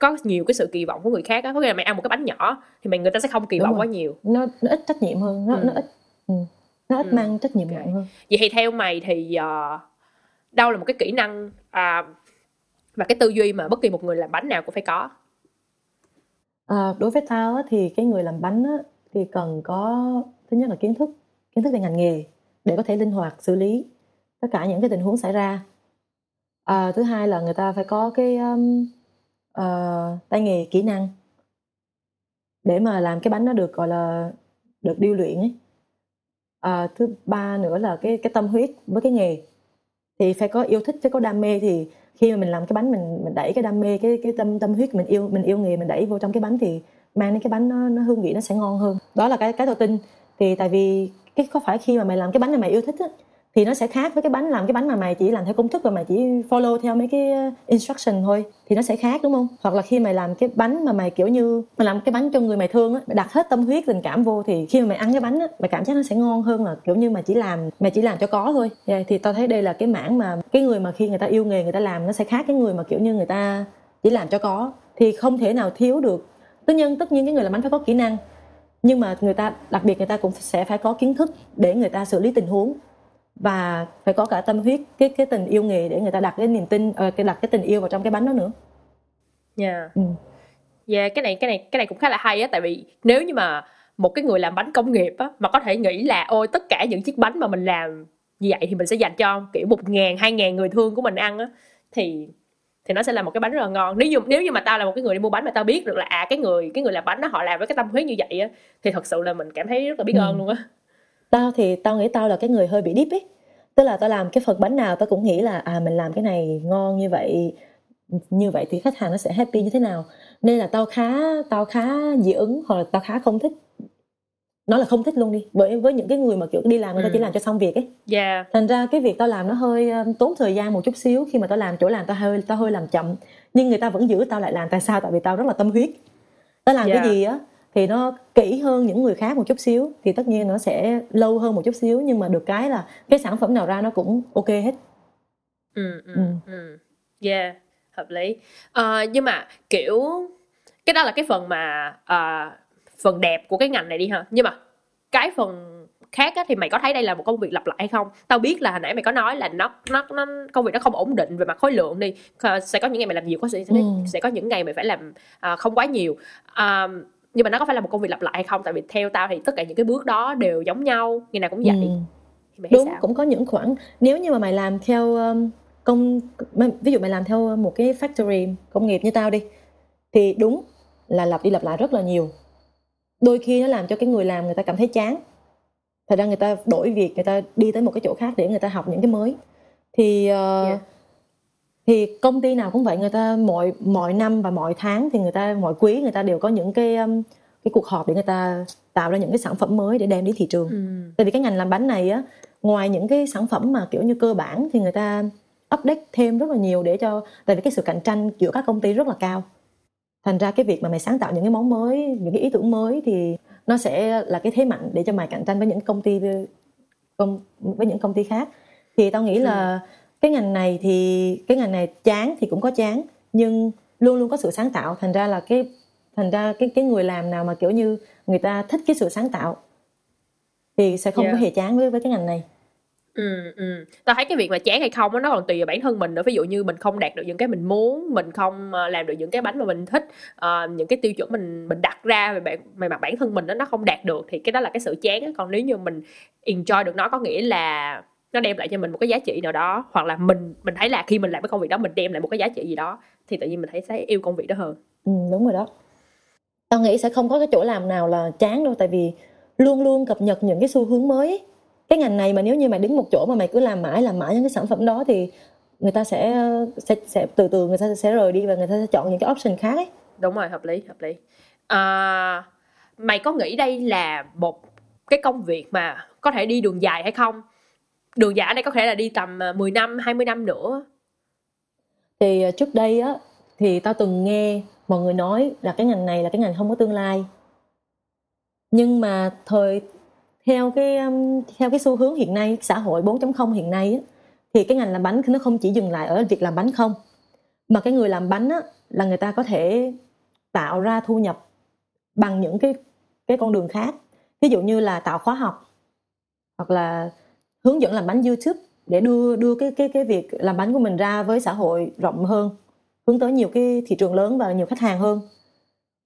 có nhiều cái sự kỳ vọng của người khác á có nghĩa là mày ăn một cái bánh nhỏ thì mày người ta sẽ không kỳ Đúng vọng rồi. quá nhiều nó, nó ít trách nhiệm hơn nó ừ. nó ít ừ. nó ít ừ. mang trách nhiệm okay. hơn vậy thì theo mày thì uh, đâu là một cái kỹ năng uh, và cái tư duy mà bất kỳ một người làm bánh nào cũng phải có à, đối với tao á, thì cái người làm bánh á, thì cần có thứ nhất là kiến thức kiến thức về ngành nghề để có thể linh hoạt xử lý tất cả những cái tình huống xảy ra à, thứ hai là người ta phải có cái um, uh, tay nghề kỹ năng để mà làm cái bánh nó được gọi là được điêu luyện ấy. À, thứ ba nữa là cái cái tâm huyết với cái nghề. Thì phải có yêu thích phải có đam mê thì khi mà mình làm cái bánh mình mình đẩy cái đam mê cái cái tâm tâm huyết mình yêu mình yêu nghề mình đẩy vô trong cái bánh thì mang đến cái bánh nó, nó hương vị nó sẽ ngon hơn. Đó là cái cái tôi tin thì tại vì cái có phải khi mà mày làm cái bánh này mày yêu thích á thì nó sẽ khác với cái bánh làm cái bánh mà mày chỉ làm theo công thức và mày chỉ follow theo mấy cái uh, instruction thôi. Thì nó sẽ khác đúng không? Hoặc là khi mày làm cái bánh mà mày kiểu như mày làm cái bánh cho người mày thương á mày đặt hết tâm huyết tình cảm vô thì khi mà mày ăn cái bánh á mày cảm giác nó sẽ ngon hơn là kiểu như mày chỉ làm mày chỉ làm cho có thôi. Yeah, thì tao thấy đây là cái mảng mà cái người mà khi người ta yêu nghề người ta làm nó sẽ khác cái người mà kiểu như người ta chỉ làm cho có. Thì không thể nào thiếu được. Tất nhiên tất nhiên cái người làm bánh phải có kỹ năng nhưng mà người ta đặc biệt người ta cũng sẽ phải có kiến thức để người ta xử lý tình huống và phải có cả tâm huyết cái cái tình yêu nghề để người ta đặt cái niềm tin uh, cái đặt cái tình yêu vào trong cái bánh đó nữa. Dạ. Yeah. Ừ. Yeah, cái này cái này cái này cũng khá là hay á tại vì nếu như mà một cái người làm bánh công nghiệp á mà có thể nghĩ là ôi tất cả những chiếc bánh mà mình làm như vậy thì mình sẽ dành cho kiểu một ngàn hai ngàn người thương của mình ăn á thì thì nó sẽ là một cái bánh rất là ngon nếu như nếu như mà tao là một cái người đi mua bánh mà tao biết được là à cái người cái người làm bánh đó họ làm với cái tâm huyết như vậy á thì thật sự là mình cảm thấy rất là biết ừ. ơn luôn á tao thì tao nghĩ tao là cái người hơi bị deep ấy. Tức là tao làm cái phần bánh nào tao cũng nghĩ là à mình làm cái này ngon như vậy như vậy thì khách hàng nó sẽ happy như thế nào. Nên là tao khá tao khá dị ứng hoặc là tao khá không thích. Nó là không thích luôn đi với với những cái người mà kiểu đi làm người ta ừ. chỉ làm cho xong việc ấy. Yeah. thành ra cái việc tao làm nó hơi tốn thời gian một chút xíu khi mà tao làm chỗ làm tao hơi tao hơi làm chậm. Nhưng người ta vẫn giữ tao lại làm tại sao? Tại vì tao rất là tâm huyết. Tao làm yeah. cái gì á thì nó kỹ hơn những người khác một chút xíu thì tất nhiên nó sẽ lâu hơn một chút xíu nhưng mà được cái là cái sản phẩm nào ra nó cũng ok hết. Ừ ừ ừ, ừ. yeah hợp lý. Uh, nhưng mà kiểu cái đó là cái phần mà uh, phần đẹp của cái ngành này đi ha. Nhưng mà cái phần khác á, thì mày có thấy đây là một công việc lặp lại hay không? Tao biết là hồi nãy mày có nói là nó nó nó công việc nó không ổn định về mặt khối lượng đi. Sẽ có những ngày mày làm nhiều có sẽ, ừ. sẽ có những ngày mày phải làm uh, không quá nhiều. Uh, nhưng mà nó có phải là một công việc lặp lại hay không tại vì theo tao thì tất cả những cái bước đó đều giống nhau ngày nào cũng vậy ừ. đúng sao? cũng có những khoảng nếu như mà mày làm theo um, công ví dụ mày làm theo một cái factory công nghiệp như tao đi thì đúng là lặp đi lặp lại rất là nhiều đôi khi nó làm cho cái người làm người ta cảm thấy chán thật ra người ta đổi việc người ta đi tới một cái chỗ khác để người ta học những cái mới thì uh, yeah. Thì công ty nào cũng vậy người ta mọi mọi năm và mọi tháng thì người ta mọi quý người ta đều có những cái um, cái cuộc họp để người ta tạo ra những cái sản phẩm mới để đem đến thị trường ừ. tại vì cái ngành làm bánh này á ngoài những cái sản phẩm mà kiểu như cơ bản thì người ta update thêm rất là nhiều để cho tại vì cái sự cạnh tranh giữa các công ty rất là cao thành ra cái việc mà mày sáng tạo những cái món mới những cái ý tưởng mới thì nó sẽ là cái thế mạnh để cho mày cạnh tranh với những công ty công với những công ty khác thì tao nghĩ là ừ. Cái ngành này thì cái ngành này chán thì cũng có chán nhưng luôn luôn có sự sáng tạo thành ra là cái thành ra cái cái người làm nào mà kiểu như người ta thích cái sự sáng tạo thì sẽ không yeah. có hề chán với với cái ngành này Ừ, ừm. Tao thấy cái việc mà chán hay không á, nó còn tùy vào bản thân mình nữa. Ví dụ như mình không đạt được những cái mình muốn, mình không, ờ, làm được những cái bánh mà mình thích, ờ, những cái tiêu chuẩn mình mình đặt ra về bản về mặt bản thân mình á, nó không đạt được thì cái đó là cái sự chán. Còn nếu như mình enjoy được nó có nghĩa là nó đem lại cho mình một cái giá trị nào đó, hoặc là mình mình thấy là khi mình làm cái công việc đó mình đem lại một cái giá trị gì đó, thì tự nhiên mình thấy sẽ yêu công việc đó hơn. Ừm, đúng rồi đó. Tao nghĩ sẽ không có cái chỗ làm nào là chán đâu, tại vì luôn luôn cập nhật những cái xu hướng mới cái ngành này mà nếu như mày đứng một chỗ mà mày cứ làm mãi làm mãi những cái sản phẩm đó thì người ta sẽ sẽ sẽ từ từ người ta sẽ rời đi và người ta sẽ chọn những cái option khác ấy đúng rồi hợp lý hợp lý à, mày có nghĩ đây là một cái công việc mà có thể đi đường dài hay không đường giả này đây có thể là đi tầm à, 10 năm 20 năm nữa. Thì à, trước đây á thì tao từng nghe mọi người nói là cái ngành này là cái ngành không có tương lai. Nhưng mà thời theo cái theo cái xu hướng hiện nay xã hội 4.0 hiện nay á, thì cái ngành làm bánh nó không chỉ dừng lại ở việc làm bánh không. Mà cái người làm bánh á, là người ta có thể tạo ra thu nhập bằng những cái cái con đường khác. Ví dụ như là tạo khóa học hoặc là hướng dẫn làm bánh YouTube để đưa đưa cái cái cái việc làm bánh của mình ra với xã hội rộng hơn hướng tới nhiều cái thị trường lớn và nhiều khách hàng hơn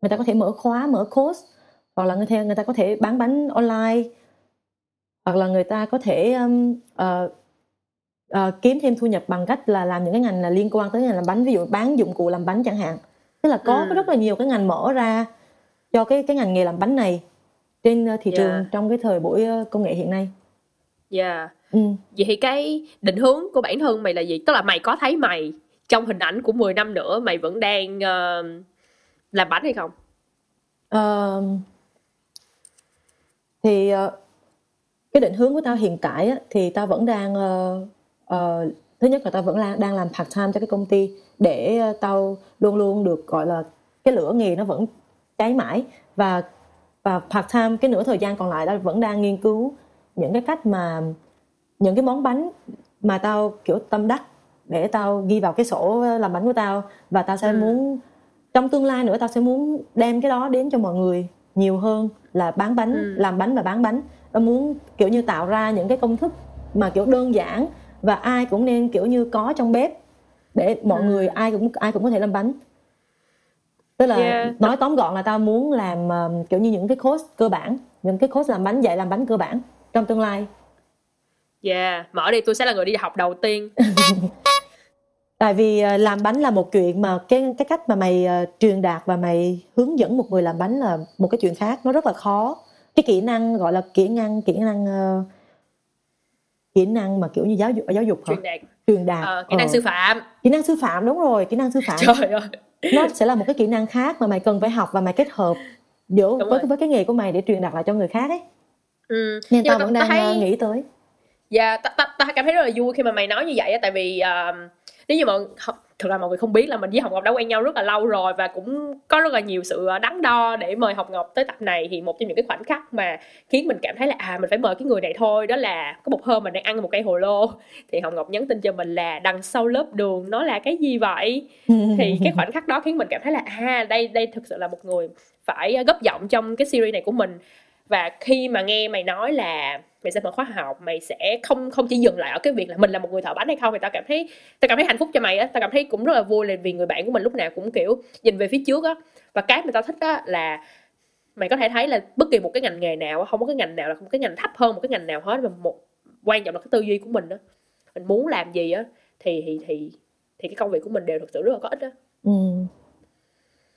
người ta có thể mở khóa mở course hoặc là người ta người ta có thể bán bánh online hoặc là người ta có thể um, uh, uh, kiếm thêm thu nhập bằng cách là làm những cái ngành là liên quan tới ngành làm bánh ví dụ bán dụng cụ làm bánh chẳng hạn tức là có ừ. rất là nhiều cái ngành mở ra cho cái cái ngành nghề làm bánh này trên thị trường yeah. trong cái thời buổi công nghệ hiện nay. Yeah. Ừ. Vậy thì cái định hướng của bản thân mày là gì? Tức là mày có thấy mày trong hình ảnh của 10 năm nữa mày vẫn đang uh, làm bánh hay không? Uh, thì uh, cái định hướng của tao hiện tại á, thì tao vẫn đang uh, uh, thứ nhất là tao vẫn là, đang làm part time cho cái công ty để uh, tao luôn luôn được gọi là cái lửa nghề nó vẫn cháy mãi và và part time cái nửa thời gian còn lại tao vẫn đang nghiên cứu những cái cách mà những cái món bánh mà tao kiểu tâm đắc để tao ghi vào cái sổ làm bánh của tao và tao sẽ ừ. muốn trong tương lai nữa tao sẽ muốn đem cái đó đến cho mọi người nhiều hơn là bán bánh ừ. làm bánh và bán bánh tao muốn kiểu như tạo ra những cái công thức mà kiểu đơn giản và ai cũng nên kiểu như có trong bếp để mọi ừ. người ai cũng ai cũng có thể làm bánh tức là yeah. nói tóm gọn là tao muốn làm uh, kiểu như những cái course cơ bản những cái course làm bánh dạy làm bánh cơ bản trong tương lai. Yeah mở đi tôi sẽ là người đi học đầu tiên. Tại vì uh, làm bánh là một chuyện mà cái cái cách mà mày uh, truyền đạt và mày hướng dẫn một người làm bánh là một cái chuyện khác nó rất là khó. Cái kỹ năng gọi là kỹ năng kỹ năng uh, kỹ năng mà kiểu như giáo dục giáo dục truyền đạt. Truyền đạt. Ờ, kỹ năng ờ. sư phạm. Kỹ năng sư phạm đúng rồi kỹ năng sư phạm. Trời ơi. Nó sẽ là một cái kỹ năng khác mà mày cần phải học và mày kết hợp giữa với với cái nghề của mày để truyền đạt lại cho người khác ấy ừ. nên tao vẫn đang thấy... nghĩ tới. Dạ ta, ta, ta cảm thấy rất là vui khi mà mày nói như vậy á tại vì uh, nếu như mà thực ra mọi người không biết là mình với Hồng Ngọc đã quen nhau rất là lâu rồi và cũng có rất là nhiều sự ờ, đắn đo để mời Hồng Ngọc tới tập này. Thì một trong những cái khoảnh khắc mà khiến mình cảm thấy là à mình phải mời cái người này thôi đó là có một hôm mình đang ăn một cây hồ lô. Thì Hồng Ngọc nhắn tin cho mình là đằng sau lớp đường nó là cái gì vậy? Thì cái khoảnh khắc đó khiến mình cảm thấy là à đây đây thực sự là một người phải gấp giọng trong cái series này của mình và khi mà nghe mày nói là mày sẽ mở khóa học, mày sẽ không không chỉ dừng lại ở cái việc là mình là một người thợ bánh hay không, thì tao cảm thấy, tao cảm thấy hạnh phúc cho mày á. Tao cảm thấy cũng rất là vui là vì người bạn của mình lúc nào cũng, kiểu, nhìn về phía trước á. Và cái mà tao thích á là mày có thể thấy là bất kỳ một cái ngành nghề nào không có cái ngành nào là không cái ngành thấp hơn một cái ngành nào hết. Mà một, quan trọng là cái tư duy của mình đó mình muốn làm gì á, thì thì thì thì cái công việc của mình đều thực sự rất là có ích đó ừ.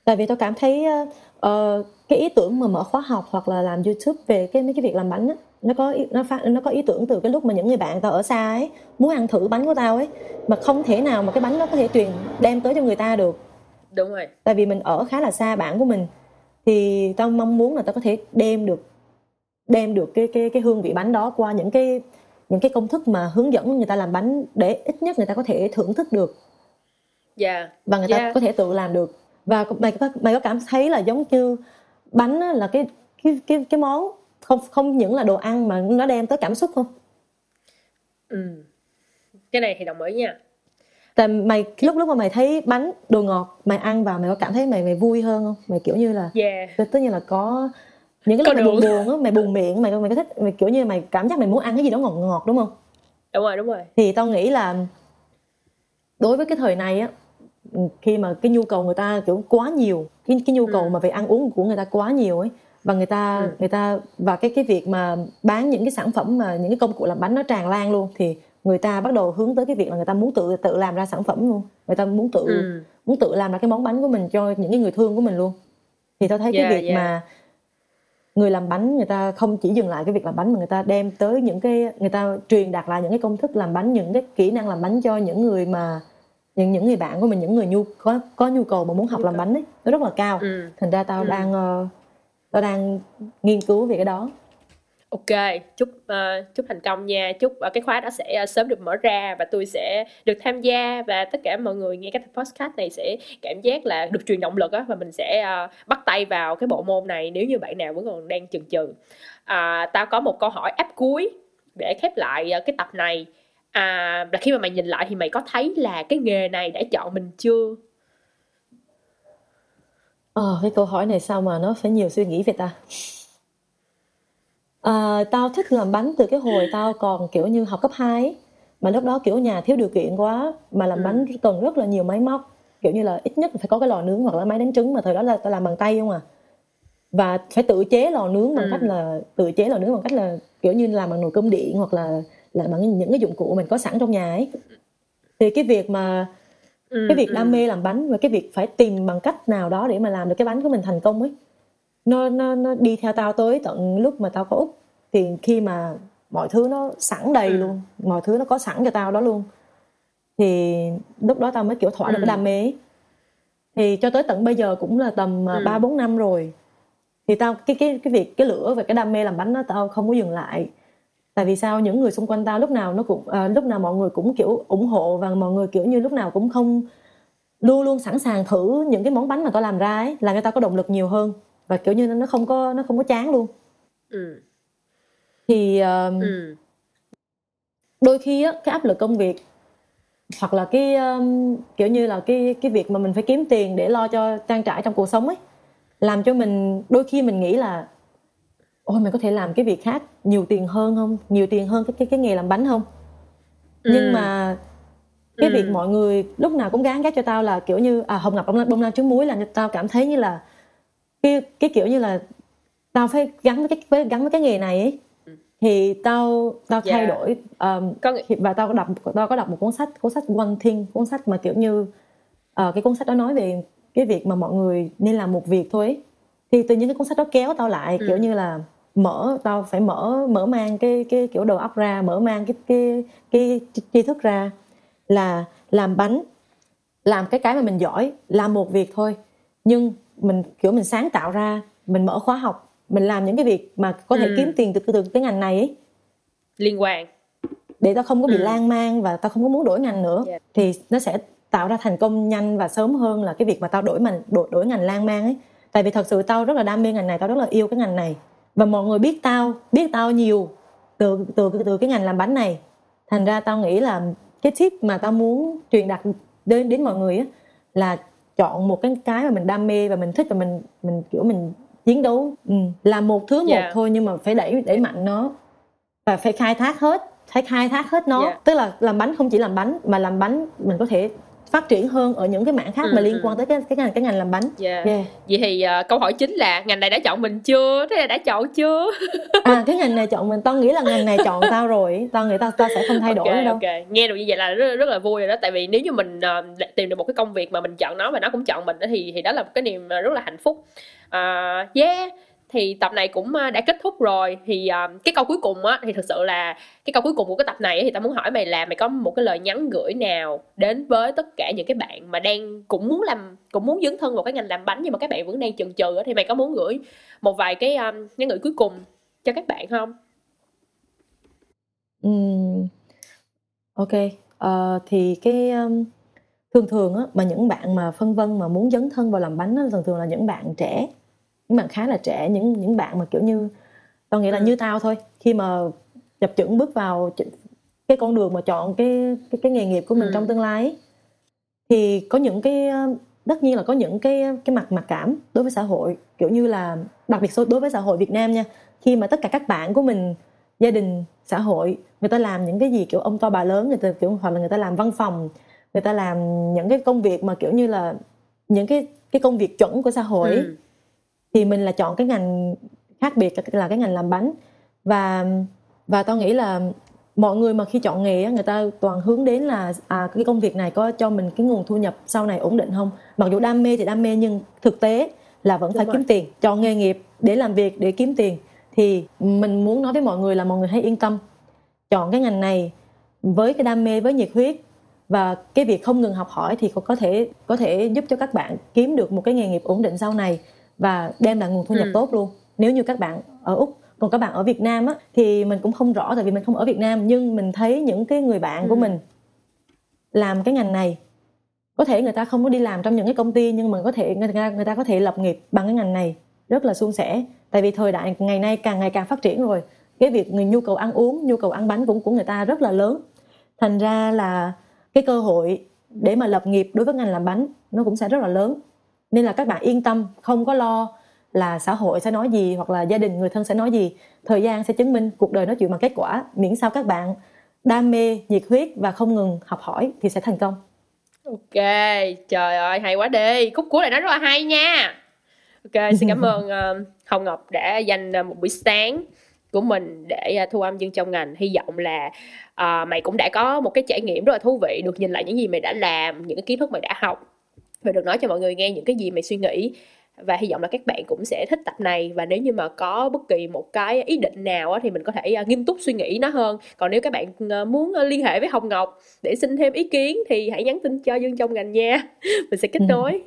tại vì tao cảm thấy uh, cái ý tưởng mà mở khóa học hoặc là làm youtube về cái mấy cái việc làm bánh á nó có nó phát nó có ý tưởng từ cái lúc mà những người bạn tao ở xa ấy muốn ăn thử bánh của tao ấy mà không thể nào mà cái bánh nó có thể truyền đem tới cho người ta được đúng rồi tại vì mình ở khá là xa bạn của mình thì tao mong muốn là tao có thể đem được đem được cái cái cái hương vị bánh đó qua những cái những cái công thức mà hướng dẫn người ta làm bánh để ít nhất người ta có thể thưởng thức được yeah. và người ta yeah. có thể tự làm được và mày có mày có cảm thấy là giống như bánh là cái cái cái cái món không không những là đồ ăn mà nó đem tới cảm xúc không? Ừ. Cái này thì đồng ý nha. Tại mày lúc lúc mà mày thấy bánh đồ ngọt mày ăn vào mày có cảm thấy mày mày vui hơn không? Mày kiểu như là yeah. tất nhiên là có những cái lúc mày buồn buồn á mày buồn miệng mày mày có thích mày kiểu như mày cảm giác mày muốn ăn cái gì đó ngọt ngọt đúng không? Đúng rồi đúng rồi. Thì tao nghĩ là đối với cái thời này á khi mà cái nhu cầu người ta kiểu quá nhiều cái cái nhu cầu ừ. mà về ăn uống của người ta quá nhiều ấy và người ta ừ. người ta và cái cái việc mà bán những cái sản phẩm mà những cái công cụ làm bánh nó tràn lan luôn thì người ta bắt đầu hướng tới cái việc là người ta muốn tự tự làm ra sản phẩm luôn người ta muốn tự ừ. muốn tự làm ra cái món bánh của mình cho những cái người thương của mình luôn thì tao thấy yeah, cái việc yeah. mà người làm bánh người ta không chỉ dừng lại cái việc làm bánh mà người ta đem tới những cái người ta truyền đạt lại những cái công thức làm bánh những cái kỹ năng làm bánh cho những người mà những những người bạn của mình những người nhu có có nhu cầu mà muốn học làm bánh ấy nó rất là cao. Ừ. thành ra tao ừ. đang uh, tao đang nghiên cứu về cái đó. Ok chúc uh, chúc thành công nha. Chúc uh, cái khóa đó sẽ uh, sớm được mở ra và tôi sẽ được tham gia và tất cả mọi người nghe cái podcast này sẽ cảm giác là được truyền động lực á và mình sẽ uh, bắt tay vào cái bộ môn này nếu như bạn nào vẫn còn đang chần chừ. Uh, tao có một câu hỏi áp cuối để khép lại uh, cái tập này à, là khi mà mày nhìn lại thì mày có thấy là cái nghề này đã chọn mình chưa Ờ, cái câu hỏi này sao mà nó phải nhiều suy nghĩ vậy ta? À, tao thích làm bánh từ cái hồi tao còn kiểu như học cấp 2 ấy. Mà lúc đó kiểu nhà thiếu điều kiện quá Mà làm ừ. bánh cần rất là nhiều máy móc Kiểu như là ít nhất phải có cái lò nướng hoặc là máy đánh trứng Mà thời đó là tao làm bằng tay không à Và phải tự chế lò nướng bằng ừ. cách là Tự chế lò nướng bằng cách là kiểu như làm bằng nồi cơm điện Hoặc là là bằng những cái dụng cụ mình có sẵn trong nhà ấy Thì cái việc mà ừ, cái việc đam ừ. mê làm bánh và cái việc phải tìm bằng cách nào đó để mà làm được cái bánh của mình thành công ấy nó nó nó đi theo tao tới tận lúc mà tao có úc thì khi mà mọi thứ nó sẵn đầy ừ. luôn mọi thứ nó có sẵn cho tao đó luôn thì lúc đó tao mới kiểu thỏa được cái đam mê ấy. thì cho tới tận bây giờ cũng là tầm à, ừ. ba bốn năm rồi thì tao cái cái cái việc cái lửa và cái đam mê làm bánh đó tao không có dừng lại tại vì sao những người xung quanh tao lúc nào nó cũng uh, lúc nào mọi người cũng kiểu ủng hộ và mọi người kiểu như lúc nào cũng không luôn luôn sẵn sàng thử những cái món bánh mà tao làm ra ấy là người ta có động lực nhiều hơn và kiểu như nó không có nó không có chán luôn ừ. thì uh, ừ. đôi khi á cái áp lực công việc hoặc là cái um, kiểu như là cái cái việc mà mình phải kiếm tiền để lo cho trang trải trong cuộc sống ấy làm cho mình đôi khi mình nghĩ là ôi mình có thể làm cái việc khác nhiều tiền hơn không nhiều tiền hơn cái cái cái nghề làm bánh không ừ. nhưng mà cái ừ. việc mọi người lúc nào cũng gán gác cho tao là kiểu như à hồng ngọc bông lan, bông lan trứng muối là tao cảm thấy như là cái cái kiểu như là tao phải gắn với cái với gắn với cái nghề này ấy thì tao tao thay dạ. đổi um, có... và tao có đọc tao có đọc một cuốn sách cuốn sách One Thing cuốn sách mà kiểu như uh, cái cuốn sách đó nói về cái việc mà mọi người nên làm một việc thôi ấy. thì từ những cái cuốn sách đó kéo tao lại ừ. kiểu như là mở tao phải mở mở mang cái cái kiểu đầu óc ra mở mang cái cái cái tri thức ra là làm bánh làm cái cái mà mình giỏi làm một việc thôi nhưng mình kiểu mình sáng tạo ra mình mở khóa học mình làm những cái việc mà có thể ừ. kiếm tiền từ từ cái ngành này ấy liên quan để tao không có bị ừ. lan man và tao không có muốn đổi ngành nữa yeah. Thì nó sẽ tạo ra thành công nhanh và sớm hơn là cái việc mà tao đổi mình đổi đổi ngành lan man ấy tại vì thật sự tao rất là đam mê ngành này tao rất là yêu cái ngành này và mọi người biết tao biết tao nhiều từ từ từ cái ngành làm bánh này thành ra tao nghĩ là cái tip mà tao muốn truyền đạt đến đến mọi người á là chọn một cái cái mà mình đam mê và mình thích và mình mình kiểu mình chiến đấu ừ. làm một thứ yeah. một thôi nhưng mà phải đẩy đẩy mạnh nó và phải khai thác hết phải khai thác hết nó yeah. tức là làm bánh không chỉ làm bánh mà làm bánh mình có thể phát triển hơn ở những cái mảng khác ừ, mà liên ừ. quan tới cái cái ngành cái ngành làm bánh. Yeah. yeah. Vậy thì uh, câu hỏi chính là ngành này đã chọn mình chưa? Thế là đã chọn chưa? à cái ngành này chọn mình, tao nghĩ là ngành này chọn tao rồi, tao nghĩ tao tao sẽ không thay đổi okay, đâu. Okay. Nghe được như vậy là rất, rất là vui rồi đó, tại vì nếu như mình uh, tìm được một cái công việc mà mình chọn nó và nó cũng chọn mình thì thì đó là một cái niềm rất là hạnh phúc. Uh, yeah thì tập này cũng đã kết thúc rồi. Thì uh, cái câu cuối cùng á thì thực sự là cái câu cuối cùng của cái tập này thì tao muốn hỏi mày là mày có một cái lời nhắn gửi nào đến với tất cả những cái bạn mà đang cũng muốn làm cũng muốn dấn thân vào cái ngành làm bánh nhưng mà các bạn vẫn đang chần chừ á thì mày có muốn gửi một vài cái um, nhắn gửi cuối cùng cho các bạn không? Um, ok. Uh, thì cái um, thường thường á mà những bạn mà phân vân mà muốn dấn thân vào làm bánh á, thường thường là những bạn trẻ những bạn khá là trẻ những những bạn mà kiểu như tao nghĩ là ừ. như tao thôi khi mà chập chững bước vào cái con đường mà chọn cái cái, cái nghề nghiệp của mình ừ. trong tương lai thì có những cái tất nhiên là có những cái cái mặt mặc cảm đối với xã hội kiểu như là đặc biệt đối với xã hội Việt Nam nha khi mà tất cả các bạn của mình gia đình xã hội người ta làm những cái gì kiểu ông to bà lớn người ta kiểu hoặc là người ta làm văn phòng người ta làm những cái công việc mà kiểu như là những cái cái công việc chuẩn của xã hội ừ thì mình là chọn cái ngành khác biệt là cái ngành làm bánh. Và và tao nghĩ là mọi người mà khi chọn nghề người ta toàn hướng đến là à cái công việc này có cho mình cái nguồn thu nhập sau này ổn định không? Mặc dù đam mê thì đam mê nhưng thực tế là vẫn Đúng phải rồi. kiếm tiền chọn nghề nghiệp để làm việc để kiếm tiền. Thì mình muốn nói với mọi người là mọi người hãy yên tâm. Chọn cái ngành này với cái đam mê với nhiệt huyết và cái việc không ngừng học hỏi thì có thể có thể giúp cho các bạn kiếm được một cái nghề nghiệp ổn định sau này và đem lại nguồn thu nhập ừ. tốt luôn. Nếu như các bạn ở úc còn các bạn ở việt nam á thì mình cũng không rõ tại vì mình không ở việt nam nhưng mình thấy những cái người bạn ừ. của mình làm cái ngành này có thể người ta không có đi làm trong những cái công ty nhưng mà có thể người ta người ta có thể lập nghiệp bằng cái ngành này rất là suôn sẻ. Tại vì thời đại ngày nay càng ngày càng phát triển rồi. Cái việc người nhu cầu ăn uống nhu cầu ăn bánh cũng của người ta rất là lớn. Thành ra là cái cơ hội để mà lập nghiệp đối với ngành làm bánh nó cũng sẽ rất là lớn nên là các bạn yên tâm không có lo là xã hội sẽ nói gì hoặc là gia đình người thân sẽ nói gì. Thời gian sẽ chứng minh cuộc đời nói chuyện bằng kết quả miễn sao các bạn đam mê nhiệt huyết và không ngừng học hỏi thì sẽ thành công. Ok trời ơi hay quá đi. Khúc cuối này nó rất là hay nha. Ok xin cảm ơn uh, hồng ngọc đã dành uh, một buổi sáng của mình để uh, thu âm dân trong ngành. Hy vọng là uh, mày cũng đã có một cái trải nghiệm rất là thú vị được nhìn lại những gì mày đã làm những cái kiến thức mày đã học và được nói cho mọi người nghe những cái gì mày suy nghĩ và hy vọng là các bạn cũng sẽ thích tập này. Và nếu như mà có bất kỳ một cái ý định nào á, thì mình có thể uh, nghiêm túc suy nghĩ nó hơn. Còn nếu các bạn uh, muốn uh, liên hệ với hồng ngọc để xin thêm ý kiến thì hãy nhắn tin cho dương trong ngành nha. Mình sẽ kết nối.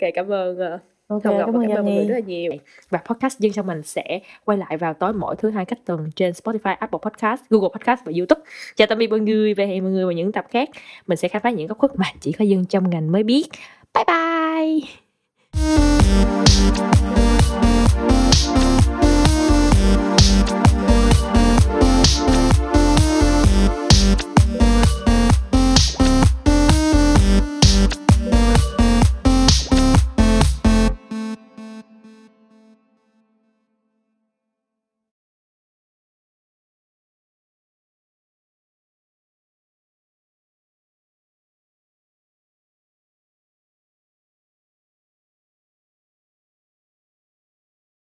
Ok cảm ơn ok Hồng Ngọc cảm cảm ơn mọi người rất là nhiều. Và podcast dân trong mình sẽ quay lại vào tối mỗi thứ hai cách tuần trên Spotify, Apple Podcast, Google Podcast và YouTube. Chào tạm biệt mọi người và hẹn mọi người vào những tập khác. Mình sẽ khám phá những góc khuất mà chỉ có dân trong ngành mới biết. Bye bye